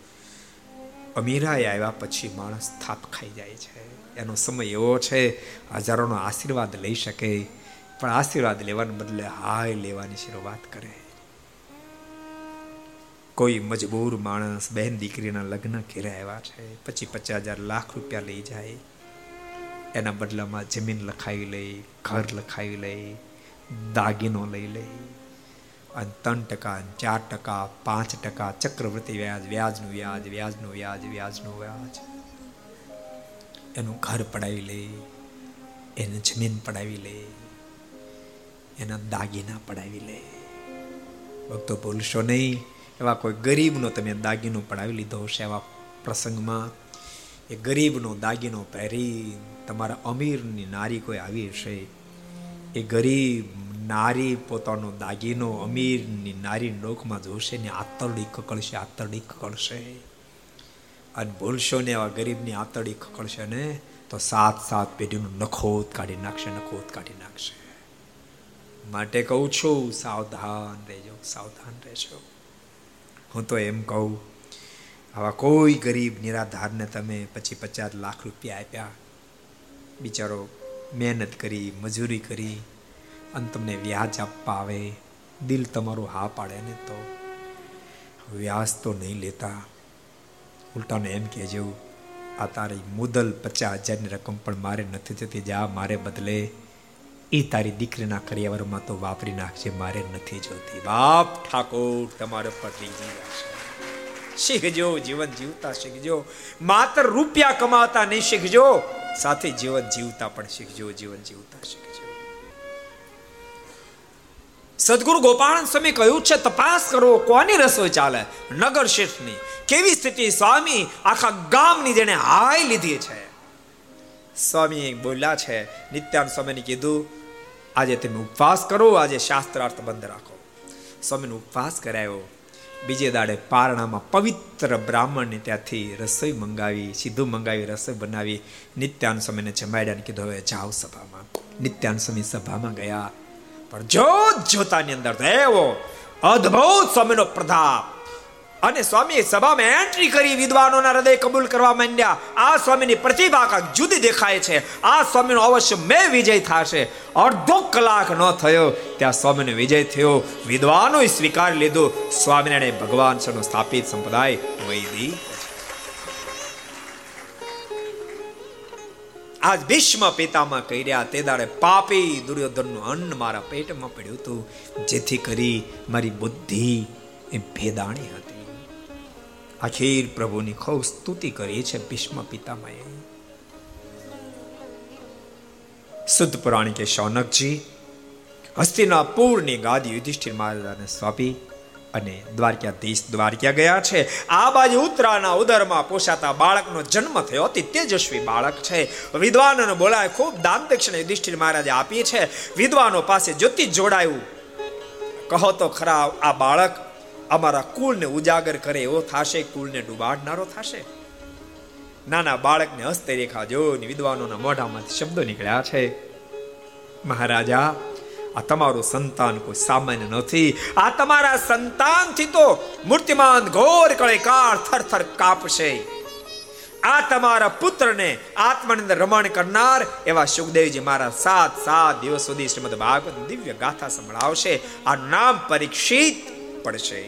અમીરાએ આવ્યા પછી માણસ થાપ ખાઈ જાય છે. એનો સમય એવો છે, હજારોનો આશીર્વાદ લઈ શકે. પણ આશીર્વાદ લેવાને બદલે હાય લેવાની શરૂઆત કરે. કોઈ મજબૂર માણસ, બહેન દીકરીના લગ્ન ઘેરા આવ્યા છે, પછી પચાસ હજાર લાખ રૂપિયા લઈ જાય. એના બદલામાં જમીન લખાવી લે ઘર લખાવી લે દાગીનો લઈ લે અને ત્રણ ટકા ચાર ટકા, પાંચ ટકા ચક્રવૃત્તિ વ્યાજ, વ્યાજનું વ્યાજ વ્યાજનું વ્યાજ વ્યાજનું વ્યાજ. એનું ઘર પડાવી લે, એને જમીન પડાવી લે, એના દાગીના પડાવી લે. ભક્તો ભૂલશો નહીં, એવા કોઈ ગરીબનો તમે દાગીનો પડાવી લીધો હશે એવા પ્રસંગમાં. એ ગરીબનો દાગીનો પહેરી તમારા અમીરની નારી કોઈ આવી હશે? એ ગરીબ નારી પોતાનો દાગીનો અમીરની નારી ડોકમાં જોશે ને આતરડી કકળશે આતરડી કકળશે. અને ભૂલશો ને એવા ગરીબની આતડી ખકડશે ને, તો સાત સાત પેઢીનું નખોત કાઢી નાખશે નખોત કાઢી નાખશે. માટે કહું છું, સાવધાન રહેજો સાવધાન રહેજો. હું તો એમ કહું, આવા કોઈ ગરીબ નિરાધારને તમે પછી પચાસ લાખ રૂપિયા આપ્યા, બિચારો મહેનત કરી, મજૂરી કરી, અને તમને વ્યાજ આપવા આવે, દિલ તમારું હા પાડે ને તો વ્યાજ તો નહીં લેતા. ઉલટાને એમ કહેજો આ તારી મુદલ પચાસ હજારની રકમ પણ મારે નથી જતી જા, મારે બદલે એ તારી દીકરીના કરિયાવરમાં તો વાપરી નાખજે, મારે નથી જોતી. બાપ ઠાકોર, તમારે પર રીજી શીખજો, જીવન જીવતા શીખજો. માત્ર રૂપિયા કમાતા નહીં શીખજો, સાથે જીવન જીવતા પણ શીખજો, જીવન જીવતા શીખજો. સદગુરુ ગોપાલ સ્વામી કહ્યું છે, તપાસ કરો, કોની રસોઈ ચાલે? નગર શેઠની. કેવી સ્થિતિ? સ્વામી આખા ગામની જેને હાય લીધી છે. સ્વામી બોલ્યા છે, નિત્યાન સ્વામીને કીધું, આજે તમે ઉપવાસ કરો, આજે શાસ્ત્રાર્થ બંધ રાખો. સ્વામીનો ઉપવાસ કરાયો. બીજે દાડે પારણામાં પવિત્ર બ્રાહ્મણને ત્યાંથી રસોઈ મંગાવી, સીધું મંગાવી, રસોઈ બનાવી. નિત્યાન સ્વામીને જમાડ્યા કીધું, હવે જાઓ સભામાં. નિત્યાન સ્વામી સભામાં ગયા. પણ જોત જોતાની અંદર એવો અદ્ભુત સ્વામીનો પ્રતાપ. અને સ્વામી સભામાં એન્ટ્રી કરી વિદ્વાનોના હૃદય કબૂલ કરવા માંડ્યા. આ સ્વામીની પ્રતિભા કાંક જુદી દેખાય છે. આ સ્વામીનો અવશ્ય મેં વિજય થશે. અડધો કલાક ન થયો ત્યાં સ્વામીનો વિજય થયો. વિદ્વાનોએ સ્વીકાર લીધો. સ્વામિનારાયણ ભગવાન સ્થાપિત સંપ્રદાય વૈદી આજ ભીષ્મ પિતામાં કર્યા તે દાડે પાપી દુર્યોધનનું અન્ન મારા પેટમાં પડ્યું હતું, જેથી કરી મારી બુદ્ધિ એ ભેદાણી હતી. આખીર પ્રભુની ખૂબ સ્તુતિ કરી છે ભીષ્મ પિતામહે શુદ્ધ પુરાણી કે શૌનકજી, હસ્તિનાપુરની ગાદી યુધિષ્ઠિર મહારાજાને સ્વાપી અને દ્વારકાધીશ દ્વારકા ગયા છે. આ બાજુ ઉત્તરાના ઉદરમાં પોષાતા બાળકનો જન્મ થયો. અતિ તેજસ્વી બાળક છે. વિદ્વાનોને બોલાય ખૂબ દાન દક્ષિણા યુધિષ્ઠિર મહારાજે આપી છે. વિદ્વાનો પાસે જ્યોતિ જોડાયું. કહો તો ખરા આ બાળક અમારા કુળને ઉજાગર કરે એવો થશે? કુળને ડૂબાડનારો થશે? નાના બાળકને હસ્તે રેખા જો વિદ્વાનોના મોઢામાંથી શબ્દો નીકળ્યા છે. મહારાજા આ તમારું સંતાન કોઈ સામાન્ય નથી. આ તમારા સંતાનથી તો મૂર્તિમાન ઘોર કળે કાળ થર થર કાપશે. આ તમારા પુત્રને આત્માની અંદર રમણ કરનાર એવા સુખદેવજી મારા સાત સાત દિવસ સુધી શ્રીમદ ભાગવત દિવ્ય ગાથા સંભળાવશે. આ નામ પરીક્ષિત પડશે.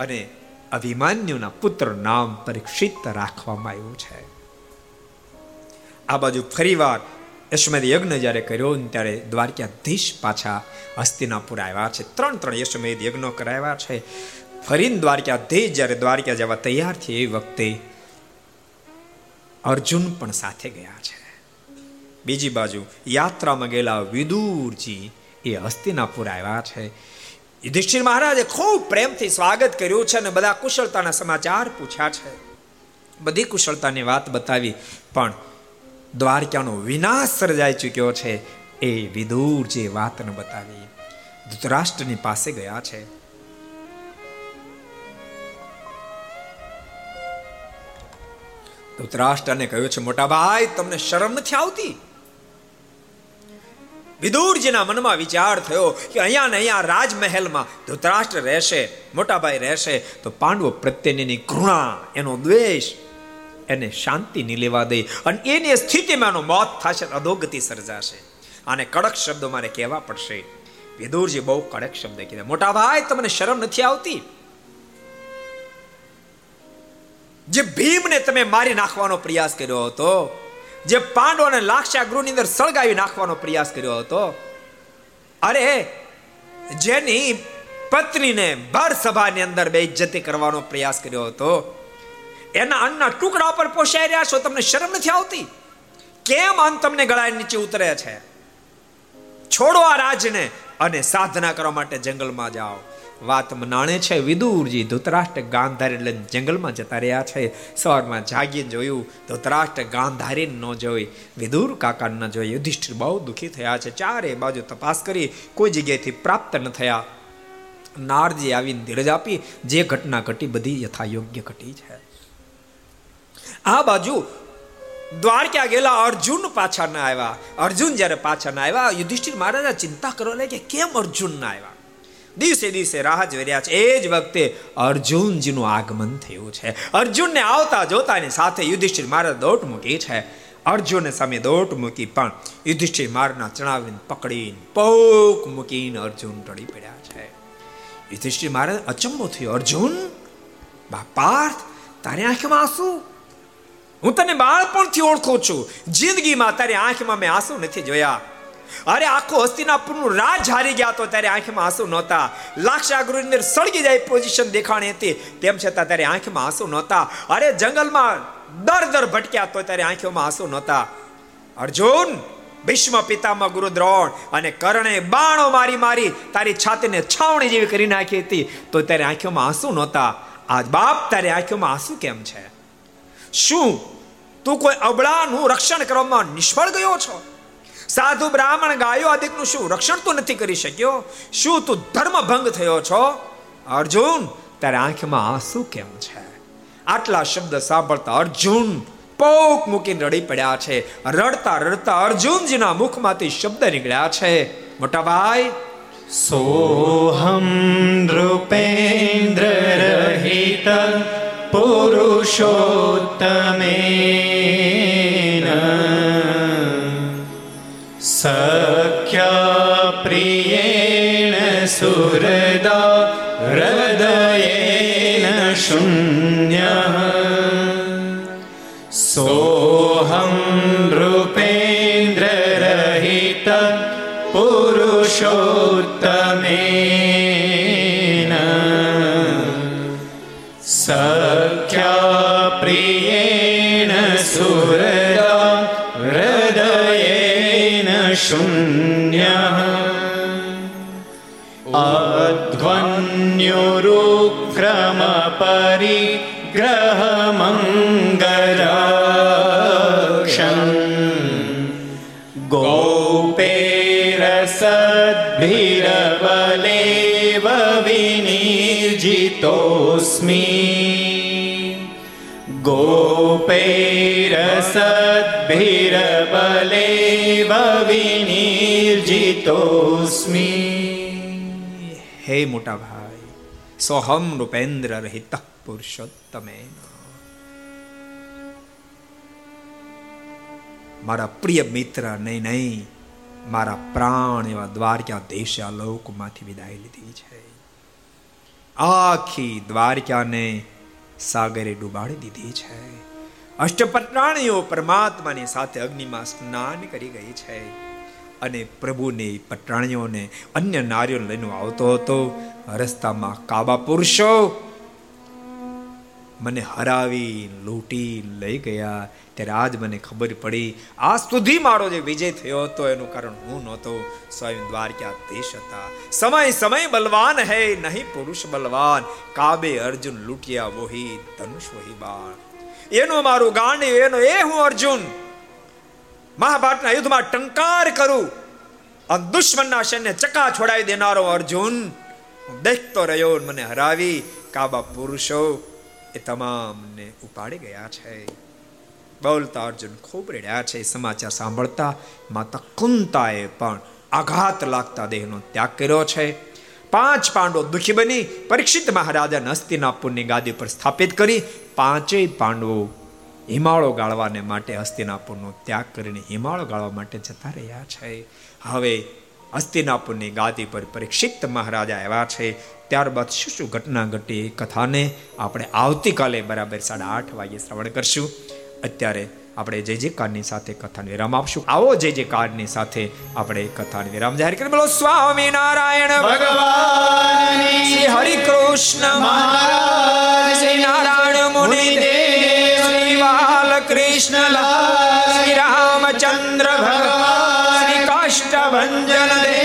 અને અભિમાન્યુના પુત્ર નામ પરીક્ષિત રાખવામાં આવ્યું છે. આ બાજુ ફરીવાર યશમેદ યજ્ઞ જ્યારે કર્યો ત્યારે દ્વારકાધીશ પાછા હસ્તિનાપુર આવ્યા છે. ત્રણ ત્રણ યશમેદ યજ્ઞો કરાવ્યા છે. ફરીને દ્વારકાધીશ જ્યારે દ્વારકા જવા તૈયાર છે, એ વખતે અર્જુન પણ સાથે ગયા છે. બીજી બાજુ યાત્રામાં ગયેલા વિદુરજી એ હસ્તિનાપુર આવ્યા છે. યુધિષ્ઠિર મહારાજે ખૂબ પ્રેમથી સ્વાગત કર્યું છે અને બધા કુશળતાના સમાચાર પૂછ્યા છે. બધી કુશળતાની વાત બતાવી પણ દ્વારકાનો વિનાશ સર્જાઈ ચૂક્યો છે એ વિદુર જે વાતને બતાવી ધૃતરાષ્ટ્રની પાસે ગયા છે. ધૃતરાષ્ટ્રને કહ્યું છે, મોટા ભાઈ, તમને શરમ નથી આવતી? વિદુરજીના મનમાં વિચાર થયો કે અહીંયા ને અહીંયા રાજમહેલમાં ધૃતરાષ્ટ્ર રહેશે મોટાભાઈ રહેશે, તો પાંડવો પ્રત્યેની ઘૃણા એનો દ્વેષ એને શાંતિ નહીં લેવા દે અને એની સ્થિતિમાં એનો મોત થશે અધોગતિ સર્જાશે. આને કડક શબ્દો મારે કહેવા પડશે. વિદુરજી બહુ કડક શબ્દ કીધા. મોટા ભાઈ, તમને શરમ નથી આવતી? જે ભીમને તમે મારી નાખવાનો પ્રયાસ કર્યો હતો, જે પાંડવોને લાક્ષા ગૃહની અંદર સળગાવી નાખવાનો પ્રયાસ કર્યો હતો, અરે, જેની પત્નીને ભર સભાની અંદર બે ઇજ્જતી કરવાનો પ્રયાસ કર્યો હતો એના અન્નના ટુકડા પર પોસાઈ રહ્યા છો, તમને શરમ નથી આવતી? કેમ અન્ન તમને ગળા નીચે ઉતરે છે? છોડો આ રાજને અને સાધના કરવા માટે જંગલમાં જાઓ. વાત મનાણે છે, વિદુરજી, ધૃતરાષ્ટ્ર ગાંધારી લઈને જંગલમાં જતા રહ્યા છે. સવારમાં જાગીને જોયું, ધૃતરાષ્ટ્ર ગાંધારી ન જોઈ, વિદુર કાકા ન જોઈ, યુધિષ્ઠિર બહુ દુઃખી થયા છે. ચારે બાજુ તપાસ કરી, કોઈ જગ્યાએથી પ્રાપ્ત ન થયા. નારજી આવીને ધીરજ આપી, જે ઘટના ઘટી બધી યથા યોગ્ય ઘટી છે. આ બાજુ દ્વારકા ગયેલા અર્જુન પાછા ના આવ્યા. અર્જુન જ્યારે પાછા ના આવ્યા, યુધિષ્ઠિર મહારાજા ચિંતા કરવા લાગે કેમ અર્જુન ના આવ્યા? દિવસે દિવસે રાહ જોઈ રહ્યા છે. એ જ વખતે અર્જુનજીનું આગમન થયું છે. અર્જુનને આવતા જોતાની સાથે યુધિષ્ઠિર મહારાજ દોટ મૂકી છે. અર્જુનને સામે દોટ મૂકી પણ યુધિષ્ઠિર મારના ચણાવીને પકડીને પોક મૂકીને અર્જુન ટળી પડ્યા છે. યુધિષ્ઠિર મહારાજ અચંબો થયો. અર્જુન, બાપાર્થ, તારી આંખમાં આંસુ હું તને બાળપણથી ઓળખું છું. જિંદગીમાં તારી આંખમાં મેં આંસુ નથી જોયા. અરે આખો હસ્તિનાપુરનું રાજ હારી ગયા તો ત્યારે આંખમાં આંસુ નહોતા. લાક્ષાગૃહની અંદર સળગી જાય પોઝિશન દેખાણી હતી. તેમ છતાં ત્યારે આંખમાં આંસુ નહોતા. અરે જંગલમાં દર દર ભટક્યા તો ત્યારે આંખોમાં આંસુ નહોતા. અર્જુન, ભીષ્મ પિતામાં ગુરુ દ્રોણ અને કર્ણે બાણો મારી મારી તારી છાતીને છાવણી જેવી કરી નાખી હતી તો ત્યારે આંખોમાં આંસુ નહોતા. આજ બાપ તારી આંખોમાં આંસુ કેમ છે? શું તું કોઈ અબળાનું રક્ષણ કરવામાં નિષ્ફળ ગયો છો? સાધુ બ્રાહ્મણ ગાયો આદિકનું શું રક્ષણ તો નથી કરી શક્યો? શું તું ધર્મ ભંગ થયો છો? અર્જુન, તારે આંખમાં આંસુ કેમ છે? આટલા શબ્દ સાંભળતા અર્જુન પોક મૂકીને રડી પડ્યા છે. રડતા રડતા અર્જુનજીના મુખમાંથી શબ્દ નીકળ્યા છે. મોટા ભાઈ, સોહમ નૃપેન્દ્ર રહિત पुरुषोत्तमेन सख्या प्रियेण सुहृदा हृदयेन शृङ् शून्यः अध्वन्युरुक्रमपरिग्रहमङ्गलाक्षन् गोपेरसद्भिरबलेव विनिर्जितोऽस्मि गोप रूपैरसद्भिरबले विनिर्जितोऽस्मि હે મોટા ભાઈ સોહમ રૂપેન્દ્ર રહિત પુરુષોત્તમે મારા પ્રિય મિત્ર નહીં નહીં મારા પ્રાણ એવા દ્વારકા દેશ આ લોકમાંથી વિદાય લીધી છે આખી દ્વારકાને સાગરે ડૂબાડી દીધી છે અષ્ટપટરાણીઓ પરમાત્માની સાથે અગ્નિમાં સ્નાન કરી ગઈ છે. અને પ્રભુની પટરાણીઓને અન્ય નારીઓ લઈને આવતો હતો. રસ્તામાં કાબા પુરુષો મને હરાવી, લૂંટી લઈ ગયા. ત્યારે આજ મને ખબર પડી આ સુધી મારો જે વિજય થયો હતો એનું કારણ હું નહોતો. સ્વયં દ્વારકાધીશ હતા. સમય સમય બલવાન હે, નહીં પુરુષ બલવાન. કાબે અર્જુન લૂંટ્યા વોહી ધનુષ વહી બાણ. એનો મારું ગાંડી, એનો એ હું અર્જુન. મહાભારતના યુદ્ધમાં ટંકાર કરું. અને દુશ્મનના સૈન્ય ચકા છોડાવી દેનારો અર્જુન. દેખતો રહ્યો મને હરાવી કાબા પુરુષો એ તમામને ઉપાડી ગયા છે. બોલતા અર્જુન ખૂબ રડ્યા છે. સમાચાર સાંભળતા માતા કુંતાએ પણ આઘાત લાગતા દેહનો ત્યાગ કર્યો છે. પાંચ પાંડવો દુઃખી બની, પરીક્ષિત મહારાજા હસ્તિનાપુરની ગાદી પર સ્થાપિત કરી પાંચેય પાંડવો હિમાળો ગાળવાને માટે હસ્તિનાપુરનો ત્યાગ કરીને હિમાળો ગાળવા માટે જતા રહ્યા છે. હવે હસ્તિનાપુરની ગાદી પર પરીક્ષિત મહારાજા આવ્યા છે. ત્યારબાદ શું શું ઘટના ઘટી કથાને આપણે આવતીકાલે બરાબર સાડા આઠ વાગે શ્રવણ કરશું. અત્યારે આપણે જય જયકારની સાથે કથાને વિરામ આપશું. આવો જય જયકારની સાથે આપણે કથાને વિરામ જાહેર કરી બોલો સ્વામી નારાયણ ભગવાન શ્રી હરિ કૃષ્ણ મહારાજ, શ્રી નારાયણ મુનિ દેવ, શ્રી બાલકૃષ્ણ શ્રી રામચંદ્ર ભગવાન કાષ્ટભંજન દેવ